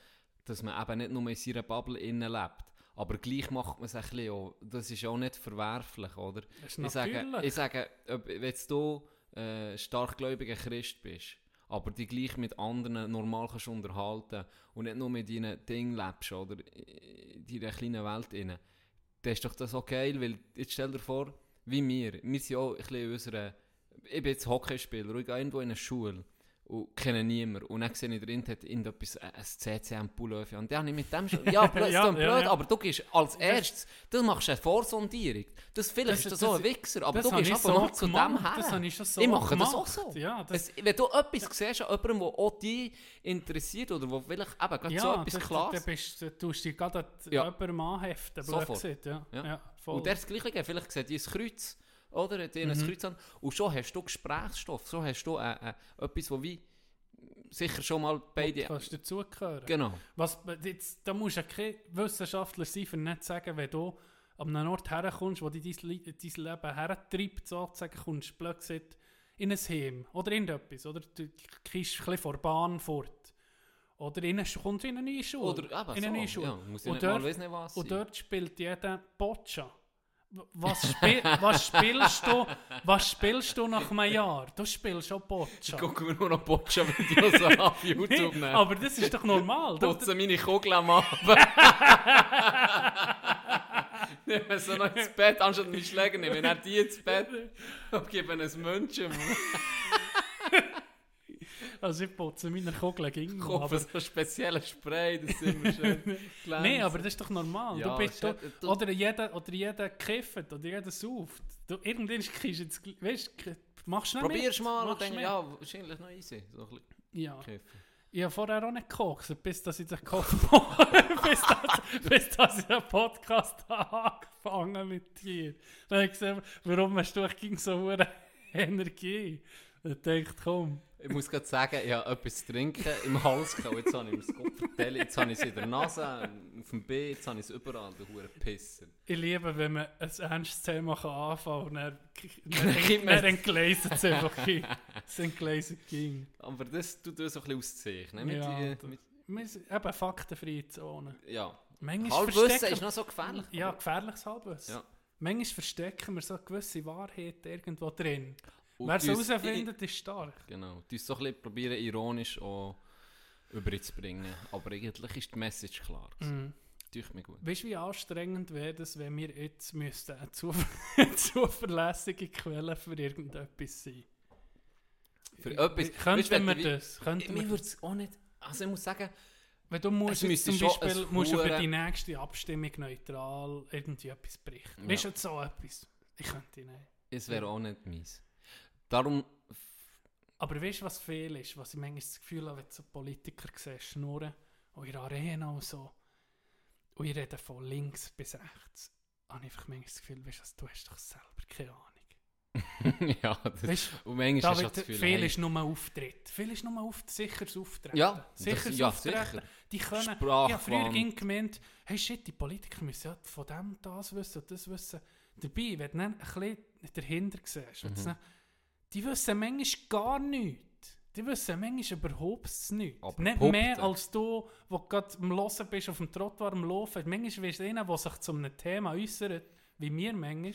A: Dass man eben nicht nur in seiner Bubble innen lebt. Aber gleich macht man es ein bisschen auch. Das ist auch nicht verwerflich, oder? Ich sage, ich sage ob, wenn du äh, starkgläubiger Christ bist, aber dich gleich mit anderen normal kannst unterhalten und nicht nur mit deinen Dingen lebst oder in deiner kleinen Welt inne, dann ist doch das auch geil, weil jetzt stell dir vor, wie wir, wir sind auch ein bisschen in ich bin jetzt Hockeyspieler und ich gehe irgendwo in eine Schule und kenne niemanden. Und dann sehe ich drin, hat irgendetwas, äh, ein CCM-Pullover. Und dann habe ich mit dem schon, ja, blöd,
B: Ja,
A: ja, blöd
B: ja, ja.
A: aber du gehst als erstes, du machst eine Vorsondierung. Das, vielleicht
B: Das-
A: ist das,
B: das-
A: so ein Wichser, aber
B: das
A: du gehst einfach
B: so
A: nur zu dem
B: gemacht.
A: her.
B: Das habe ich schon so
A: ich mache das auch
B: gemacht.
A: so.
B: Ja, das,
A: Es, wenn du etwas siehst an jemandem, der auch dich interessiert oder wo vielleicht eben gerade so etwas
B: das-
A: klar
B: da bist, du tust dich gerade an
A: Ja.
B: jemandem anheften, blöd
A: Sofort.
B: gesagt, ja.
A: Ja.
B: Ja. voll.
A: Und der ist das Gleiche. Vielleicht sieht die ein Kreuz, oder? Die
B: Mhm.
A: ein Kreuz an. Und schon hast du Gesprächsstoff. So hast du äh, äh, etwas, wo wie sicher schon mal
B: Du
A: beide...
B: kannst dazugehören.
A: Genau.
B: Was, jetzt, da musst du ja kein Wissenschaftler sein, für nicht zu sagen, wenn du an einem Ort herkommst, wo dich dein, dein Leben hertreibt, sozusagen, kommst du gesagt in ein Heim oder in etwas, oder du gehst ein bisschen vor der Bahn fort. Oder in eine, kommst du in eine neue Schule.
A: Oder eben
B: in eine neue
A: so.
B: Schule.
A: Ja,
B: Und dort-
A: was
B: Und dort spielt jeder Boccia. Was, spiel, was, spielst du, was spielst du nach einem Jahr? Du spielst auch Boccia.
A: Gucken wir nur noch Boccia-Videos an auf YouTube.
B: Nee,
A: ne?
B: aber das ist doch normal. Du,
A: Putzen meine Kugel am Abend. Nehmen so noch ins Bett, anstatt mich Schläger nehmen. Dann die ins Bett und geben ein München.
B: also ich putze meine Kugeln gegen
A: Kopf
B: aber
A: so ein spezielles Spray, das ist immer schön.
B: Nein, aber das ist doch normal.
A: Ja,
B: du bist
A: ist
B: du, oder jeder oder jeder kifft oder jeder sauft. Du irgendwann kriegst du jetzt weißt, machst du nicht
A: Probierst
B: mit,
A: mal und
B: mit.
A: ja, wahrscheinlich noch easy. So ein bisschen
B: ja.
A: kiffen.
B: Ich habe vorher auch nicht gekokst, bis dass ich den Kopf bis, dass, bis dass ich den Podcast angefangen mit dir. Dann habe ich gesehen, warum hast du gegen so eine Energie? Ich dachte, komm.
A: Ich muss gerade sagen, ich habe etwas zu trinken im Hals gehabt. Jetzt habe ich mir das Kopf vertellt. Jetzt habe ich es in der Nase, auf dem B, jetzt habe ich es überall, der hure Pisser.
B: Ich liebe, wenn man ein ernstes Thema kann anfangen und dann, dann,
A: man-
B: dann entgleist es einfach. hin. Es entgleist ging.
A: Aber das tut uns so ein bisschen auszeichnen. Mit
B: Ja,
A: die, mit,
B: Wir sind eben faktenfreie Zone.
A: ja.
B: Manchmal
A: Halbwissen ist noch so gefährlich.
B: Ja, gefährliches Halbwissen.
A: Ja.
B: Manchmal verstecken wir so eine gewisse Wahrheit irgendwo drin. Wer es herausfindet, ist stark.
A: Genau. Du so ein bisschen probieren, ironisch auch überzubringen. Aber eigentlich ist die Message klar.
B: Mhm.
A: Mir gut.
B: Weißt du, wie anstrengend wäre es, wenn wir jetzt müssten eine, zuver eine zuverlässige Quelle für irgendetwas sein?
A: Für etwas-
B: Könnten wir das? Könnten
A: Mir würde es auch nicht... Also ich muss sagen,
B: Wenn du musst jetzt zum Beispiel musst
A: hure-
B: die nächste Abstimmung neutral irgendwie etwas berichten.
A: Ja.
B: Weißt du jetzt so etwas? Ich könnte nicht.
A: es wäre auch nicht meins. Darum...
B: Aber weißt du, was viel ist? Was ich manchmal das Gefühl habe, wenn du so Politiker siehst, schnurren und in der Arena und so. Und ich rede von links bis rechts. Habe ich einfach manchmal das Gefühl, weißt du, du hast doch selber keine Ahnung.
A: ja, das,
B: Weißt
A: und manchmal
B: da
A: hast du das Gefühl,
B: viel
A: hey,
B: ist nur Auftritt. Viel ist nur auf, sicheres Auftreten.
A: Ja, das-
B: sicheres
A: ja,
B: Auftreten.
A: sicher.
B: Die können, ich habe früher ging gemeint, hey shit, die Politiker müssen ja von dem das wissen und das wissen. Dabei, wenn du ein bisschen dahinter siehst,
A: Mhm.
B: Die wissen manchmal gar nichts. Die wissen manchmal überhaupt nichts.
A: Aber
B: Nicht
A: behaupten.
B: mehr als du, wo du gerade am Hören bist, auf dem Trottoir am Laufen. Manchmal du einer, der sich zu einem Thema äußert, wie mir manchmal.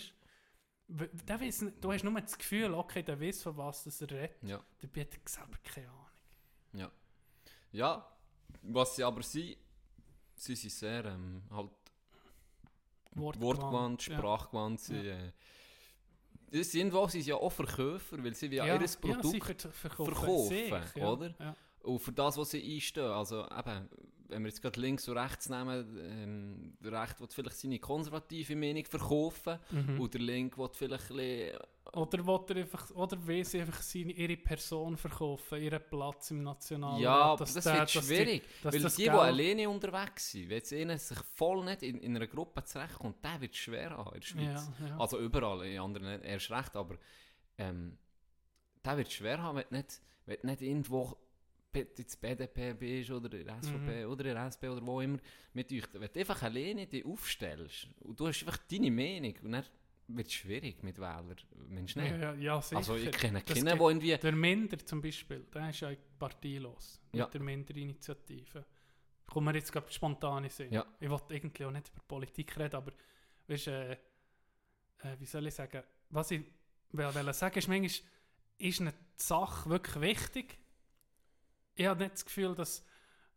B: Der weiss, du hast nur das Gefühl, okay, der weiß, von was das er redet.
A: Ja.
B: Dabei hat er selber keine Ahnung.
A: Ja. Ja, was sie aber sind, sie sind sehr ähm, halt wortgewandt,
B: Ja.
A: sprachgewandt. Sie, äh, sind irgendwo sind sie ja auch Verkäufer, weil sie wie
B: Ja,
A: ihr
B: ja, sie
A: Produkt
B: ver- verkaufen,
A: verkaufen,
B: sich, ja,
A: oder?
B: Ja.
A: und für das, was sie einstehen. Also eben, wenn wir jetzt gerade links und rechts nehmen, ähm, der Recht will vielleicht seine konservative Meinung verkaufen
B: Mhm.
A: und der Link will vielleicht ein bisschen
B: Oder, will er einfach, oder will sie einfach seine, ihre Person verkaufen, ihren Platz im Nationalrat?
A: Ja, das
B: der-
A: wird
B: dass die-
A: schwierig.
B: dass
A: weil
B: das
A: die, die alleine unterwegs sind, wenn einer sich voll nicht in, in einer Gruppe zurechtkommt, der wird es schwer haben in der Schweiz.
B: Ja, ja.
A: Also überall, in anderen erst recht, aber ähm, der wird es schwer haben, wenn du nicht, wenn du nicht irgendwo jetzt BDP bist oder in der SVP
B: Mhm.
A: oder in der SP oder wo immer mit euch. Wenn du einfach alleine dich aufstellst und du hast einfach deine Meinung und dann wird es schwierig mit Wählern. Mensch,
B: ja,
A: nicht.
B: ja, ja, sicher.
A: also ich kenne keinen, der irgendwie...
B: Der Minder zum Beispiel, der ist ja parteilos.
A: Ja.
B: Mit der Minder-Initiative. Kommen wir jetzt gerade spontan in Sinn.
A: Ja.
B: Ich wollte irgendwie auch nicht über Politik reden, aber weißt, äh, äh, wie soll ich sagen, was ich will, will sagen, ist manchmal, ist eine Sache wirklich wichtig? Ich habe nicht das Gefühl, dass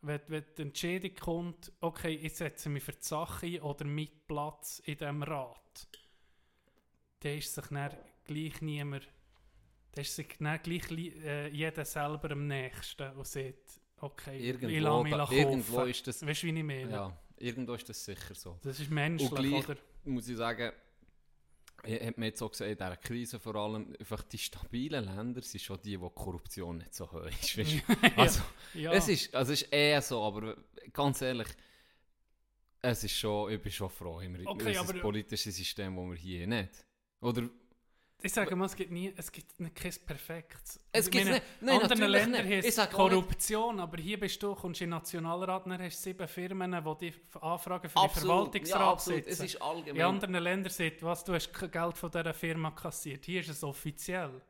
B: wenn, wenn die Entscheidung kommt, okay, ich setze mich für die Sache ein oder mit Platz in diesem Rat, dann ist sich dann gleich niemand dann ist sich dann gleich äh, jeder selber am nächsten und sagt, okay, ich
A: Irgendwo,
B: lasse mich
A: da, irgendwo ist das,
B: Weißt du, wie ich meine?
A: ja, irgendwo ist das sicher so.
B: Das ist menschlich,
A: gleich-
B: oder?
A: muss ich sagen, ich hat mir jetzt auch gesehen, in dieser Krise vor allem, einfach die stabilen Länder sind schon die, wo die Korruption nicht so hoch ist. Also,
B: ja.
A: es, ist, also es ist eher so, aber ganz ehrlich, es ist schon, ich bin schon froh, immer
B: Okay,
A: unser
B: aber-
A: politisches System, das wir hier nicht. Oder
B: Ich sage mal, es gibt, nie, es gibt nicht kein Perfektes.
A: Es gibt's
B: meine,
A: nicht. Nein,
B: andere
A: natürlich
B: Länder
A: nicht. nicht-
B: Korruption, aber hier bist du, kommst in den Nationalrat, dann hast du sieben Firmen, die die Anfragen für den
A: absolut, ja,
B: Verwaltungsrat
A: es
B: sitzen.
A: ist
B: In
A: allgemein.
B: anderen Ländern sagt, was, du hast kein Geld von dieser Firma kassiert. Hier ist es offiziell.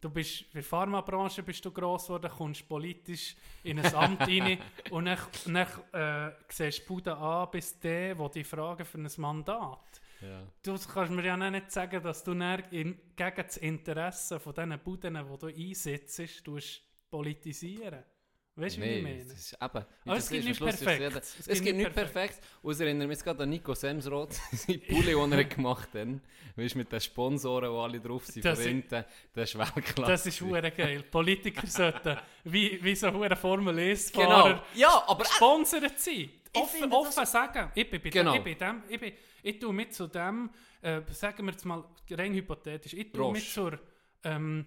B: Du bist, in der Pharmabranche bist du gross geworden, kommst politisch in ein Amt rein und dann, dann äh, siehst du Bude A bis D, wo die fragen für ein Mandat.
A: Ja.
B: Du kannst mir ja nicht sagen, dass du gegen das Interesse von diesen Buden, die du einsetzt, politisieren. Weißt du, wie ich
A: Nee,
B: meine?
A: das ist eben,
B: Aber es gibt
A: ist,
B: nicht
A: ist
B: perfekt.
A: jeder-
B: Es
A: Es,
B: gibt
A: gibt
B: nicht
A: nicht perfekt. Und es erinnert mich gerade an Nico Semsroth, sein Pulli, den er gemacht hat. Weißt du, mit den Sponsoren, die alle drauf sind,
B: Das ist-
A: hinten. Das ist Weltklasse.
B: Das ist hure geil. Politiker sollten, wie, wie so hure Formel 1
A: Genau. Ja, aber
B: gesponsert sein. Offen, offen sagen. Ich bin, bei
A: Genau.
B: dem, ich, bin dem, ich, bin, ich tue mit zu dem, äh, sagen wir jetzt mal rein hypothetisch, ich tue mit zur, ähm,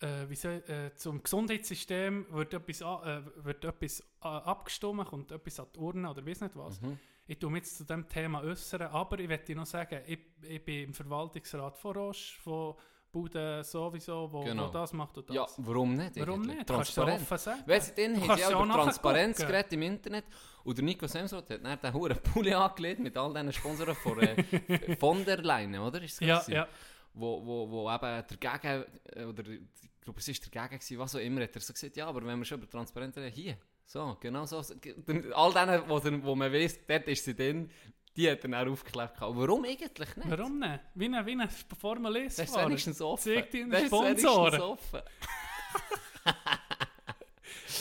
B: äh, wie soll, äh, zum Gesundheitssystem wird etwas, äh, wird etwas abgestimmt, kommt etwas an die Urne oder weiß nicht was.
A: Mhm.
B: Ich tue mich jetzt zu dem Thema äußern, aber ich möchte noch sagen, ich, ich bin im Verwaltungsrat von Roche, von Bude sowieso, wo,
A: Genau.
B: wo das macht und das.
A: ja, warum nicht?
B: Warum nicht? Kannst du offen sagen.
A: Weißt du, dann haben sie auch über Transparenz geredet im Internet. Und der Nico Semsroth hat dann den huren Pulli angelegt mit all diesen Sponsoren von, äh, von der Leine, oder? Ist
B: Ja, ja.
A: wo, wo, wo eben dagegen, äh, oder ich glaube, es war dagegen, gewesen, was auch immer, hat er so gesagt, ja, aber wenn wir schon über Transparenz reden, hier, so, genau so. dann All denen, wo, dann- wo man weiss, dort ist sie drin, die hat er dann aufgeklebt. gehabt. Warum eigentlich nicht?
B: Warum nicht? Wie eine, wie eine Formel 1
A: Das ist wenigstens offen.
B: Zeig deinen
A: Das ist wenigstens offen.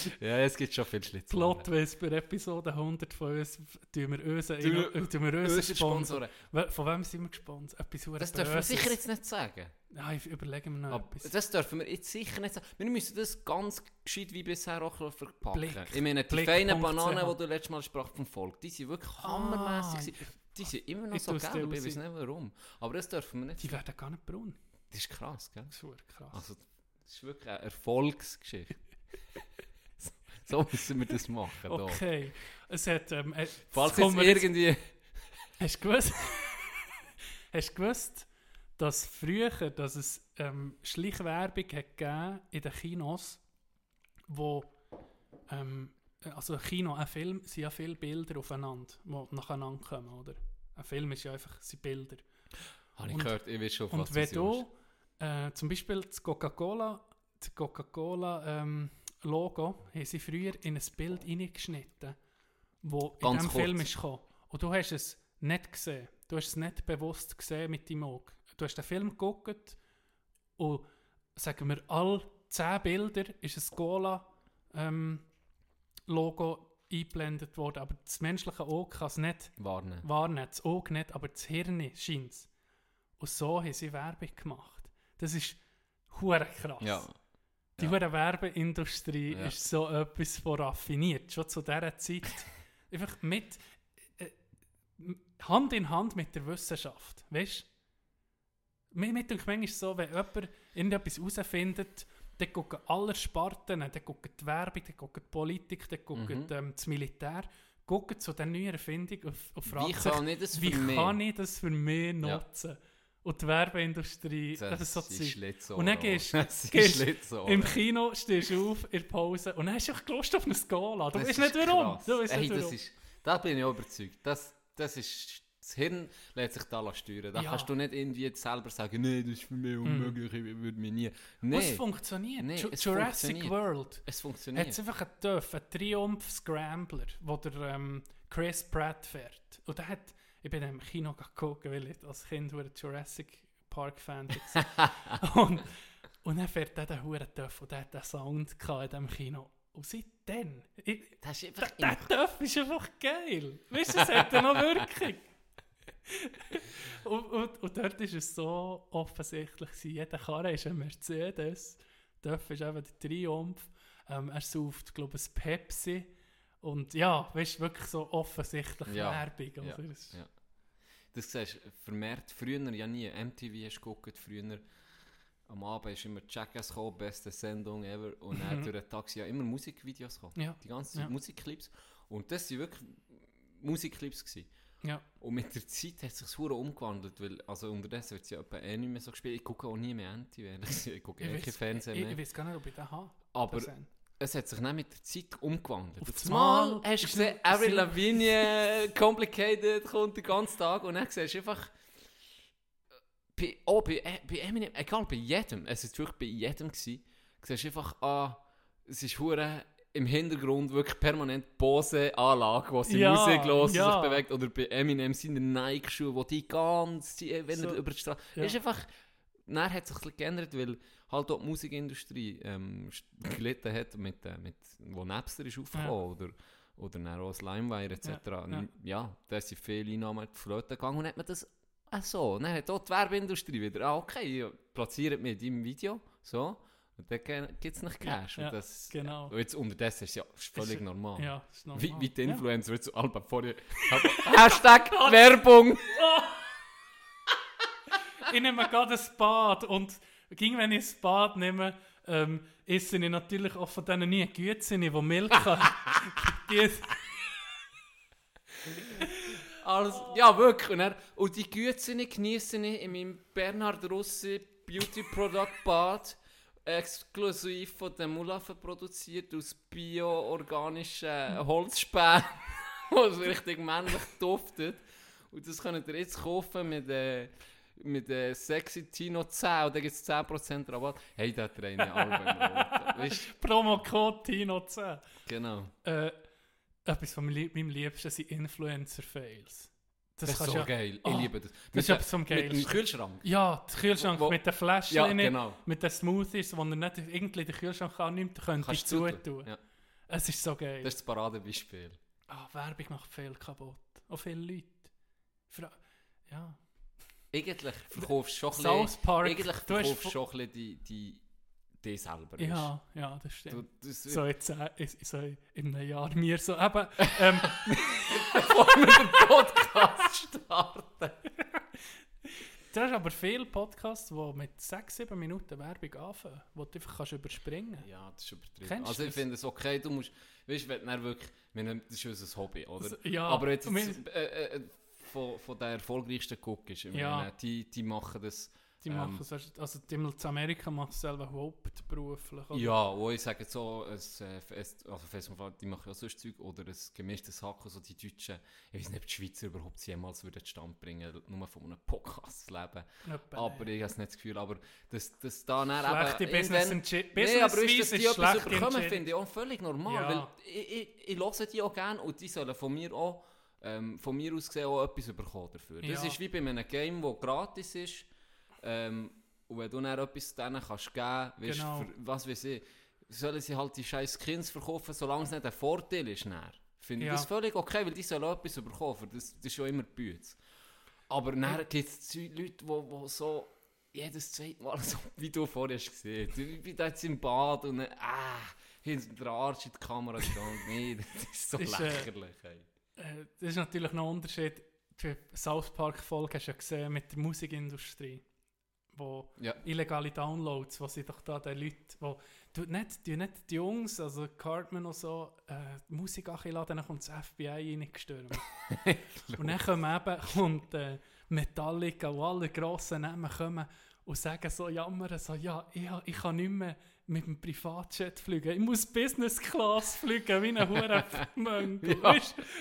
A: ja, es gibt schon viel Schlitz.
B: Plotwist bei Episode 100 von uns tun wir unseren, wir
A: Unsere
B: Sponsor.
A: Sponsoren.
B: We- Von wem sind wir gesponsert? Etwas
A: Das dürfen wir sicher jetzt nicht sagen.
B: Ja, ich überlege mir noch
A: Aber
B: etwas.
A: das dürfen wir jetzt sicher nicht sagen. Wir müssen das ganz gescheit wie bisher auch verpacken.
B: Blick.
A: Ich meine, die
B: Blick
A: feinen Bananen, die du letztes Mal sprach vom Volk, die sind wirklich hammermässig. gewesen. Die sind immer noch
B: ich
A: so gelb, ich weiß nicht warum. Aber das dürfen wir nicht
B: Die werden gar nicht braun.
A: Das ist krass, gell?
B: Das ist krass.
A: Also, das ist wirklich eine Erfolgsgeschichte. so, müssen wir das machen. da.
B: okay. Es hat... Ähm, äh,
A: Falls
B: jetzt
A: irgendwie...
B: Hast du gewusst, hast du gewusst dass früher dass es ähm, Schleichwerbung hat gegeben in den Kinos, wo ähm, also ein Kino, ein Film, sind ja viele Bilder aufeinander, die nacheinander kommen, oder? Ein Film ist ja einfach sind Bilder.
A: Habe ich
B: Und-
A: gehört, ich weiß schon, auf
B: Und
A: was
B: wenn
A: das ist.
B: du äh, zum Beispiel das Coca-Cola das Coca-Cola ähm, Logo haben sie früher in ein Bild hineingeschnitten, wo in diesem. Film ist gekommen. Und du hast es nicht gesehen. Du hast es nicht bewusst gesehen mit deinem Auge. Du hast den Film geguckt und sagen wir, alle 10 Bilder ist ein Cola ähm, eingeblendet worden, aber das menschliche Auge kann es nicht
A: Warnen.
B: wahrnehmen, das Auge nicht, aber das Hirn scheint es. Und so haben sie Werbung gemacht. Das ist hure krass.
A: Ja.
B: Die
A: Ja.
B: Werbeindustrie
A: Ja.
B: ist so etwas von raffiniert, schon zu dieser Zeit. Einfach mit äh, Hand in Hand mit der Wissenschaft. Weißt du? Mir mit manchmal so, wenn jemand irgendetwas herausfindet, dann gucken alle Sparten, dann gucken die Werbung, dann gucken die Politik, dann gucken
A: Mhm.
B: ähm, das Militär, gucken zu der neuen Erfindung und, und
A: Wie
B: fragen sich,
A: ich das
B: wie
A: mich?
B: kann ich das für mich
A: Ja.
B: Und die Werbeindustrie, das, ist so Zeug. Und dann gehst-
A: Schlitzohr.
B: Im Kino stehst du auf, in der Pause und dann hast du einfach Lust auf eine Skala. Du
A: Das
B: weißt
A: ist
B: nicht warum. Du weißt
A: Ey,
B: nicht
A: das
B: warum.
A: ist, da bin ich überzeugt. Das, das ist, das Hirn lässt sich da steuern. Da
B: Ja.
A: kannst du nicht irgendwie selber sagen, nee, das ist für mich unmöglich, ich würde mich nie.
B: Und es
A: Nee,
B: funktioniert.
A: Nee, es
B: Jurassic
A: funktioniert.
B: World
A: es
B: hat
A: funktioniert.
B: einfach einen TÜV, einen Triumph Scrambler, wo der ähm, Chris Pratt fährt. Und der hat, ich bin im Kino geguckt, weil ich als Kind ein Jurassic Park Fan war. und, und dann fährt der den Huren TÜV und der hat den Sound in diesem Kino. Und seitdem, ich,
A: Das ist einfach
B: der, der TÜV ist einfach geil. Weißt du, es hat ja noch Wirkung. und, und, und dort ist es so offensichtlich, jeder Karre ist ein Mercedes, dort ist eben der Triumph, ähm, er sauft, glaube ich, ein Pepsi und ja, weißt wirklich so offensichtlich
A: Ja,
B: Werbung.
A: ja,
B: Also, das-
A: ja. Das siehst du vermehrt früher ja nie. MTV hast du geguckt, früher am Abend ist immer Jackass gekommen, beste Sendung ever. Und dann
B: Mhm.
A: durch den Tag ja immer Musikvideos gekommen.
B: Ja,
A: Die ganze Zeit
B: Ja.
A: Musikclips. Und das waren wirklich Musikclips. Gewesen.
B: ja.
A: Und mit der Zeit hat sich hure umgewandelt, weil also unterdessen wird es ja etwa eh nicht mehr so gespielt. Ich gucke auch nie mehr MTV, ich gucke eh kein Fernsehen
B: ich,
A: mehr.
B: ich weiß gar nicht, ob ich den habe.
A: Aber. Es hat sich dann mit der Zeit umgewandelt.
B: Auf das
A: Mal hast du gesehen, Avril
B: sind-
A: Lavigne, Complicated kommt den ganzen Tag und dann siehst du einfach, bei, oh, bei, äh, bei Eminem, egal, bei jedem, es ist wirklich bei jedem gewesen, siehst du einfach, ah, es ist hure im Hintergrund wirklich permanent Bose-Anlage, wo sie
B: Ja,
A: Musik los
B: ja.
A: sich bewegt, oder bei Eminem seine Nike-Schuhe, wo die ganz, wenn
B: So,
A: er über die Straße,
B: ja.
A: ist einfach, dann hat sich ein bisschen geändert, weil halt auch die Musikindustrie ähm, gelitten hat, mit, äh, mit, wo Napster ist aufgekommen, oder, oder dann auch das LimeWire etc.
B: Ja,
A: Ja,
B: ja.
A: ja. da sind viele Einnahmen flöten gegangen und hat man das auch so. Dann hat auch die Werbeindustrie wieder, ah, okay, ja, platziert mich in deinem Video, so, und dann gibt es nicht
B: Ja,
A: Cash.
B: ja,
A: und das,
B: genau.
A: Und jetzt unterdessen ist es ja ist völlig
B: Ist-
A: normal.
B: Ja, ist normal.
A: Wie, wie die
B: Ja.
A: Influencer, jetzt so Alba vorher. Hashtag Werbung!
B: Ich nehme gerade ein Bad und ging, wenn ich ein Bad nehme, ähm, esse ich natürlich auch von denen nie Gützchen, die Milch haben.
A: Alles, ja, wirklich. Und, dann, und die Güte genieße ich in meinem Bernhard Russi Beauty Product Bad. Exklusiv von den Mulaffen produziert aus bio-organischen Holzspänen, was richtig männlich duftet. Und das könnt ihr jetzt kaufen mit, äh, mit äh, Sexy Tino 10 und dann gibt es 10% Rabatt. Hey, da eine Alben Weißt
B: Promocode Tino 10.
A: Genau.
B: Äh, etwas von meinem Lieb- meinem Liebsten sind Influencer-Fails. Das,
A: Das, ist so
B: ja,
A: geil.
B: Oh,
A: ich liebe das.
B: ist
A: der-
B: etwas vom
A: Mit dem
B: Geilsten.
A: Kühlschrank.
B: Ja, der Kühlschrank
A: Wo-
B: mit den Fläschchen,
A: Ja, genau.
B: mit den Smoothies, die er nicht irgendwie den Kühlschrank annimmt, könnte ich zutun,
A: ja.
B: Es ist so geil.
A: Das ist das Paradebeispiel.
B: Ah, Werbung macht viel kaputt. Auch viele Leute. Fra ja.
A: Eigentlich verkaufst du schon ein
B: South
A: bisschen,
B: Park.
A: eigentlich
B: du
A: verkaufst du schon ein die, die, die selber.
B: Ja, ja, das
A: Du,
B: stimmt.
A: das,
B: So jetzt äh, ich, so in einem Jahr mir so eben ähm,
A: bevor wir den Podcast starten.
B: du hast aber viele Podcasts, die mit 6, 7 Minuten Werbung anfangen, wo du einfach kannst überspringen
A: Ja, das ist übertrieben.
B: Kennst du
A: also ich finde es okay, du musst, weißt du, wenn du wirklich, wir nehmen- das ist unser Hobby, oder?
B: Ja,
A: Aber jetzt, äh, äh, von, von den erfolgreichsten ich
B: Ja.
A: meine, die, die machen das,
B: Die
A: Ähm,
B: machen es, also die in Amerika machen es selber hauptberuflich. oder?
A: ja, wo ich sage so, ein äh, also Festival, die machen ja sonst Zeug, oder ein gemischtes Hack, also die Deutschen, ich weiß nicht, ob die Schweizer überhaupt jemals würden Stand bringen, nur von einem Podcast zu leben.
B: Etwa
A: Aber ich habe nicht das Gefühl, aber das, das da dann
B: Schlechte
A: eben...
B: Business Entscheidung.
A: Nee, aber ist, dass
B: Business
A: die etwas bekommen, finde ich auch völlig normal.
B: Ja.
A: Weil ich, ich, ich höre die auch gerne und die sollen von mir auch, ähm, von mir aus gesehen auch etwas bekommen dafür. Das
B: Ja.
A: ist wie bei einem Game, das gratis ist. Ähm, und wenn du dann etwas denen kannst geben, weißt,
B: Genau.
A: für, was weiß ich, sollen sie halt die scheiß Skins verkaufen, solange es nicht ein Vorteil ist. Dann. Finde
B: Ja.
A: ich das völlig okay, weil die sollen auch etwas bekommen. Das, das ist schon immer Bütz. Aber dann gibt es Leute, die so jedes zweite Mal, so, wie du vorher hast gesehen ich bin da jetzt im Bad und dann, ah, hinten der Arsch in die Kamera gegangen. Nee, das ist so
B: Ist, äh,
A: lächerlich. ey.
B: Äh, das ist natürlich noch ein Unterschied. Die South Park-Folge hast du ja gesehen mit der Musikindustrie. Wo
A: Ja.
B: illegale Downloads, wo sie doch da den Leuten, wo du nicht, die nicht die Jungs, also Cartman und so, äh, die Musik anladen, dann kommt das FBI reingestürmt. und dann kommen eben, kommt äh, Metallica und alle grossen Namen kommen und sagen so, jammern so, ja, ich, ich kann nicht mehr mit dem Privatjet fliegen, ich muss Business Class fliegen, wie ein Hurenmönkel.
A: Ja,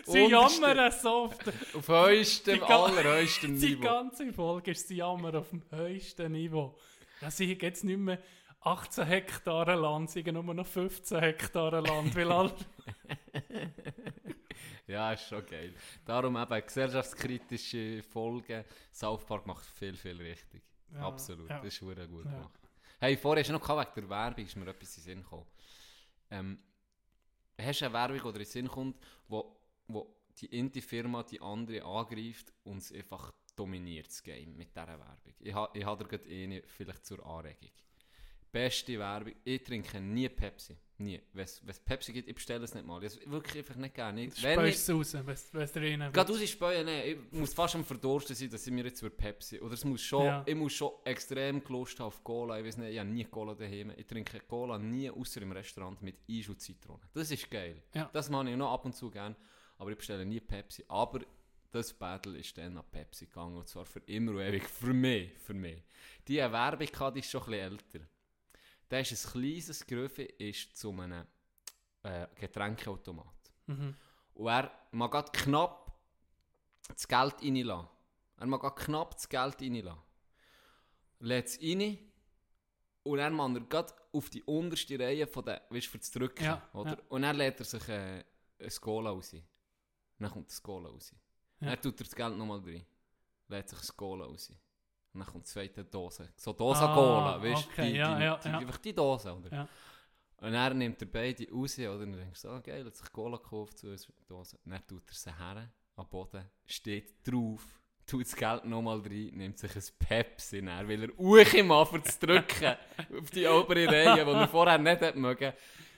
B: sie jammern so auf der,
A: Auf höchstem,
B: Die
A: allerhöchstem
B: die
A: Niveau.
B: ganze Folge ist sie Jammer auf dem höchsten Niveau. Sie haben jetzt nicht mehr 18 Hektare Land, sie haben nur noch 15 Hektare Land, weil alle...
A: Ja, ist schon geil. Darum eben gesellschaftskritische Folgen. South Park macht viel, viel richtig.
B: Ja,
A: Absolut,
B: ja.
A: das ist verdammt gut gemacht. Hey, vorher hast du noch gehabt, wegen der Werbung, ist mir etwas in den Sinn gekommen. Ähm, hast du eine Werbung, oder in den Sinn kommt, wo, wo die Indie-Firma die andere angreift und es einfach dominiert das Game mit dieser Werbung. Ich, ha, ich habe da gerade eine vielleicht zur Anregung. Beste Werbung. Ich trinke nie Pepsi. Nie. Wenn es Pepsi gibt, ich bestelle es nicht mal. Ich wirklich einfach nicht gerne.
B: Speust es raus, wenn es drinnen
A: Gerade raus späuen, nein, ich muss fast am Verdursten sein, dass ich mir jetzt für Pepsi, oder es muss schon,
B: Ja.
A: ich muss schon extrem Lust haben auf Cola, ich weiß nicht, ich habe nie Cola daheim, ich trinke Cola nie außer im Restaurant mit Eis und Zitrone. Das ist geil.
B: Ja.
A: Das mache ich noch ab und zu gerne, aber ich bestelle nie Pepsi. Aber das Battle ist dann an Pepsi gegangen, und zwar für immer und ewig, für mich, für mich. Die Werbung hatte, die ist schon ein bisschen älter. Da ist ein kleines Gröfe, ist zu einem äh, Getränkeautomat.
B: Mhm.
A: Und er mag grad knapp das Geld reinlassen. Er mag grad knapp das Geld reinlassen. Lädt es rein und dann macht er grad auf die unterste Reihe von der, weißt, für das Drücken.
B: Ja,
A: oder?
B: ja.
A: Und dann lädt er sich äh, ein Cola raus. Dann kommt das Cola raus.
B: Ja.
A: Dann tut er das Geld nochmal rein. Lädt sich ein Cola raus. Und dann kommt die zweite Dose. So Dose
B: Ah,
A: Cola, weißt du?
B: okay,
A: die,
B: ja,
A: die,
B: ja,
A: die,
B: ja.
A: Einfach die Dose, oder? Und dann nimmt er beide raus, oder? Und dann denkst du, ah, geil, hat sich Cola gekauft zu einer Dose. Und dann tut er sie her, am Boden, steht drauf, tut das Geld nochmal rein, nimmt sich ein Pepsi, dann will er Uche machen, für zu drücken, auf die obere Reihe, die er vorher nicht hätte mögen.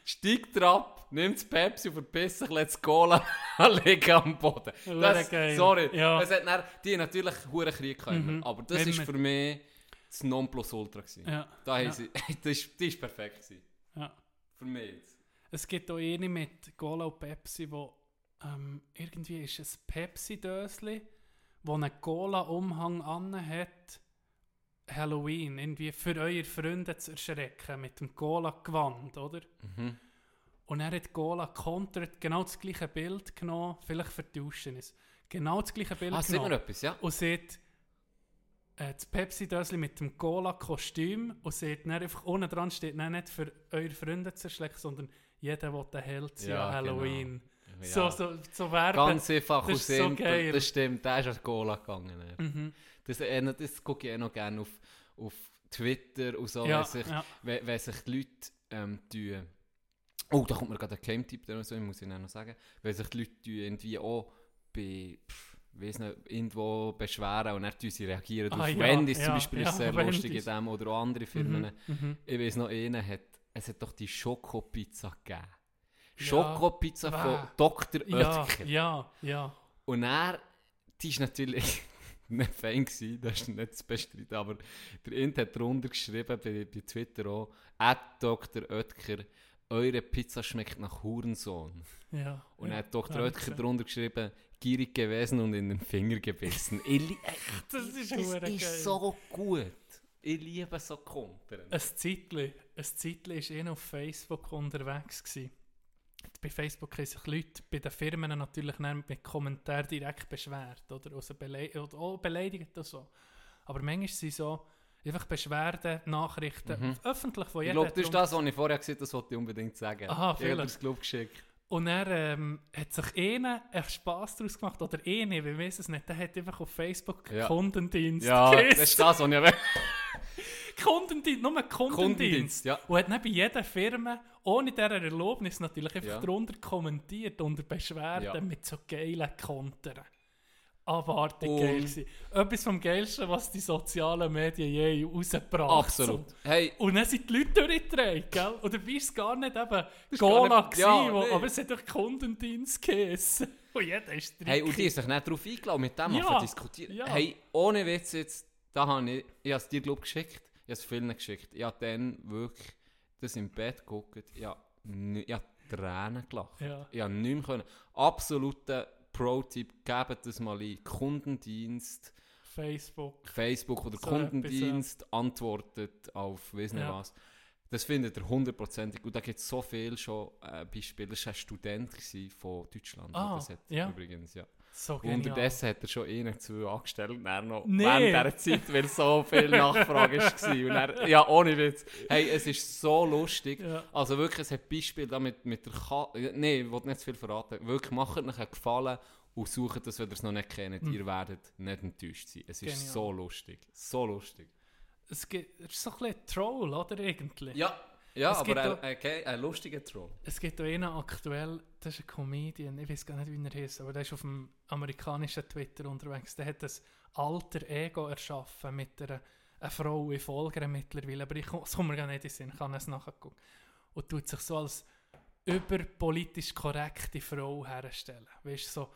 A: Steigt er ab, nimmt das Pepsi und verpisst sich, lässt das Cola liegen am Boden.
B: Hure
A: Das,
B: geil.
A: sorry,
B: Ja.
A: es hat dann, die haben natürlich hohen Krieg gehabt,
B: Mhm.
A: aber das ist
B: wir-
A: für mich das Nonplusultra gewesen.
B: Ja.
A: Da
B: Ja.
A: sie, das, ist, das ist perfekt gewesen.
B: Ja.
A: Für mich jetzt.
B: Es gibt auch eine mit Cola und Pepsi, wo ähm, irgendwie ist ein Pepsi-Dösli, wo einen Cola-Umhang an hat. Halloween, irgendwie für eure Freunde zu erschrecken mit dem Cola-Gewand, oder?
A: Mhm.
B: Und er hat Cola kontert, genau das gleiche Bild genommen, vielleicht vertauschen es. Genau das gleiche Bild
A: Ah,
B: genommen.
A: etwas, ja?
B: Und sieht äh, das Pepsi-Dösli mit dem Cola-Kostüm und sieht dann einfach unten dran steht dann nicht für eure Freunde zu erschrecken, sondern jeder, der den Held sein
A: Ja,
B: an Halloween.
A: Ja.
B: So, so, so werben.
A: Ganz einfach
B: das
A: und
B: so
A: simpel. Das stimmt, der ist an Cola gegangen.
B: Mhm.
A: Das, äh, das gucke ich auch noch gerne auf, auf Twitter und so,
B: Ja,
A: wenn, sich,
B: ja.
A: wenn, wenn sich die Leute ähm, tun. Oh, da kommt mir gerade ein Game-Tipp, der so, muss ich noch sagen. Wenn sich die Leute tun, irgendwie auch bei, pff, weiss nicht, irgendwo beschweren und dann sie reagieren.
B: Ah,
A: auf
B: ja,
A: Wendy's zum
B: ja,
A: Beispiel
B: ja,
A: ist sehr lustig in
B: Wendy's.
A: dem oder auch andere Firmen.
B: Mhm. Mhm.
A: Ich weiß noch, einen hat, es hat doch die Schokopizza gegeben. Schokopizza von. Dr. Oetker.
B: ja, ja.
A: Und er, die ist natürlich nicht fein gewesen, das ist nicht zu bestreiten, aber der Int hat drunter geschrieben, bei, bei Twitter auch, Dr. Oetker, eure Pizza schmeckt nach Hurensohn.
B: ja.
A: Und
B: ja.
A: er hat Dr. Oetker drunter geschrieben, gierig gewesen und in den Finger gebissen. ich li-
B: Das ist,
A: das
B: geil.
A: ist so gut. Ich liebe so Kontern.
B: Ein Zeitli, ein Zeitli ist eh auf Facebook unterwegs gewesen. Bei Facebook haben sich Leute bei den Firmen natürlich mit Kommentaren direkt beschwert, oder? Also bele oder auch beleidigt und so. Aber manchmal sind so einfach Beschwerden, Nachrichten,
A: Mhm.
B: öffentlich von
A: Ich
B: jedem.
A: glaube, das ist das, was ich vorher gesagt habe, das wollte ich unbedingt sagen.
B: Aha,
A: ich habe das Club geschickt.
B: Und er ähm, hat sich einer einen Spass daraus gemacht, oder eine, wir wissen es nicht, der hat einfach auf Facebook
A: Ja.
B: Kundendienst
A: Ja,
B: geheißen.
A: das ist das, was ich will.
B: Kundendienst, nur Kundendienst.
A: Kundendienst, ja.
B: Und hat dann bei jeder Firma, ohne dieser Erlaubnis natürlich, einfach
A: Ja.
B: drunter kommentiert, unter Beschwerden
A: Ja.
B: mit so geilen Kontern. Abartig
A: Und-
B: geil gewesen. Etwas vom Geilsten, was die sozialen Medien je rausgebracht
A: Absolut. Hey,
B: Und dann sind die Leute durchgedreht, gell? Und dabei war es gar nicht eben Cola,
A: nicht- ja,
B: gewesen,
A: nee.
B: aber es hat doch Kundendienst geheissen. Und jeder ist drin.
A: Hey, und die haben sich nicht darauf eingeladen, mit dem
B: Ja,
A: diskutieren.
B: ja.
A: Hey, ohne Witz jetzt, da habe ich, ich habe es dir glaub, geschickt, ich habe es vielen geschickt. Ich habe dann wirklich das im Bett geguckt, ich habe, ich habe Tränen gelacht.
B: Ja.
A: Ich habe nichts mehr können. Absoluter Pro-Tipp, gebt das mal ein. Kundendienst,
B: Facebook.
A: Facebook oder
B: So
A: Kundendienst antwortet auf weiss nicht
B: Ja.
A: was. Das findet ihr hundertprozentig. Und da gibt es so viel schon äh, Beispiele. Das war ein Student von Deutschland.
B: Ah,
A: das hat,
B: ja.
A: übrigens, ja.
B: So
A: Und. Unterdessen hat er schon einen, zwei angestellt, und dann noch
B: Nee.
A: während dieser Zeit, weil so viel Nachfrage war. Und dann, ja, ohne Witz. Hey, es ist so lustig.
B: Ja.
A: Also wirklich, es hat Beispiele da mit, mit der Katze. Nein, ich will nicht zu viel verraten. Wirklich, macht euch einen Gefallen und sucht das, wenn ihr es noch nicht kennt. Ihr werdet nicht enttäuscht sein. Es ist.
B: Genial.
A: so lustig. So lustig.
B: Es, gibt, ist so ein bisschen Troll, oder? Irgendwie.
A: Ja, Ja,
B: Es
A: aber ein,
B: auch-
A: ein, ge- ein lustiger Troll.
B: Es gibt auch einen aktuell, das ist ein Comedian, ich weiß gar nicht, wie er heißt, aber der ist auf dem amerikanischen Twitter unterwegs. Der hat das alter Ego erschaffen mit einer, einer Frau, ich folge mittlerweile, aber ich komme gar nicht in den Sinn, ich kann es nachgucken. Und tut sich so als überpolitisch korrekte Frau herstellen. Weißt du, so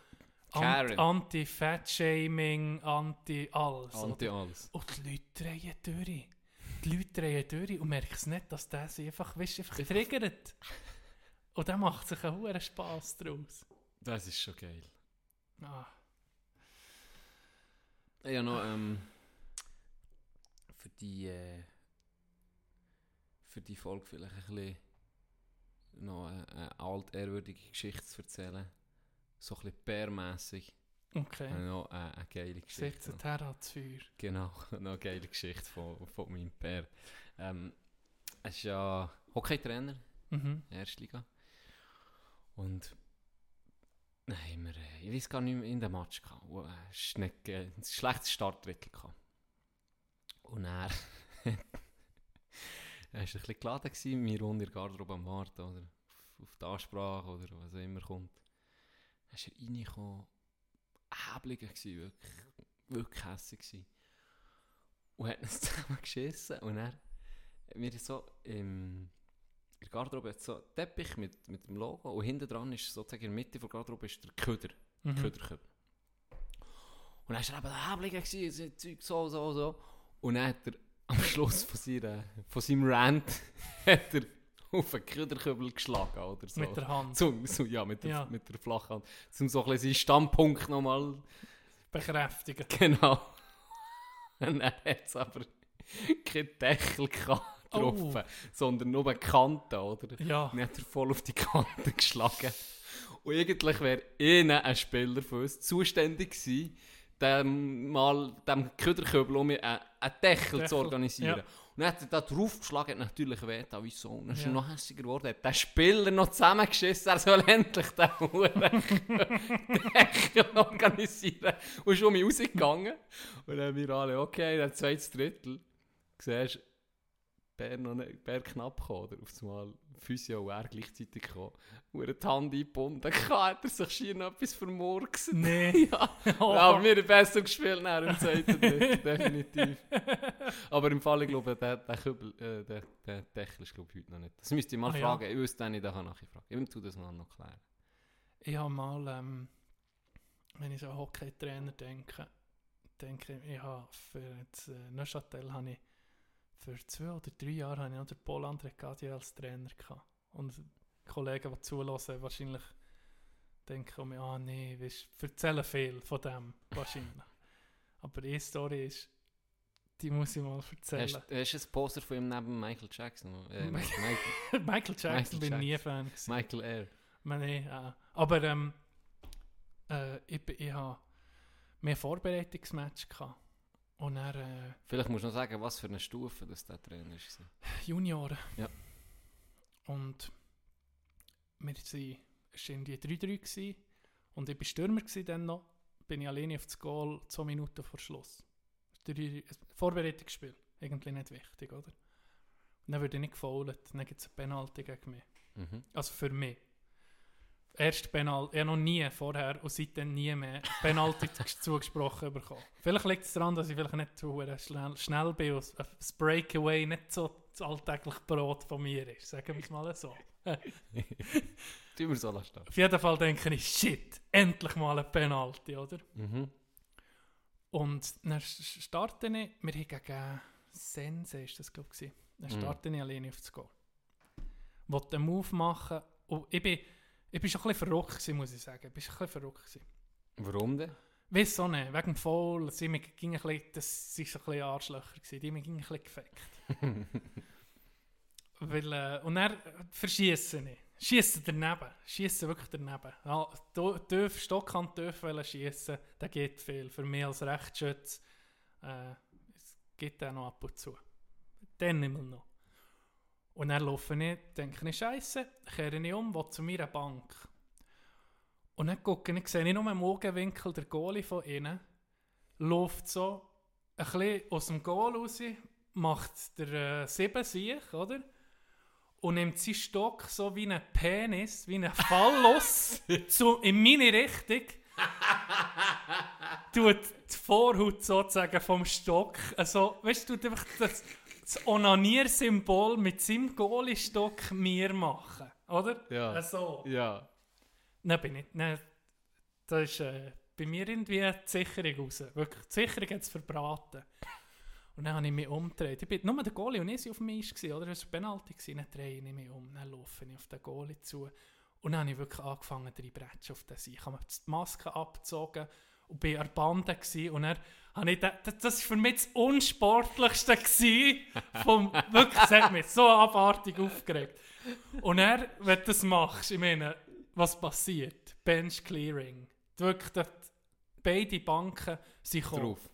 B: Anti-Fat-Shaming, Anti-alles. oder?
A: Anti alles.
B: Und die Leute drehen durch. Die Leute drehen durch und merken es nicht, dass der sie einfach, weißt, einfach triggert. Und dann macht sich einen hohen Spass daraus.
A: Das ist schon geil.
B: Ah,
A: Ja, noch ähm, für die äh, für die Folge vielleicht ein bisschen noch eine, eine altehrwürdige Geschichte zu erzählen. So ein bisschen bärmässig.
B: Okay.
A: Habe ich Noch eine, eine geile Geschichte.
B: Sitzt der ans Feuer.
A: Genau, noch eine geile Geschichte von, von meinem Bär. Ähm, er ist ja Hockeytrainer,
B: Mhm.
A: Erstliga. Und dann haben wir, ich weiß gar nicht mehr, in dem Match gehabt. wo, es äh, ein schlechtes Startdrittel gehabt. Und er, er war ein bisschen geladen, gewesen, wir unter der Garderobe am Warten, oder auf, auf die Ansprache, oder was auch immer kommt. Dann ist er reingekommen, häbliger gewesen, wirklich, wirklich hässlich gewesen. Und hat uns zusammen geschissen und er, wir so im, in der Garderobe hat so einen Teppich mit, mit dem Logo und hinten dran ist sozusagen in der Mitte der Garderobe ist der Köder,
B: Mhm.
A: Köderkübel. Und dann war er eben der Häbliger gewesen, Zeug so, so, so. Und dann hat er am Schluss von, seiner, von seinem Rant hat er auf den Köderkübel geschlagen oder so.
B: Mit der Hand.
A: Zum, so, ja, mit der,
B: Ja.
A: mit der flachen Hand. Um so ein bisschen seinen Standpunkt nochmal
B: Bekräftigen.
A: Genau. Und er hat es aber keinen Deckel drauf,
B: Oh.
A: sondern nur eine Kante, oder?
B: Ja.
A: Und hat er voll auf die Kante geschlagen. Und eigentlich wäre ihnen ein Spieler von uns zuständig gewesen, dem, mal dem Köderköbel um einen, einen Deckel,
B: Deckel,
A: zu organisieren.
B: ja.
A: Und dann hat er da drauf geschlagen, hat natürlich weh, da wieso. Und dann ist
B: Ja.
A: noch hässiger geworden, hat den Spieler noch zusammengeschissen, er soll endlich den Huren Deckel organisieren. Und ist um mich rausgegangen. Und dann haben wir alle, okay, dann zweites Drittel. Siehst Bär, noch nicht, Bär knapp gekommen, oder? Auf einmal Physio und er gleichzeitig gekommen. Und er die Hand eingebunden, hat er sich schier noch etwas vermurkst.
B: Nee.
A: ja.
B: Oh.
A: Ja, aber wir haben besser gespielt nach dem zweiten definitiv. Aber im Fall, ich glaube, der, der, Kübel, äh, der, der Deckel ist glaube ich heute noch nicht. Das müsste ich mal
B: Ah, ja.
A: fragen. Ich wüsste nicht, ich kann nachher fragen. Ich will das mal noch klären.
B: Ich habe mal, ähm, wenn ich so an Hockeytrainer denke, denke ich, ich habe für das äh, Neuchâtel habe ich für zwei oder drei Jahre habe ich noch den Paul André Gadier als Trainer gehabt. Und die Kollegen, die zulassen, wahrscheinlich denken mich, ah nee, weißt, erzählen viel von dem, wahrscheinlich. Aber die Story ist, die muss ich mal erzählen.
A: Hast, hast du ein Poster von ihm neben Michael Jackson? Äh,
B: Michael-
A: Michael,
B: Jackson
A: Michael
B: bin ich nie. Fan gewesen.
A: Michael Air.
B: Man, nee, äh, aber ähm, äh, ich, bin- ich habe mehr Vorbereitungsmatch gehabt. Und dann äh,
A: Vielleicht musst du noch sagen, was für eine Stufe das der Trainer war.
B: Junioren.
A: Ja.
B: Und wir waren, es war irgendwie 3-3 gewesen. und ich war Stürmer dann noch. Bin ich alleine auf das Goal, zwei Minuten vor Schluss. Drei- ein Vorbereitungsspiel, irgendwie nicht wichtig, oder? Und dann würde ich nicht gefoult, dann gibt es eine Penalty gegen mich.
A: Mhm.
B: Also für mich. Erst Penalty, ich habe noch nie vorher und seitdem nie mehr Penalty zugesprochen bekommen. Vielleicht liegt es daran, dass ich vielleicht nicht zu schnell, schnell bin und das Breakaway nicht so das alltägliche Brot von mir ist. Sagen wir es mal so.
A: Tun wir so lassen.
B: Auf jeden Fall denke ich, shit, endlich mal ein Penalty, oder?
A: Mhm.
B: Und dann starte ich, wir haben gegen Sense, ist das glaube ich, dann
A: Mhm.
B: starte ich alleine auf das Goal. Wollte den Move machen und ich bin, ich bin schon ein bisschen verrückt gewesen, muss ich sagen. Ich schon ein bisschen verrückt gewesen.
A: Warum denn?
B: Weiss auch nicht, wegen dem Foul, sie mir ging ein bisschen, das waren so ein bisschen Arschlöcher, gewesen, die mich ging ein bisschen gefickt. Weil, äh, und dann verschießen ich. Schießen daneben. Schießen wirklich daneben. Ja, Stockhand tief wollen schießen, das geht viel. Für mich als Rechtsschütz äh, es geht auch noch ab und zu. Dann immer noch. Und dann laufe ich, denke ich, Scheiße, kehre ich um, will zu meiner Bank. Und dann gucke ich, sehe ich nur im Augenwinkel der Goalie von innen, läuft so ein bisschen aus dem Goal raus, macht der äh, 7 sich, oder? und nimmt seinen Stock so wie ein Penis, wie ein Phallus zu, in meine Richtung. tut die Vorhaut sozusagen vom Stock, also, weißt du, tut einfach das, das Onaniersymbol mit seinem Goalie-Stock mir machen, oder?
A: Ja.
B: Also,
A: Ja.
B: Nein, bin ich. Nein, da ist äh, bei mir irgendwie die Sicherung raus. Wirklich, die Sicherung hat es verbraten. Und dann habe ich mich umgedreht. Ich bin nur der Goalie und ich war auf dem Eis, gewesen, oder? Es war Penalty. gewesen. Dann drehe ich mich um, dann laufe ich auf den Goalie zu. Und dann habe ich wirklich angefangen, drei Bretschen auf den Seil. Ich habe mir die Maske abgezogen und bin an der Bande. Gewesen. Und dann habe ich das, das war für mich das Unsportlichste. Gewesen vom, wirklich, das hat mich so abartig aufgeregt. Und er, wenn du das machst, ich meine, was passiert? Bench Clearing. Wirklich, dort, beide Banken sind gekommen.
A: Drauf.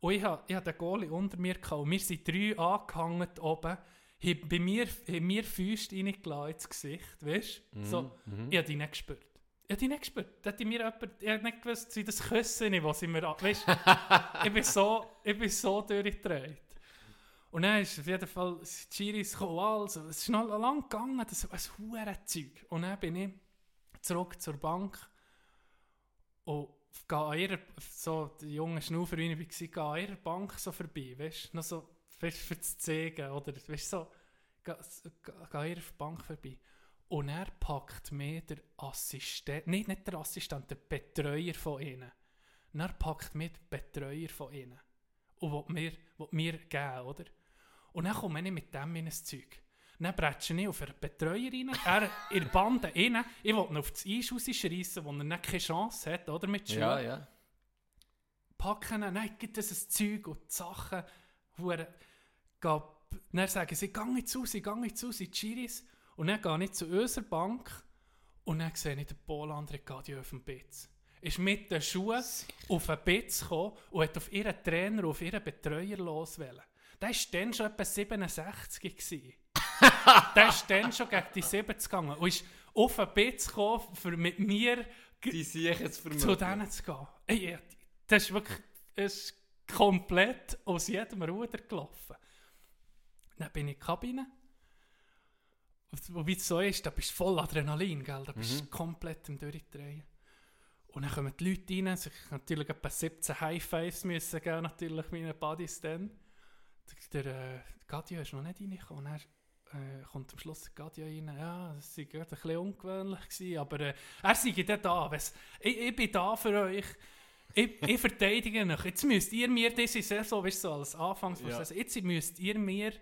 B: Und ich hatte ich hab den Goalie unter mir gehabt. Und wir sind drei angehangen oben. Haben bei mir, haben mir Füße reingelassen ins Gesicht, weißt du? So, Ich habe die nicht gespürt. Habe die nicht gespürt. Da hat mir jemand, ich nicht gewusst, wie das Küssen ist, was ich mir, weißt du? ich bin so, ich bin so durchgedreht. Und dann ist auf jeden Fall Chiris gekommen, also, es ist noch lang gegangen, das war ein hure Zeug. Und dann bin ich zurück zur Bank und gehe an ihrer, so die junge Schnaufer, ich war, gehe an ihrer Bank so vorbei, weißt du, noch so, weißt, für das Zeigen, oder, weißt du, so, gehe gehe an ihrer Bank vorbei. Und er packt mir der Assistent, nicht, nicht der Assistent, der Betreuer von ihnen. Und er packt mir den Betreuer von ihnen. Und will mir, will mir geben, oder? Und dann komme ich mit dem in ein Zeug. Dann bretsche ich auf einen Betreuer rein, er in Bande rein. Ich will ihn auf das Eis rausschreissen, wo er nicht keine Chance hat, oder? Mit Schuhen.
A: Ja, ja.
B: packen ihn, dann gibt es ein Zeug und die Sachen, er dann sagen sie, gang jetzt raus, gang jetzt raus, die Chiris. Und dann gehe ich zu unserer Bank und dann sehe ich den Polander Gadio auf dem Bitz. Ist mit den Schuhen auf den Bitz gekommen und hat auf ihren Trainer, auf ihren Betreuer loswählen. Der war dann schon etwa 67 gewesen. Der ist dann schon gegen die 70 gegangen und ist auf den Bitz gekommen, für mit mir
A: Die
B: zu denen zu gehen. Ey, das ist wirklich das ist komplett aus jedem Ruder gelaufen. Dann bin ich in die Kabine. Wobei es so ist, da bist du voll Adrenalin, gell? da bist du komplett im Durchdrehen. Und dann kommen die Leute rein, sich natürlich etwa 17 High-Fives müssen geben, natürlich meine Buddies dann. Der, der äh, Gadio ist noch nicht reingekommen. Und dann äh, kommt am Schluss der Gadio rein. Ja, das war gerade ein bisschen ungewöhnlich, gewesen, aber äh, er sei dann da. Ich, ich bin da für euch. Ich, ich verteidige euch. Jetzt müsst ihr mir diese Saison, weißt du, so als Anfangs
A: Ja.
B: Jetzt müsst ihr mir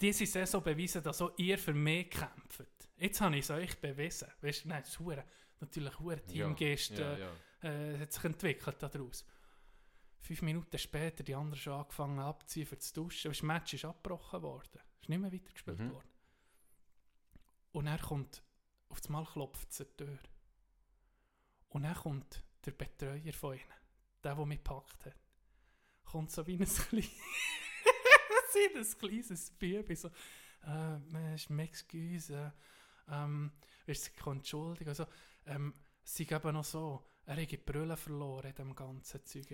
B: diese Saison beweisen, dass auch ihr für mich kämpft. Jetzt habe ich es euch bewiesen. Weißt du, nein, das ist hure- natürlich hure Teamgeist.
A: Ja,
B: äh,
A: ja.
B: äh, hat sich entwickelt daraus. Fünf Minuten später, die anderen schon angefangen abzuziehen für das Duschen. Das Match ist abgebrochen worden. Ist nicht mehr weitergespielt
A: Mhm.
B: worden. Und er kommt, auf das Mal klopft es die Tür. Und dann kommt der Betreuer von ihnen, der, der mich gepackt hat, kommt so wie ein kleines, wie ein kleines Baby, so, äh, «Mensch, m'excuse, ähm, weißt du, kommt Entschuldigung, also, ähm, sie geben noch so, er hat die Brille verloren in dem ganzen Zeug.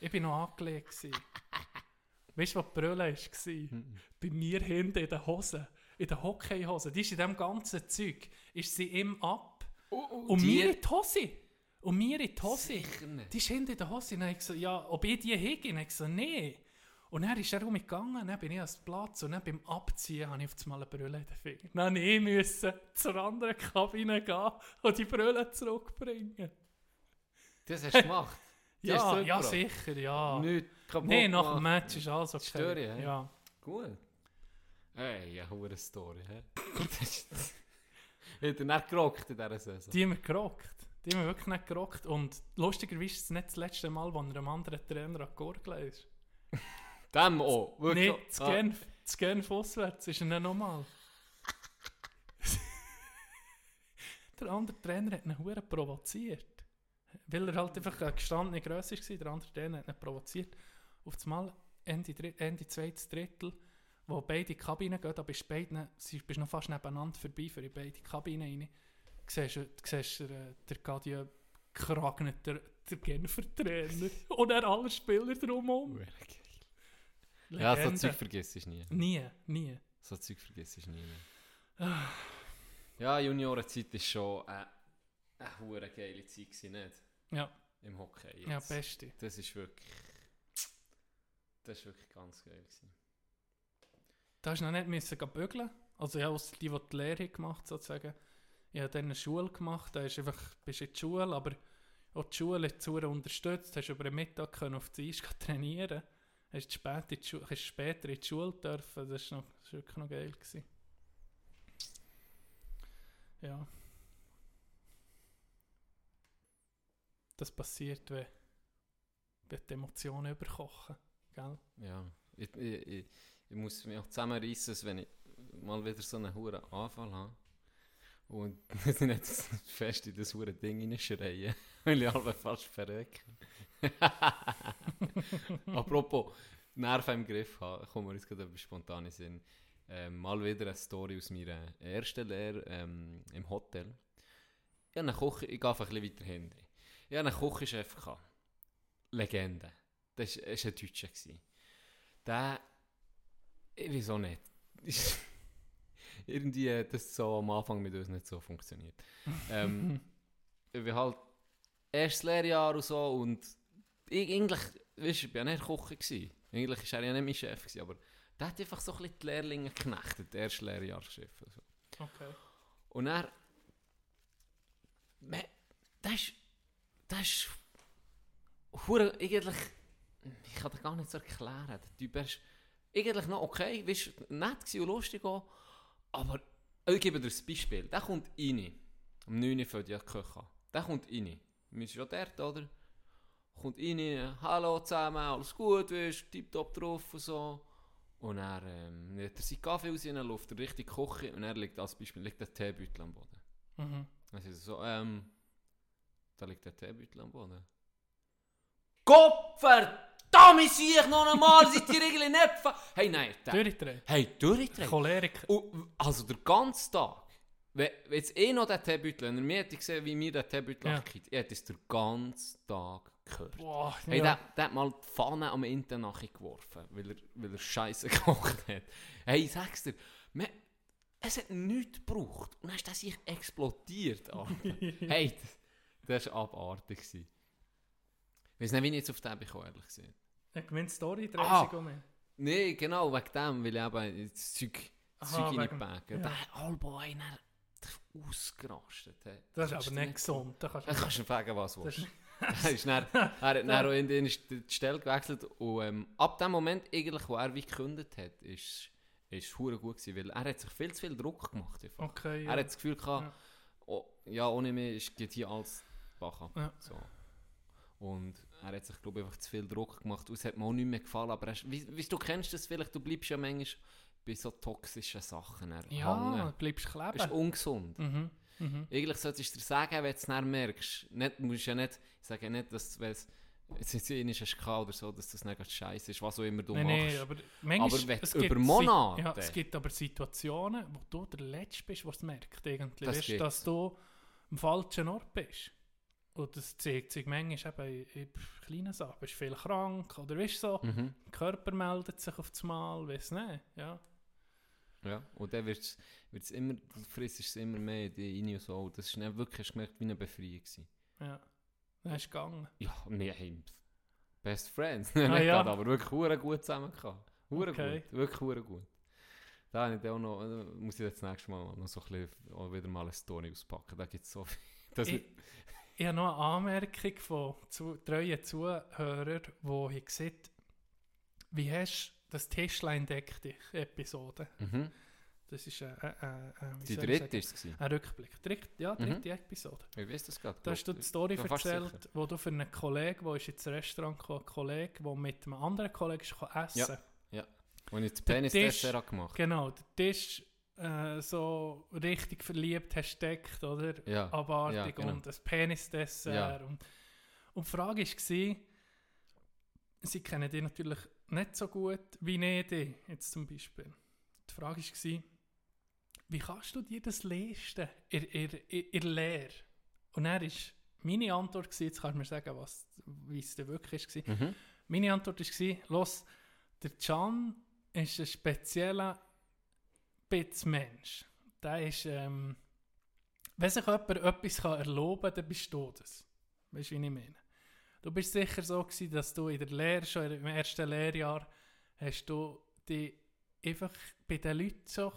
B: Ich war noch angelegt. gewesen. Weißt du, was die Brille war? Bei mir hinten in den Hosen, in den Hockeyhosen, die ist in dem ganzen Zeug, ist sie ihm ab und
A: die-
B: mir in die Hose. Und mir in die Hose.
A: Sicher nicht.
B: Die ist hinten in der Hose. Und ich gesagt, ja, ob ich die hege? Und ich gesagt, nee. Und dann ist er umgegangen, dann bin ich ans Platz und dann beim Abziehen habe ich auf einmal eine Brille in den Finger. Dann musste ich müssen zur anderen Kabine gehen und die Brille zurückbringen.
A: Das hast du gemacht.
B: Ja, ja, sicher, ja.
A: Nicht kaputt
B: Nein, nach dem. Match ist alles okay.
A: Story, hä?
B: ja.
A: Gut. Ey, ja, hure Story, hä? Hat er nicht gerockt in dieser Saison?
B: Die haben wir gerockt. Die haben wir wirklich nicht gerockt. Und lustigerweise ist es nicht das letzte Mal, wo er einem anderen Trainer an die Gurgel ist.
A: Dem auch? Wirklich?
B: Nein, zu
A: Ah.
B: Genf, zu Genf auswärts ist er nicht nochmal. der andere Trainer hat ihn hure provoziert. Weil er halt einfach eine gestandene Grösse war, der andere Trainer hat ihn provoziert. Auf das Mal Ende, Ende zweites Drittel, wo beide Kabinen gehen, da bist du beiden, bist noch fast nebeneinander vorbei für in beide Kabinen rein. Siehst du, siehst du, äh, der Gadio kragnet der, der Genfer Trainer und er alle Spieler drumherum.
A: Hure geil. Ja, so
B: Legende.
A: Zeug vergisst du nie.
B: Nie, nie.
A: So Zeug vergisst du nie mehr. Ja, Juniorenzeit war schon äh, eine hure geile Zeit, gewesen, nicht?
B: Ja,
A: Im Hockey. Jetzt.
B: ja, beste.
A: Das ist wirklich. Das ist wirklich ganz geil. Gewesen.
B: Da hast du noch nicht müssen bügeln. Also ja, aus die, die die Lehre gemacht sozusagen. Ich habe dann eine Schule gemacht, da ist einfach, bist in die Schule, aber auch die Schule hat zu unterstützt. Hast über den Mittag können auf die Eis trainieren. Hast spät in Schule, hast später in die Schule dürfen. Das war wirklich noch geil. Gewesen. Ja. Das passiert, wenn, wenn die Emotionen überkochen. Gell?
A: Ja. Ich, ich, ich, ich muss mich auch zusammenreißen, wenn ich mal wieder so einen hohen Anfall habe. Und nicht fest in das hure Ding reinschreien, weil ich alle fast verrecke. Apropos Nerven im Griff haben, kommen wir jetzt gerade etwas spontan in Sinn. Ähm, mal wieder eine Story aus meiner ersten Lehre ähm, im Hotel. Ich habe einen Koch, ich gehe einfach ein bisschen weiter hinten. Ich hatte einen Kochchef. gehabt. Legende. Das war ein Deutscher. Der, ich weiß auch nicht. Irgendwie hat das so am Anfang mit uns nicht so funktioniert. ähm, bin halt erstes Lehrjahr und so und eigentlich, weißt du, ich war ja nicht Koch. Gewesen. Eigentlich war er ja nicht mein Chef, gewesen, aber der hat einfach so ein bisschen die Lehrlinge geknechtet, der erste Lehrjahrschef. Also.
B: Okay.
A: Und er. Das ist. Das ist. Hure, eigentlich. Ich kann das gar nicht so erklären. Der Typ ist eigentlich noch okay, weißt du, nett und lustig auch. Aber ich gebe dir ein Beispiel. Der kommt rein. Um 9 Uhr fängt ja die Küche an. Der kommt rein. Wir sind schon dort, oder? Kommt rein, hallo zusammen, alles gut, weißt tipptopp drauf und so. Und er ähm, nimmt er seinen Kaffee raus, dann läuft er richtig kochen und er liegt als Beispiel liegt der Teebeutel am Boden.
B: Mhm.
A: Er so, ähm, da liegt der Teebeutel am Boden. Gott verdammt, sehe ich noch einmal, seid ihr irgendwie nicht ver... Hey, nein, der,
B: Durchdrehen.
A: hey, durchdrehen.
B: Choleriker.
A: Und, also der ganze Tag, wenn, jetzt eh noch der Teebeutel, wenn er mir hätte gesehen, wie mir der Teebeutel
B: Ja.
A: ja. ich hätte es den ganzen Tag gehört.
B: Boah,
A: Hey,
B: ja.
A: der, der hat mal die Pfanne am Inter nachgeworfen, weil er, weil er Scheiße gekocht hat. Hey, ich sag's dir, man, es hat nichts gebraucht. Und dann ist das sich explodiert. Hey, das, das war abartig. gewesen. Ich weiß nicht, wie ich jetzt auf den bekomme, ehrlich gesagt.
B: Ich meine, Story dreht
A: Ah.
B: sich um.
A: Nee, genau, wegen dem, weil ich eben das Zeug, das
B: Aha,
A: Zeug reingebacken
B: ja.
A: Der Albo einen ausgerastet. hey.
B: Das ist
A: Kannst
B: aber
A: du
B: nicht gesund. Da kannst du
A: du fragen, was du
B: Das
A: willst. Er, ist dann, er hat dann auch in die, die Stelle gewechselt und ähm, ab dem Moment, eigentlich, wo er wie gekündigt hat, ist hure gut gewesen, weil er hat sich viel zu viel Druck gemacht. Einfach.
B: Okay, ja.
A: Er hat das Gefühl gehabt,
B: Ja.
A: oh, ja, ohne mich geht hier alles Bach ab.
B: Ja.
A: So. Und er hat sich, glaube ich, einfach zu viel Druck gemacht. Und es hat mir auch nicht mehr gefallen. Aber er wie, wie du kennst das vielleicht, du bleibst ja manchmal bei so toxischen Sachen
B: ja,
A: hängen.
B: du bleibst
A: Das ist
B: kleben.
A: ungesund.
B: Mhm. Mhm.
A: Eigentlich solltest du dir sagen, wenn du es dann merkst. Nicht, musst ja nicht, ich sage ja nicht, dass wenn es jetzt in ist oder so, dass das nicht scheiße ist, was auch immer du
B: Nein,
A: machst.
B: nein, aber manchmal,
A: Aber
B: es
A: über Monate-
B: Ja, es gibt aber Situationen, wo du der Letzte bist, was es merkt eigentlich.
A: Das
B: Weißt, dass du am falschen Ort bist. Und das zeigt sich manchmal eben in, in kleinen Sachen. Bist viel krank oder weißt so,
A: Mhm.
B: der Körper meldet sich auf das Mal, weiss nicht. Ja.
A: Ja, und dann wird's, wird's immer, du frisst es immer mehr in die und so. Das ist dann wirklich, hast du gemerkt, wie eine Befreiung gewesen.
B: Ja. Dann ist es gegangen.
A: Ja, wir haben Best Friends.
B: Ah, ja.
A: gerade, aber wirklich hure gut zusammen gehabt. Hure
B: Okay.
A: gut, wirklich hure gut. Da habe ich auch noch, äh, muss ich das nächste Mal noch so ein bisschen, auch wieder mal eine Story auspacken. Da gibt es so viel. Das
B: Ich, ich habe noch eine Anmerkung von zu, treuen Zuhörern, die gesagt wie hast du das Tischlein deck dich Episode?
A: mhm.
B: Das ist eine, eine, wie
A: Die dritte ist es.
B: ein Rückblick. Dritt, ja,
A: Mhm.
B: dritte Episode.
A: Ich weiß das gerade.
B: Da hast du die. Story erzählt, wo du für einen Kollegen, der ist ins Restaurant gekommen, ein Kollege, der mit einem anderen Kollegen ist essen.
A: Und ich das
B: Der
A: Penis Dessert gemacht.
B: Genau, der Tisch äh, so richtig verliebt hast deckt, oder?
A: Ja.
B: abartig
A: ja, genau.
B: und ein Penisdessert.
A: Ja.
B: Und, und die Frage war, sie kennen die natürlich nicht so gut wie die, jetzt zum Beispiel. Die Frage war, wie kannst du dir das leisten in, in, in, Lehre? Und dann war meine Antwort, gewesen, jetzt kannst du mir sagen, was, wie es denn wirklich war.
A: Mhm.
B: Meine Antwort war, los, der Can ist ein spezieller Bits Mensch. der ist, ähm, wenn sich jemand etwas kann erlauben kann, dann bist du das. Weißt du, wie ich meine? Du bist sicher so gewesen, dass du in der Lehre, schon im ersten Lehrjahr, hast du dich einfach bei den Leuten so,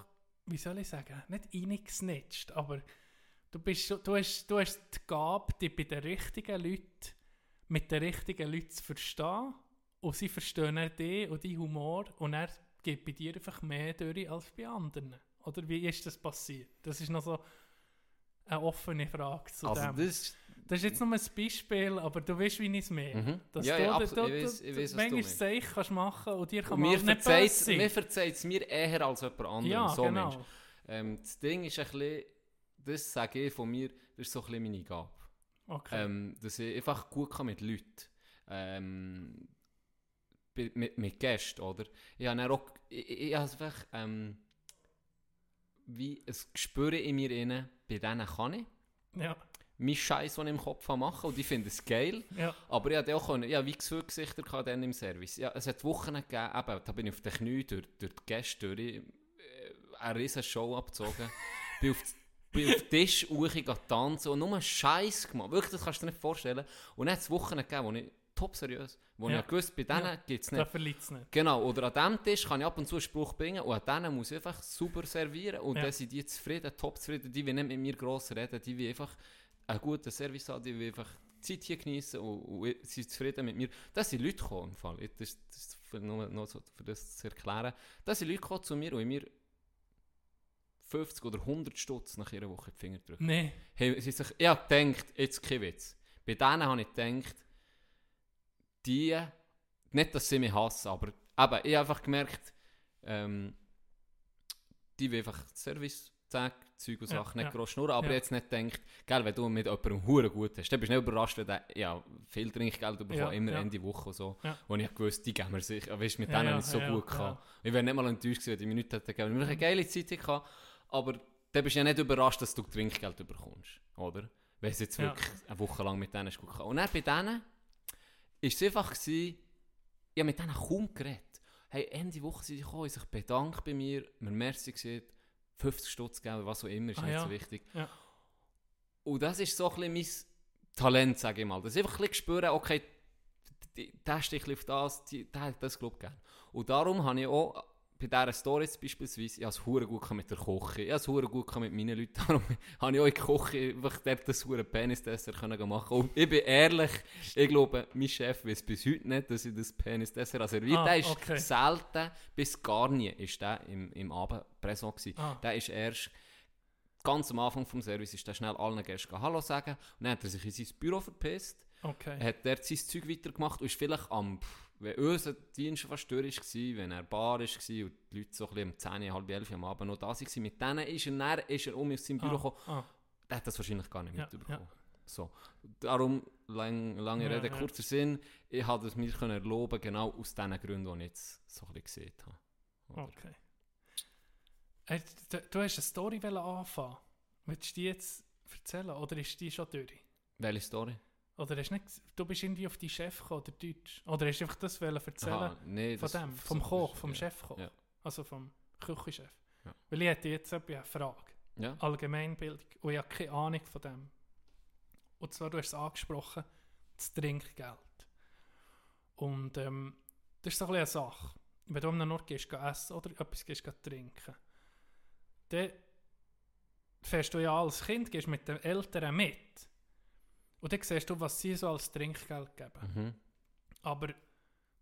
B: wie soll ich sagen, nicht reingesnitcht, aber du, bist, du, hast, du hast die Gabe, dich bei den richtigen Leuten, mit den richtigen Leuten zu verstehen und sie verstehen dann dich und deinen Humor und er geht bei dir einfach mehr durch als bei anderen. Oder wie ist das passiert? Das ist noch so eine offene Frage zu
A: Also
B: dem.
A: das,
B: Das ist jetzt nur ein Beispiel, aber du weißt, wie ich es meine.
A: Mhm.
B: Dass
A: Ja,
B: du,
A: ja,
B: du, du,
A: Ich weiss- ich weiss, du
B: manchmal. Zeichen kannst machen und dir kann man nicht
A: verzeiht
B: böse
A: mir verzeiht's mir eher als jemand anderem.
B: Ja,
A: so
B: genau.
A: Ähm, das Ding ist ein bisschen, das sage ich von mir, das ist so ein bisschen meine Gabe.
B: Okay.
A: Ähm, dass ich einfach gut kann mit Leuten. Ähm, mit, mit Gästen, oder? Ich habe auch, ich, ich, ich einfach ähm, wie ein Gespür in mir inne, bei denen kann ich
B: ja,
A: meinen Scheiß, den ich im Kopf habe, machen und ich finde es geil.
B: ja,
A: Aber ich hatte auch können, ja, wie gesagt, Gesichter dann im Service. Ja, es hat Wochen gegeben, eben, da bin ich auf den Knien durch, durch die Gäste durch, äh, eine riesen Show abgezogen. bin auf bin auf den Tisch hoch tanzen und nur Scheiß gemacht. Wirklich, das kannst du dir nicht vorstellen. Und dann hat es Wochen gegeben, wo ich top seriös, wo
B: Ja.
A: ich gewusst, bei denen
B: Ja.
A: gibt es
B: da
A: nicht.
B: verliert es nicht.
A: Genau, oder an diesem Tisch kann ich ab und zu einen Spruch bringen und an denen muss ich einfach super servieren und
B: Ja.
A: dann sind die zufrieden, top zufrieden, die wollen nicht mit mir gross reden, die wollen einfach einen guten Service haben, die wollen einfach die Zeit hier genießen und, und sind zufrieden mit mir. Das sind Leute gekommen, im Fall. Das, ist- das für, nur, noch so, für das zu erklären. Das sind Leute gekommen zu mir und in mir 50 oder 100 Stutz nach ihrer Woche die Finger drücken.
B: Nein,
A: Hey, sie sich, ich habe gedacht, jetzt kein Witz. Bei denen habe ich gedacht, die, nicht, dass sie mich hassen, aber eben, ich habe einfach gemerkt, ähm, die will einfach Service, Zeug, Zeug und
B: Ja,
A: Sachen, nicht
B: ja.
A: gross schnurren, aber
B: Ja.
A: jetzt nicht gedacht, gell, wenn du mit jemandem hure gut hast, dann bist du nicht überrascht, wenn der, ja, viel Trinkgeld bekommt,
B: Ja,
A: immer
B: ja.
A: Ende Woche und so,
B: Ja.
A: wo ich gewusst, die geben mir sich, weißt, mit
B: Ja,
A: denen
B: ja,
A: habe ich so
B: ja,
A: gut
B: ja.
A: gehabt. Ich wäre nicht mal enttäuscht gewesen, wenn die Minute hätte gegeben. Wir eine geile Zeit gehabt, aber dann bist du ja nicht überrascht, dass du Trinkgeld bekommst, oder? Wenn es jetzt
B: Ja.
A: wirklich eine Woche lang mit denen ist gut gehabt. Und dann bei denen war es einfach, gewesen, ich habe mit denen kaum geredet. Hey, Ende Woche sind sie gekommen, sich bedankt bei mir, mir merci gesagt, 50 Stutz geben, was auch immer, ist
B: Ah,
A: nicht
B: ja.
A: so wichtig.
B: Ja.
A: Und das ist so ein bisschen mein Talent, sage ich mal. Dass ich einfach ein bisschen spüre, okay, der bisschen auf das, der hat das glaube ich gerne. Und darum habe ich auch bei dieser Story beispielsweise, ich habe es gut mit der Küche, ich habe es gut mit meinen Leuten, darum habe ich auch in der Küche einfach das hure Penis-Dessert machen Und ich bin ehrlich, ich glaube, mein Chef weiß bis heute nicht, dass ich das Penis-Dessert habe serviert.
B: Ah,
A: der ist
B: okay.
A: selten, bis gar nie, ist der im, im Abend präsent gewesen.
B: Ah.
A: Der ist erst ganz am Anfang vom Service ist der schnell allen Gästen Hallo sagen und dann hat er sich in sein Büro verpisst
B: okay.
A: er hat dort sein Zeug weitergemacht und ist vielleicht am, pff, wenn unser Dienst fast durch war, wenn er Bar war und die Leute so ein um 10, halb 11 am Abend noch da waren, mit denen ist er, dann ist er um aus seinem Büro
B: ah,
A: gekommen.
B: ah,
A: Der hat das wahrscheinlich gar nicht
B: Ja,
A: mitbekommen. So. Darum, lang, lange
B: Ja,
A: Rede,
B: ja.
A: kurzer Sinn, ich habe es mir können erlauben, genau aus den Gründen, die ich jetzt so ein bisschen gesehen habe. Oder?
B: okay. Äh, du, du hast eine Story anfangen. Willst du die jetzt erzählen oder ist die schon durch?
A: Welche Story?
B: Oder hast du, nicht, du bist irgendwie auf die Chef gekommen, oder Deutsch? Oder hast du einfach das wollen erzählen
A: Aha, nee,
B: von
A: das-
B: dem, vom
A: so-
B: Koch, vom
A: ja.
B: Chefkoch?
A: Ja.
B: Also vom Küchenchef?
A: Ja.
B: Weil ich hätte jetzt eine Frage.
A: Ja.
B: Allgemeinbildung. Und ich habe keine Ahnung von dem. Und zwar, du hast es angesprochen, das Trinkgeld. Und ähm, das ist so ein eine Sache. Wenn du an einen Ort gehst, gehst essen oder etwas gehst, gehst trinken, dann fährst du ja als Kind gehst mit den Eltern mit. Und dann siehst du, was sie so als Trinkgeld geben.
A: Mhm.
B: Aber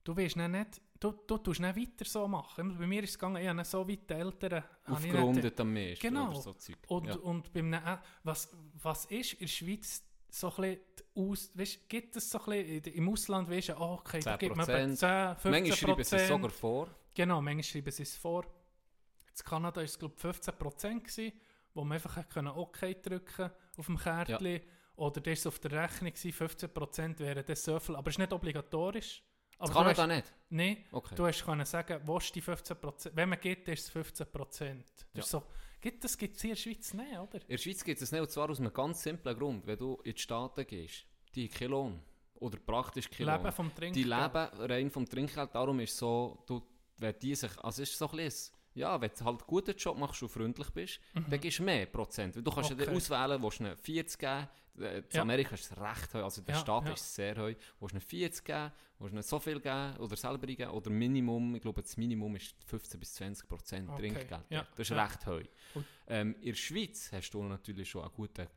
B: du dann nicht, du, du tust nicht weiter so machen. Bei mir ist es gegangen, ich habe nicht so weit die Eltern... nicht-
A: Aufgerundet am meisten
B: Genau.
A: oder so Zeug.
B: und,
A: ja.
B: und beim was, was ist in der Schweiz so ein aus, weißt, gibt es so ein bisschen, im Ausland weißt du, oh, okay, da gibt man etwa 10, 15
A: Manchmal schreiben sie es sogar vor.
B: Genau, manchmal schreiben sie es vor. In Kanada war es glaube ich 15 Prozent, wo man einfach können okay drücken auf dem Kärtchen. Oder das war auf der Rechnung, gewesen, 15 Prozent wären das so viel. Aber es ist nicht obligatorisch. Aber
A: Das kann
B: hast-
A: da nicht.
B: Nein,
A: Okay.
B: Du hast können sagen, wo ist die 15% Wenn man geht, ist es 15 Prozent. Das,
A: Ja.
B: ist so, gibt, das gibt es hier in der Schweiz nicht, oder?
A: In der Schweiz gibt es nicht, und zwar aus einem ganz simplen Grund. Wenn du in die Staaten gehst, die haben keinen Lohn. Oder praktisch keinen
B: Leben
A: Lohn.
B: vom
A: Die
B: Trinkgeld.
A: leben rein vom Trinkgeld. Darum ist es so, du, wenn die sich, also es ist so ein bisschen, ja, wenn du halt einen guten Job machst und freundlich bist, dann gibst du mehr Prozent. Weil Du kannst
B: Mhm. Okay.
A: dann auswählen, willst du einen 40 geben, äh, in
B: Ja.
A: Amerika ist es recht heu, also der
B: Ja,
A: Stadt
B: ja.
A: ist sehr heu, willst du einen 40 geben, willst du einen so viel geben oder selber geben, oder Minimum, ich glaube das Minimum ist 15 bis 20 Prozent
B: Okay.
A: Trinkgeld.
B: Ja,
A: Das ist recht.
B: Gut.
A: Ähm, in der Schweiz hast du natürlich schon einen guten, äh,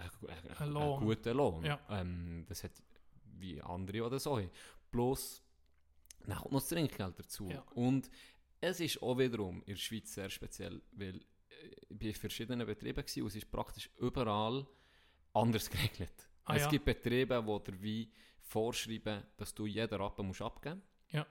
A: äh,
B: Ein
A: einen
B: Lohn.
A: guten Lohn. Ähm, das hat wie andere oder so. Bloß, dann kommt noch das Trinkgeld dazu. Und es ist auch wiederum in der Schweiz sehr speziell, weil äh, ich war in verschiedenen Betrieben gewesen, und es ist praktisch überall anders geregelt.
B: Ah,
A: es
B: ja.
A: gibt Betriebe, die dir wie vorschreiben, dass du jeden Rappen musst abgeben
B: Ja.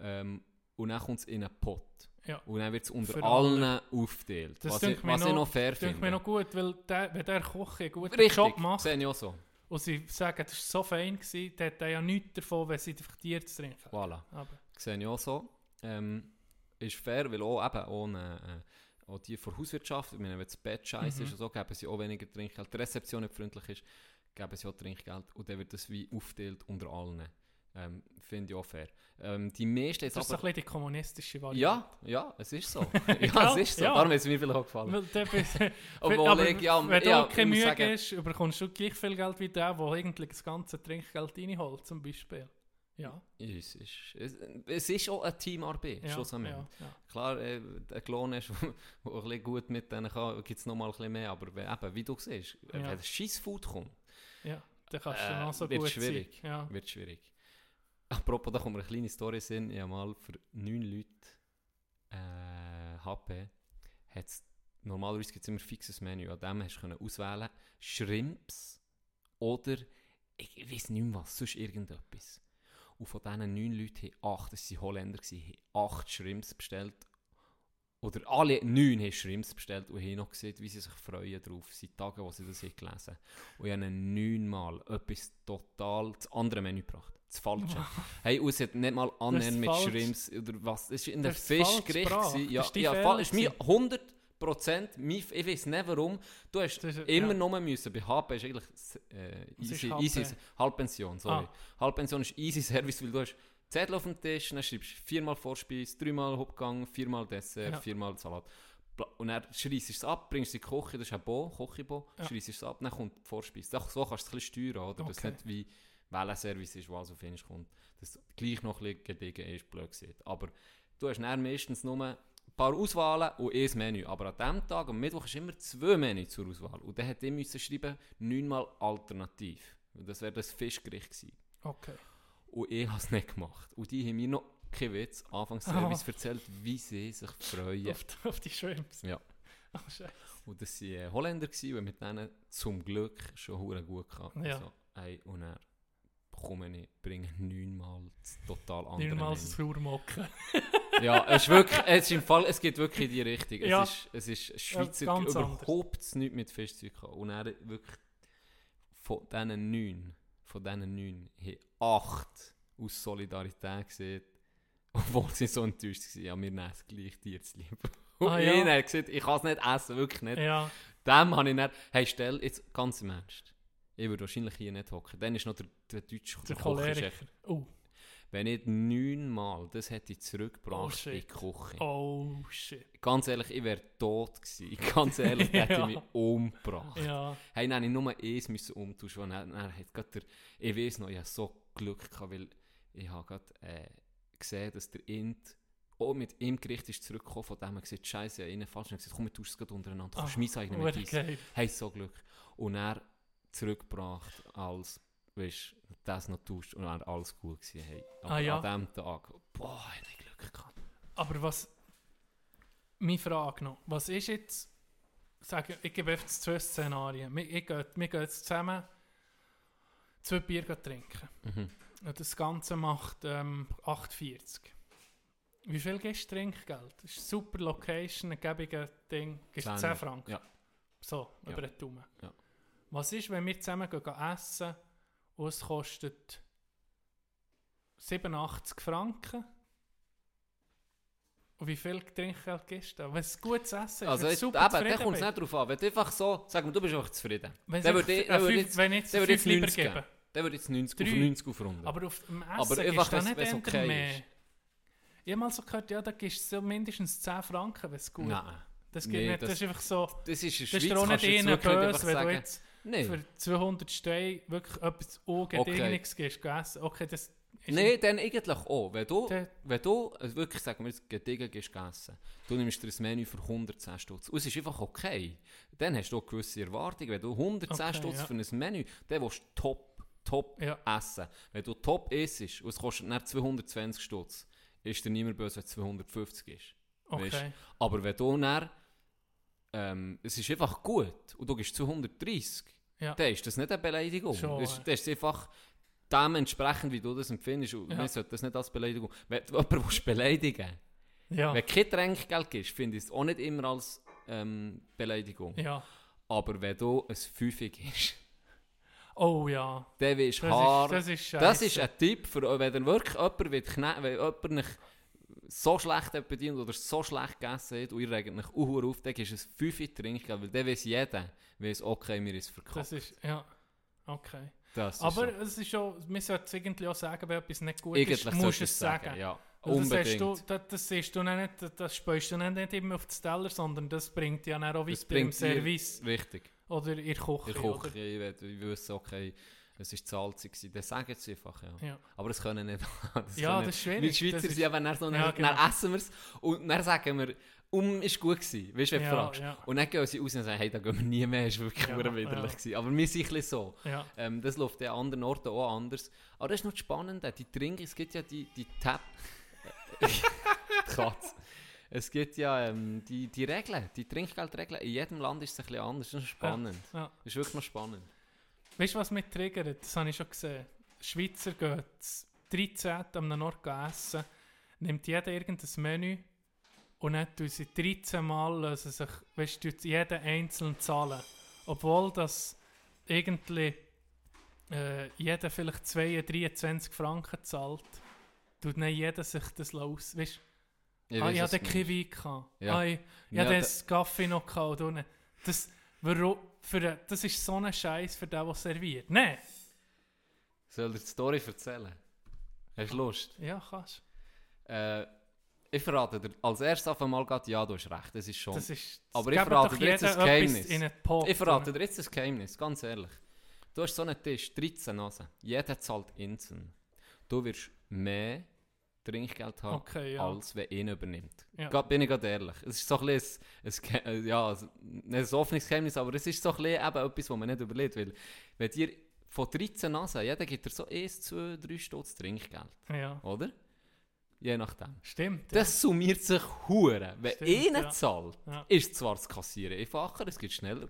A: ähm, Und dann kommt es in einen Pot.
B: Ja.
A: Und dann wird es unter
B: Für
A: allen aufgeteilt.
B: Das
A: was ich, was ich
B: noch-
A: noch fair
B: Das finde
A: finde.
B: mir noch gut, weil der, wenn der Koch einen guten
A: Richtig,
B: Job macht
A: sehe ich auch so.
B: und sie sagen, das war so fein, gewesen, dann hat er ja nichts davon, wenn sie einfach dir zu trinken.
A: Voilà.
B: Aber,
A: sehe ich auch so. Ähm, ist fair, weil auch, eben, ohne, äh, auch die von Hauswirtschaft, ich meine, wenn das Bett scheiße
B: Mhm.
A: ist, so, geben sie auch weniger Trinkgeld. Die Rezeption nicht freundlich ist, geben sie auch Trinkgeld und dann wird das wie aufgeteilt unter allen. Ähm, Finde ich auch fair. Ähm, die meisten jetzt
B: das ist so ein
A: aber...
B: bisschen die kommunistische Variante.
A: Ja, ja, es ist so. ja, es ist so.
B: ja.
A: Darum hat es mir vielleicht auch gefallen. Obwohl
B: aber
A: ich, ja,
B: wenn du
A: ja,
B: keine
A: ich muss
B: Mühe gibst, bekommst du gleich viel Geld wie der, der eigentlich das ganze Trinkgeld reinholt, zum Beispiel. Ja,
A: Es ist, es, es ist auch eine Teamarbeit,
B: ja,
A: schlussendlich.
B: ja, ja.
A: Klar, äh, ein Klon ist, der ein bisschen gut mit denen kann, gibt es noch mal ein bisschen mehr. Aber eben, wie du siehst,
B: Ja.
A: wenn Scheissfood kommt,
B: ja. Dann kannst du
A: Äh,
B: noch so
A: wird
B: gut
A: schwierig.
B: sein. Ja.
A: wird schwierig. Apropos, da kommt eine kleine Story in. Ich habe mal für neun Leute äh, HP, hat's, normalerweise gibt es immer ein fixes Menü. An dem hast du auswählen Shrimps oder ich weiß nicht mehr was, sonst irgendetwas. Und von diesen neun Leuten haben acht, das waren Holländer, haben acht Shrimps bestellt. Oder alle neun haben Shrimps bestellt und haben noch gesehen, wie sie sich freuen drauf, seit Tagen, wo sie das haben gelesen Und ich habe neunmal etwas total, das andere Menü gebracht. Das Falsche. hey, und es hat nicht mal annähernd mit
B: falsch.
A: Shrimps oder was. Es war in der Fischgericht. Ja,
B: Das ist
A: ja, voll, ist mir
B: gewesen.
A: 100 Prozent, ich weiß nicht warum, du hast
B: Das ist-
A: immer
B: ja.
A: nur müssen, bei HP ist eigentlich äh,
B: Was ist
A: easy, easy, Halbpension, sorry.
B: Ah.
A: Halbpension ist easy Service, weil du hast Zettel auf dem Tisch, dann schreibst du viermal Vorspeise, dreimal Hauptgang, viermal Dessert,
B: Ja.
A: viermal Salat. Und dann schreissest du es ab, bringst die Küche, das ist ein Bo, Kochibo,
B: Ja.
A: schreissest es ab, dann kommt die Vorspeise. So kannst du es ein bisschen steuern, oder?
B: Okay.
A: nicht wie Wellenservice ist, was auf Finish kommt. Dass es gleich noch ein bisschen gediegen ist, blöd gesagt. Aber du hast dann meistens nur paar Auswahlen und ein Menü. Aber an diesem Tag, am Mittwoch, ist immer zwei Menü zur Auswahl. Und dann hätte ich müssen schreiben, neunmal alternativ. Und Das wäre das Fischgericht gewesen.
B: Okay.
A: Und ich habe es nicht gemacht. Und die haben mir noch, kein Witz, Anfangsservice erzählt, wie sie sich freuen.
B: Auf, die- auf die Shrimps.
A: Ja.
B: Scheiße.
A: Und das waren äh, Holländer gewesen, und mit denen zum Glück schon hure gut gehabt.
B: Ja.
A: Also, ey, und dann bekomme ich, bringe neunmal total andere
B: Nimm mal
A: Menü.
B: das Sauermocken.
A: Ja, es ist wirklich, es ist im Fall, es geht wirklich in die Richtung.
B: Ja.
A: Es ist, es ist Schweizer,
B: Ja,
A: überhaupt nichts mit Fischzeug gehabt. Und dann wirklich von diesen neun, von diesen neun, haben acht aus Solidarität gesehen, obwohl sie so enttäuscht waren, ja, wir nehmen es gleich dir zu lieb. Und
B: Ah,
A: ich
B: ja.
A: habe gesagt, ich kann es nicht essen, wirklich nicht.
B: Ja,
A: Dem habe ich nicht, hey, stell, jetzt ganz im Ernst. Ich würde wahrscheinlich hier nicht hocken. Dann ist noch der, der deutsche
B: der Oh,
A: Wenn ich neunmal das hätte ich
B: Oh,
A: zurückgebracht in die. Küche.
B: oh shit.
A: Ganz ehrlich, ich wäre tot gewesen. Ganz ehrlich, hätte
B: Ja.
A: ich mich umgebracht.
B: Ja,
A: Hey, dann ich nur eins müssen umtauschen. Dann, dann hat der, ich weiß noch, ich hatte so Glück gehabt, weil ich habe gerade äh, gesehen, dass der Int auch mit ihm Gericht ist zurückgekommen, von dem er gesagt Scheiße, ich habe falsch. Und gesagt, komm, wir tauschen es gerade untereinander. Du kannst
B: Ah,
A: mein eigenen
B: hure
A: mit deins.
B: geil.
A: Hey, so Glück. Und er zurückgebracht als, weißt du, das noch tauscht und dann alles gut gewesen. Hey. Aber
B: Ah, ja.
A: an diesem Tag, boah, hätte ich Glück gehabt.
B: Aber was. Meine Frage noch. Was ist jetzt. Sagen, ich gebe einfach zwei Szenarien. Wir, ich wir gehen jetzt zusammen zwei Bier trinken.
A: Mhm.
B: Und das Ganze macht ähm, 8,40. Wie viel gibst du Trinkgeld? Das ist eine super Location, ein gäbiges Ding. Gibst 10,
A: 10
B: Franken?
A: ja.
B: So,
A: Ja.
B: über den Daumen.
A: Ja.
B: Was ist, wenn wir zusammen gehen, gehen essen und es kostet 87 Franken? Und wie viel Trinkgeld gibst du? Wenn es gutes Essen ist,
A: Also
B: wenn
A: jetzt, eben,
B: super
A: da
B: zufrieden
A: kommt es nicht drauf an. Wenn du einfach so, sag mal, du bist einfach zufrieden.
B: Wenn,
A: Dann
B: ich
A: würde ich-
B: äh,
A: dann würde ich-
B: wenn ich jetzt
A: dann würde ich
B: lieber
A: 90
B: geben.
A: Dann würde ich jetzt 90 auf
B: Drei.
A: 90 aufrunden.
B: Aber auf dem Essen
A: Aber
B: gibst
A: einfach,
B: du
A: wenn's-
B: nicht
A: okay
B: mehr.
A: ist.
B: Ich habe mal so gehört, ja, da gibst du so mindestens 10 Franken, wenn es gut
A: Nein.
B: Das geht
A: Nee,
B: nicht, das,
A: das-
B: ist einfach so,
A: Das ist in der
B: das
A: Schweiz,
B: ist auch nicht
A: kannst du jetzt
B: böse, wenn du jetzt
A: Nein.
B: für 200 Steine wirklich etwas Ungedingliches gibst, essen. Okay, das.
A: Nein, dann eigentlich auch. Wenn du, wenn du also wirklich, sagen wir jetzt, Gedigen gehst essen, du nimmst dir ein Menü für 110 Stutz. Und es ist einfach okay. Dann hast du auch gewisse Erwartungen. Wenn du 110
B: Okay,
A: Stutz
B: ja.
A: für ein Menü, dann willst du top, top
B: Ja.
A: essen. Wenn du top isst und es kostet nicht 220 Stutz, ist dir niemand böse, wenn es 250 ist.
B: Okay.
A: Aber wenn du dann, ähm, es ist einfach gut und du gehst 230,
B: Ja.
A: dann ist das nicht eine Beleidigung.
B: Schon,
A: das, das ist einfach dementsprechend, wie du das empfindest. Und
B: Ja.
A: wir sollten das nicht als Beleidigung. Wenn du jemanden beleidigen
B: Ja.
A: wenn du kein Trinkgeld gibst, finde ich es auch nicht immer als ähm, Beleidigung.
B: ja.
A: Aber wenn du ein Fünfe gibst,
B: Oh ja.
A: dann wirst du
B: Das ist, das ist
A: Das ist ein Tipp, für, wenn ihr wirklich jemand, will, wenn jemand nicht so schlecht bedient oder so schlecht gegessen hat und ihr regt euch auch auf, dann ist es 5 Trinkgeld, weil dann weiss jeder, weiss, okay, mir ist verkauft.
B: Das ist, ja. Okay.
A: Das ist
B: Aber
A: so.
B: es ist schon, wir sollten es irgendwie auch sagen, wenn etwas nicht gut
A: Eigentlich
B: ist, musst du es sagen.
A: Ja,
B: Weil Das,
A: unbedingt.
B: hast du, das, das siehst du nicht, das, das speust du nicht, immer auf den Teller, sondern das bringt ja auch
A: Das
B: weiter im Service
A: Richtig.
B: oder in der Küche.
A: In der
B: oder?
A: Küche, ich, will- wüsste, okay, es war salzig, gewesen, dann sagen sie einfach, ja.
B: Ja.
A: Aber das können nicht das
B: Ja,
A: können-
B: das ist schwierig.
A: Wir Schweizer
B: Das
A: sind aber dann so,
B: Ja, genau.
A: dann essen wir es und dann sagen wir, um ist gut gewesen, weißt du, wenn du
B: Ja,
A: fragst.
B: ja.
A: Und dann gehen sie raus und sagen, hey, da gehen wir nie mehr, es war wirklich
B: Ja,
A: ja, widerlich.
B: ja.
A: Gewesen. Aber wir sind ein bisschen so.
B: Ja.
A: Ähm, das läuft ja an anderen Orten auch anders. Aber das ist noch das Spannende, die Trinken, es gibt ja die, die Tap... die Katze. Es gibt ja ähm, die, die Regeln, die Trinkgeldregeln. In jedem Land ist es ein bisschen anders. Das ist spannend.
B: Ja.
A: Das ist wirklich noch spannend.
B: Weißt du, was mich triggert? Das habe ich schon gesehen. Schweizer geht das 13. an einem Ort essen, nimmt jeder irgendein Menü und dann tun sie 13 Mal lösen sich, weißt du, jeder einzeln zahlen. Obwohl das irgendwie äh, jeder vielleicht 2, 23 Franken zahlt, tut dann jeder sich das los. Weißt
A: Ich
B: ah, ich hatte keinen Wein. gehabt.
A: Ja.
B: Ah, ich, ich
A: Ja,
B: hatte das Kaffee noch gehabt. Das, warum, für, den- das ist so ein Scheiß für den, der serviert. Nein.
A: Soll dir die Story erzählen? Hast du Lust?
B: Ja, kannst
A: Äh, ich verrate dir als erstes auf einmal gerade, ja, du hast recht, das ist schon.
B: Das ist,
A: Aber
B: es
A: ich verrate dir jetzt ein Geheimnis.
B: Pot,
A: ich verrate dir jetzt ein Geheimnis, ganz ehrlich. Du hast so einen Tisch, 13 Nasen. Jeder zahlt einzeln. Du wirst mehr Trinkgeld haben,
B: Okay, ja.
A: als wenn ihn übernimmt.
B: Ja.
A: Bin ich gerade ehrlich. Es ist so ein bisschen, ein, ein, äh, ja, ein offenes Geheimnis, aber es ist so ein bisschen eben etwas, was man nicht überlegt. Weil, wenn dir von 13 Nasen, jeder gibt dir so 1, 2, 3 Stutz Trinkgeld,
B: Ja,
A: oder? Je nachdem.
B: stimmt.
A: Das summiert sich hure. Wenn
B: Stimmt,
A: einer
B: ja.
A: zahlt,
B: Ja.
A: ist zwar das Kassieren einfacher, es geht schneller,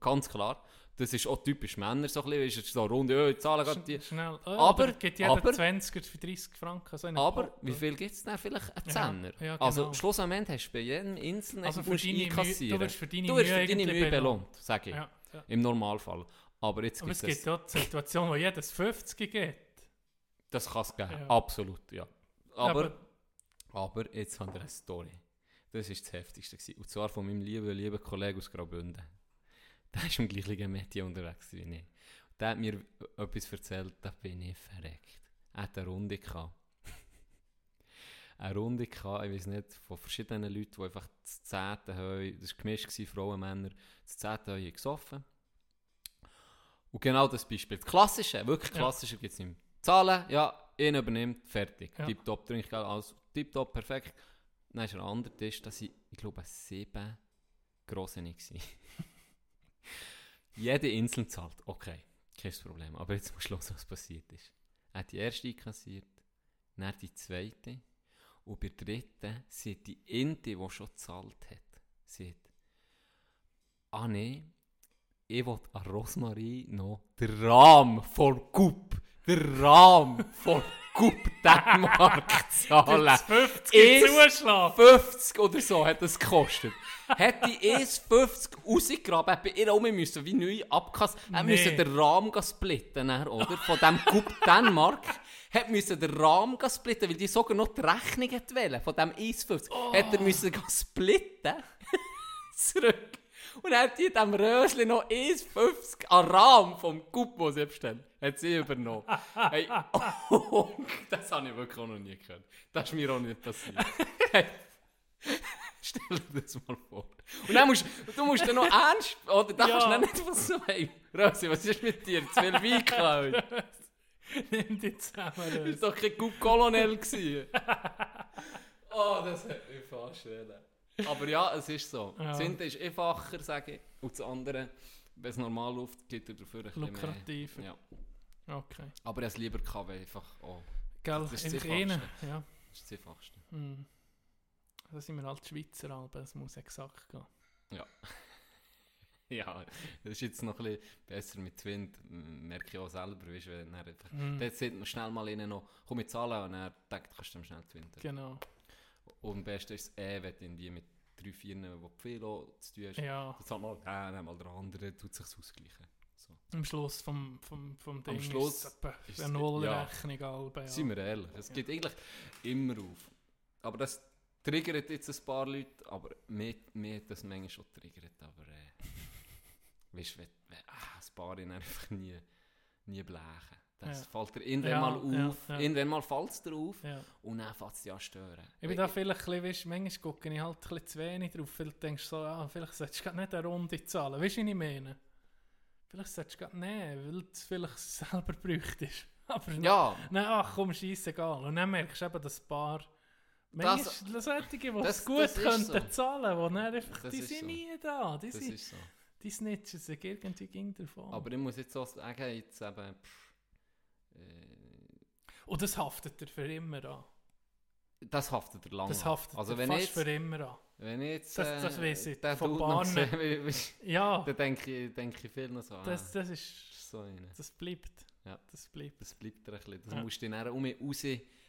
A: ganz klar. Das ist auch typisch Männer, so ein bisschen, ist so rund, ja, ich zahle gerade die.
B: ja. Schnell. Oh,
A: Aber-
B: gibt jeder
A: aber-
B: 20 für 30 Franken. So
A: Aber
B: Pot,
A: wie viel gibt es dann vielleicht? Ein
B: Ja,
A: Zehner.
B: ja,
A: Also
B: genau.
A: schlussendlich hast du bei jedem Einzelnen
B: Also
A: musst
B: deine
A: einkassieren.
B: du wirst für deine
A: Du wirst für deine Mühe
B: belohnt.
A: belohnt, sage ich.
B: Ja, ja.
A: Im Normalfall. Aber jetzt
B: Aber
A: gibt
B: es gibt ja die Situation, wo jedes 50 gibt.
A: das kann es geben,
B: Ja.
A: absolut, ja. Aber,
B: Aber-
A: aber, jetzt haben wir eine Story. Das war das Heftigste. Gewesen. Und zwar von meinem lieben, lieben Kollegen aus Graubünden. Der ist im gleichen Medien unterwegs wie ich. Der hat mir etwas erzählt, da bin ich verreckt. Er hat eine Runde gehabt. eine Runde gehabt, ich weiß nicht, von verschiedenen Leuten, die einfach das Zehnte haben, das war gemischt, Frauen, Männer, das Zehnte haben gesoffen. Und genau das Beispiel. Das Klassische, wirklich
B: Ja.
A: Klassische gibt es nicht mehr. Zahlen, ja, ihn übernimmt, fertig.
B: Ja.
A: Tipptopp, Trinkgeld, alles tipptopp, perfekt. Dann ist ein anderer Tisch, da sind, ich glaube, sieben Grosse nicht gewesen. Jede Insel zahlt, okay, kein Problem. Aber jetzt musst du hören, was passiert ist. Er hat die erste einkassiert, dann die zweite und bei der dritten sieht die Inte, die schon gezahlt hat, sieht, ah nee, ich will an Rosmarie noch den Rahmen von Coop, den Rahmen von Coop Dänemark zahlen.
B: Das 50
A: Ist-
B: Zuschlag.
A: 50 oder so hat das gekostet. hat die ES 50 rausgegraben, hat bei ihr auch müssen, wie neu abkassen.
B: Nee.
A: musste den Rahmen splitten, oder? Von dem Coup Dänemark. Hat müssen den Rahmen splitten, weil die sogar noch die Rechnung wollen, von dem ES 50. Hat er müssen splitten. Zurück. Und er hat die dem Rösli noch 1,50 an Rahm vom Coupo bestellt. Hat sie übernommen. hey, oh, das habe ich wirklich auch noch nie gehört. Das ist mir auch nicht passiert. Hey, stell dir das mal vor. Und dann musst du musst dann noch ernst, oder? Da
B: Ja.
A: kannst du nicht einfach so, hey, Rösli, was ist mit dir? Zu viel Wein geklaut.
B: Nimm die zusammen.
A: Das war doch kein Coupe Colonel. gewesen. oh, das hat mich fast schwellen. Aber ja, es ist so.
B: Ja.
A: Das eine ist einfacher, sage ich. Und das andere, wenn es normal läuft, gibt er dafür ein bisschen mehr.
B: Lukrativer.
A: Ja.
B: Okay.
A: Aber habe es lieber weil einfach, oh,
B: Gell,
A: Das ist das. Einfachste.
B: Ja.
A: das ist das Einfachste.
B: Hm. Da sind wir als Schweizer, aber es muss exakt gehen.
A: Ja, das ist jetzt noch ein bisschen besser mit Wind, merke ich auch selber, weißt, du, wenn er einfach...
B: Hm.
A: Dort sieht man schnell mal innen noch, komm ich zahlen und er denkt, kannst du ihm schnell die.
B: Genau.
A: Und am besten ist es eh, wenn du mit drei, vier, die viel zu tun hast,
B: Ja,
A: Jetzt hat mal der, mal der andere, tut sich ausgleichen. So.
B: am Schluss vom, vom, vom Ding
A: Schluss
B: ist es eine Nullrechnung. halb, Ja.
A: Seien wir ehrlich, es geht eigentlich immer auf. Aber das triggert jetzt ein paar Leute, aber mir, mir hat das manchmal schon triggert. Aber äh, weißt du, wenn, wenn ah, ein paar einfach nie, nie blechen. Das
B: Ja.
A: fällt dir irgendwann
B: Ja,
A: mal auf,
B: ja.
A: irgendwann mal fällt es dir auf und dann fängt es dich an stören.
B: Ich bin da vielleicht ein bisschen, weißt, manchmal gucke ich halt ein bisschen zu wenig drauf. Vielleicht denkst du so, ah, vielleicht solltest du gerade nicht eine Runde zahlen. Weißt du, was ich meine? Vielleicht solltest du gerade nehmen, weil du es vielleicht selber bräuchtest. Aber
A: Ja,
B: nein, ach komm, scheißegal. Und dann merkst du eben, dass ein paar...
A: Das-
B: solche, die
A: das-
B: es gut
A: das
B: könnten
A: so.
B: zahlen, die dann einfach,
A: Das
B: die
A: ist
B: sind
A: so.
B: nie da. Die,
A: das
B: sind,
A: ist so.
B: die snitchen sich irgendwie ging davon.
A: Aber ich muss jetzt so sagen, jetzt eben... Pff,
B: Und das haftet er für immer an.
A: das haftet er lange
B: Das haftet
A: also wenn
B: fast
A: jetzt,
B: für immer an.
A: Wenn ich jetzt
B: Das- das weiss ich,
A: den
B: von
A: wie-
B: Ja,
A: dann denke ich, denke ich viel noch so, ah,
B: das, das
A: das
B: ist...
A: so eine.
B: Das bleibt.
A: Ja.
B: Das bleibt.
A: Das bleibt dir ein bisschen. Das
B: Ja.
A: musst du dann um mich raus,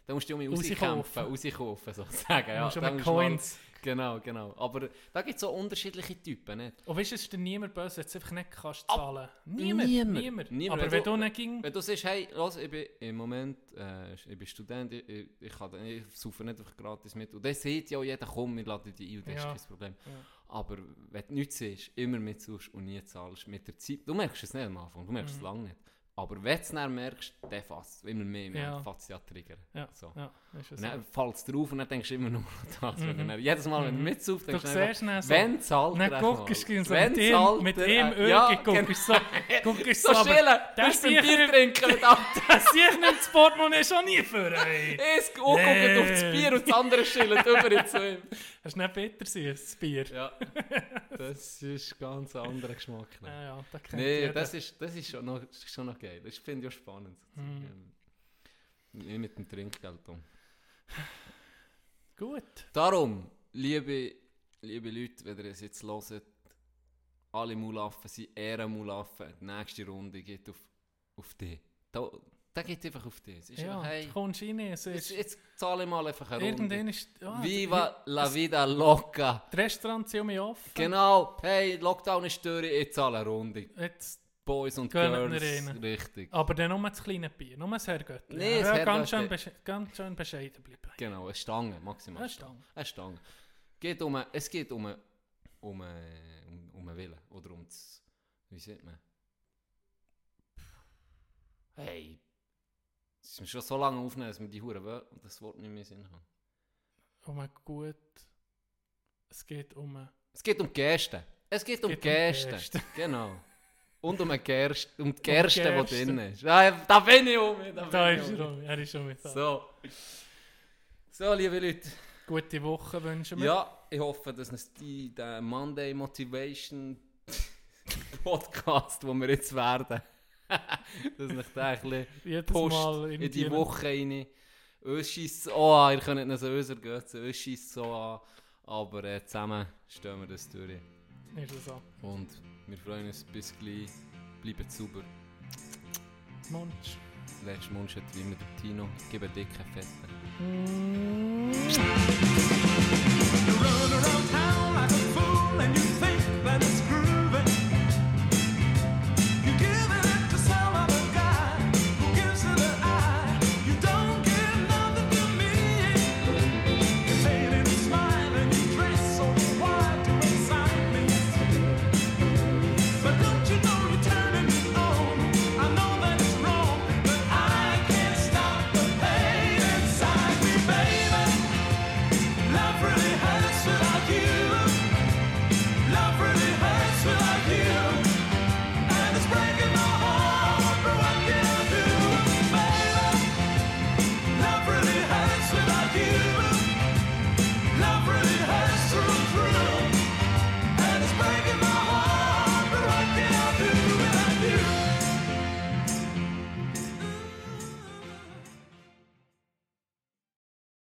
A: da musst du um mich
B: Rauskaufen.
A: rauskämpfen, rauskaufen sozusagen.
B: Ja, mit
A: musst du mal-
B: Coins.
A: Genau, genau. Aber da gibt es so unterschiedliche Typen, nicht?
B: Und weißt du, es ist dir niemand böse, wenn du es einfach nicht kannst zahlen. Niemand.
A: niemand.
B: Niemand.
A: Niemand.
B: Aber
A: Wenn
B: wenn
A: du-
B: du nicht ging...
A: Wenn du sagst, hey, los, ich bin im Moment, äh, ich bin Student, ich, ich, ich, kann, ich saufe nicht einfach gratis mit. Und dann sieht ja jeder, komm, wir laden dich ein, das
B: Ja.
A: ist kein Problem.
B: Ja.
A: Aber wenn du nichts siehst, immer mitsuchst und nie zahlst, mit der Zeit, du merkst es nicht am Anfang, du merkst es
B: Mhm.
A: lange nicht. Aber wenn du es dann merkst, dann fasst immer mehr, mehr
B: Ja.
A: fängt es ja triggern.
B: Ja,
A: So.
B: ja, ist es so.
A: dann fällt es drauf und dann denkst du immer nur an das.
B: Mhm.
A: du dann, jedes Mal, wenn du
B: Mhm.
A: mitsaufst,
B: Du
A: denkst du
B: dann
A: einfach,
B: so...
A: wenn zahlt
B: Dann
A: er
B: guckst du so
A: Wenn
B: mit ihm,
A: zahlt
B: mit ihm
A: äh, ja,
B: Ögi, guckst du so... Guckst
A: So
B: so,
A: chillen, du bist beim
B: sicher-
A: Bier trinken mit
B: das ich nicht das Portemonnaie schon nie für, ey.
A: Es guckt auf das Bier und das andere chillt über zu ihm.
B: Hast du nicht bitter sein, das Bier?
A: Ja, das ist ganz ein anderer Geschmack. ne?
B: Ja, ja, das kennt
A: Nee,
B: jeder.
A: das ist, das ist schon, noch, das ist schon noch geil. Das finde ich auch spannend.
B: Mhm.
A: Ähm, Nicht mit dem Trinkgeld um.
B: Gut.
A: Darum, liebe, liebe Leute, wenn ihr es jetzt hört, alle Mulaffen sind Ehrenmulaffen. Die nächste Runde geht auf, auf dich. Da, da geht einfach auf. Es ist
B: Ja,
A: einfach, hey,
B: du kommst rein, es
A: jetzt,
B: ist...
A: jetzt zahle ich mal einfach eine
B: Irgendwann ist...
A: Viva la vida loca.
B: Die Restaurants sind um offen.
A: Genau, hey, Lockdown ist durch, ich zahle eine Runde.
B: Jetzt,
A: Boys und
B: Gehen
A: Girls,
B: rein.
A: richtig.
B: aber dann nur das kleine Bier, nur das Herrgöttli.
A: Nee, das
B: ja, ganz, schön ganz schön bescheiden bleiben.
A: Genau, eine Stange, maximal.
B: Eine Stange.
A: Eine Stange. Geht um, es geht um, um, um, um einen Willen. Oder um das, wie sieht man? Hey, es ist mir schon so lange aufnehmen, dass wir die Hure das Wort nicht mehr Sinn haben.
B: Um ein gut... Es geht um...
A: Es geht um Gerste. Es geht um
B: geht um
A: Gerste.
B: Gerste.
A: Genau. Und um, Gerste, um die Gerste, die
B: Gerste.
A: drin ist. Ah, Da bin ich um. Da,
B: Da
A: bin
B: ist
A: ich
B: er
A: um.
B: um. Er ist da.
A: So. So, liebe Leute.
B: Gute Woche wünschen wir.
A: Ja, ich hoffe, dass uns die, der Monday Motivation Podcast, wo wir jetzt werden, dass nicht der ein bisschen
B: Jedes
A: pusht
B: Mal
A: in die
B: irgendwie-
A: Woche rein. Uns scheisst es auch an, ihr könnt nicht so unser Götzen, uns scheisst es auch an. Aber äh, zusammen stehen wir das durch.
B: Ist es so.
A: Und wir freuen uns bis gleich. Bleibt sauber.
B: Munch.
A: Letztes Mund hat wie immer der Tino. Gebe dicke Fette.
D: You run around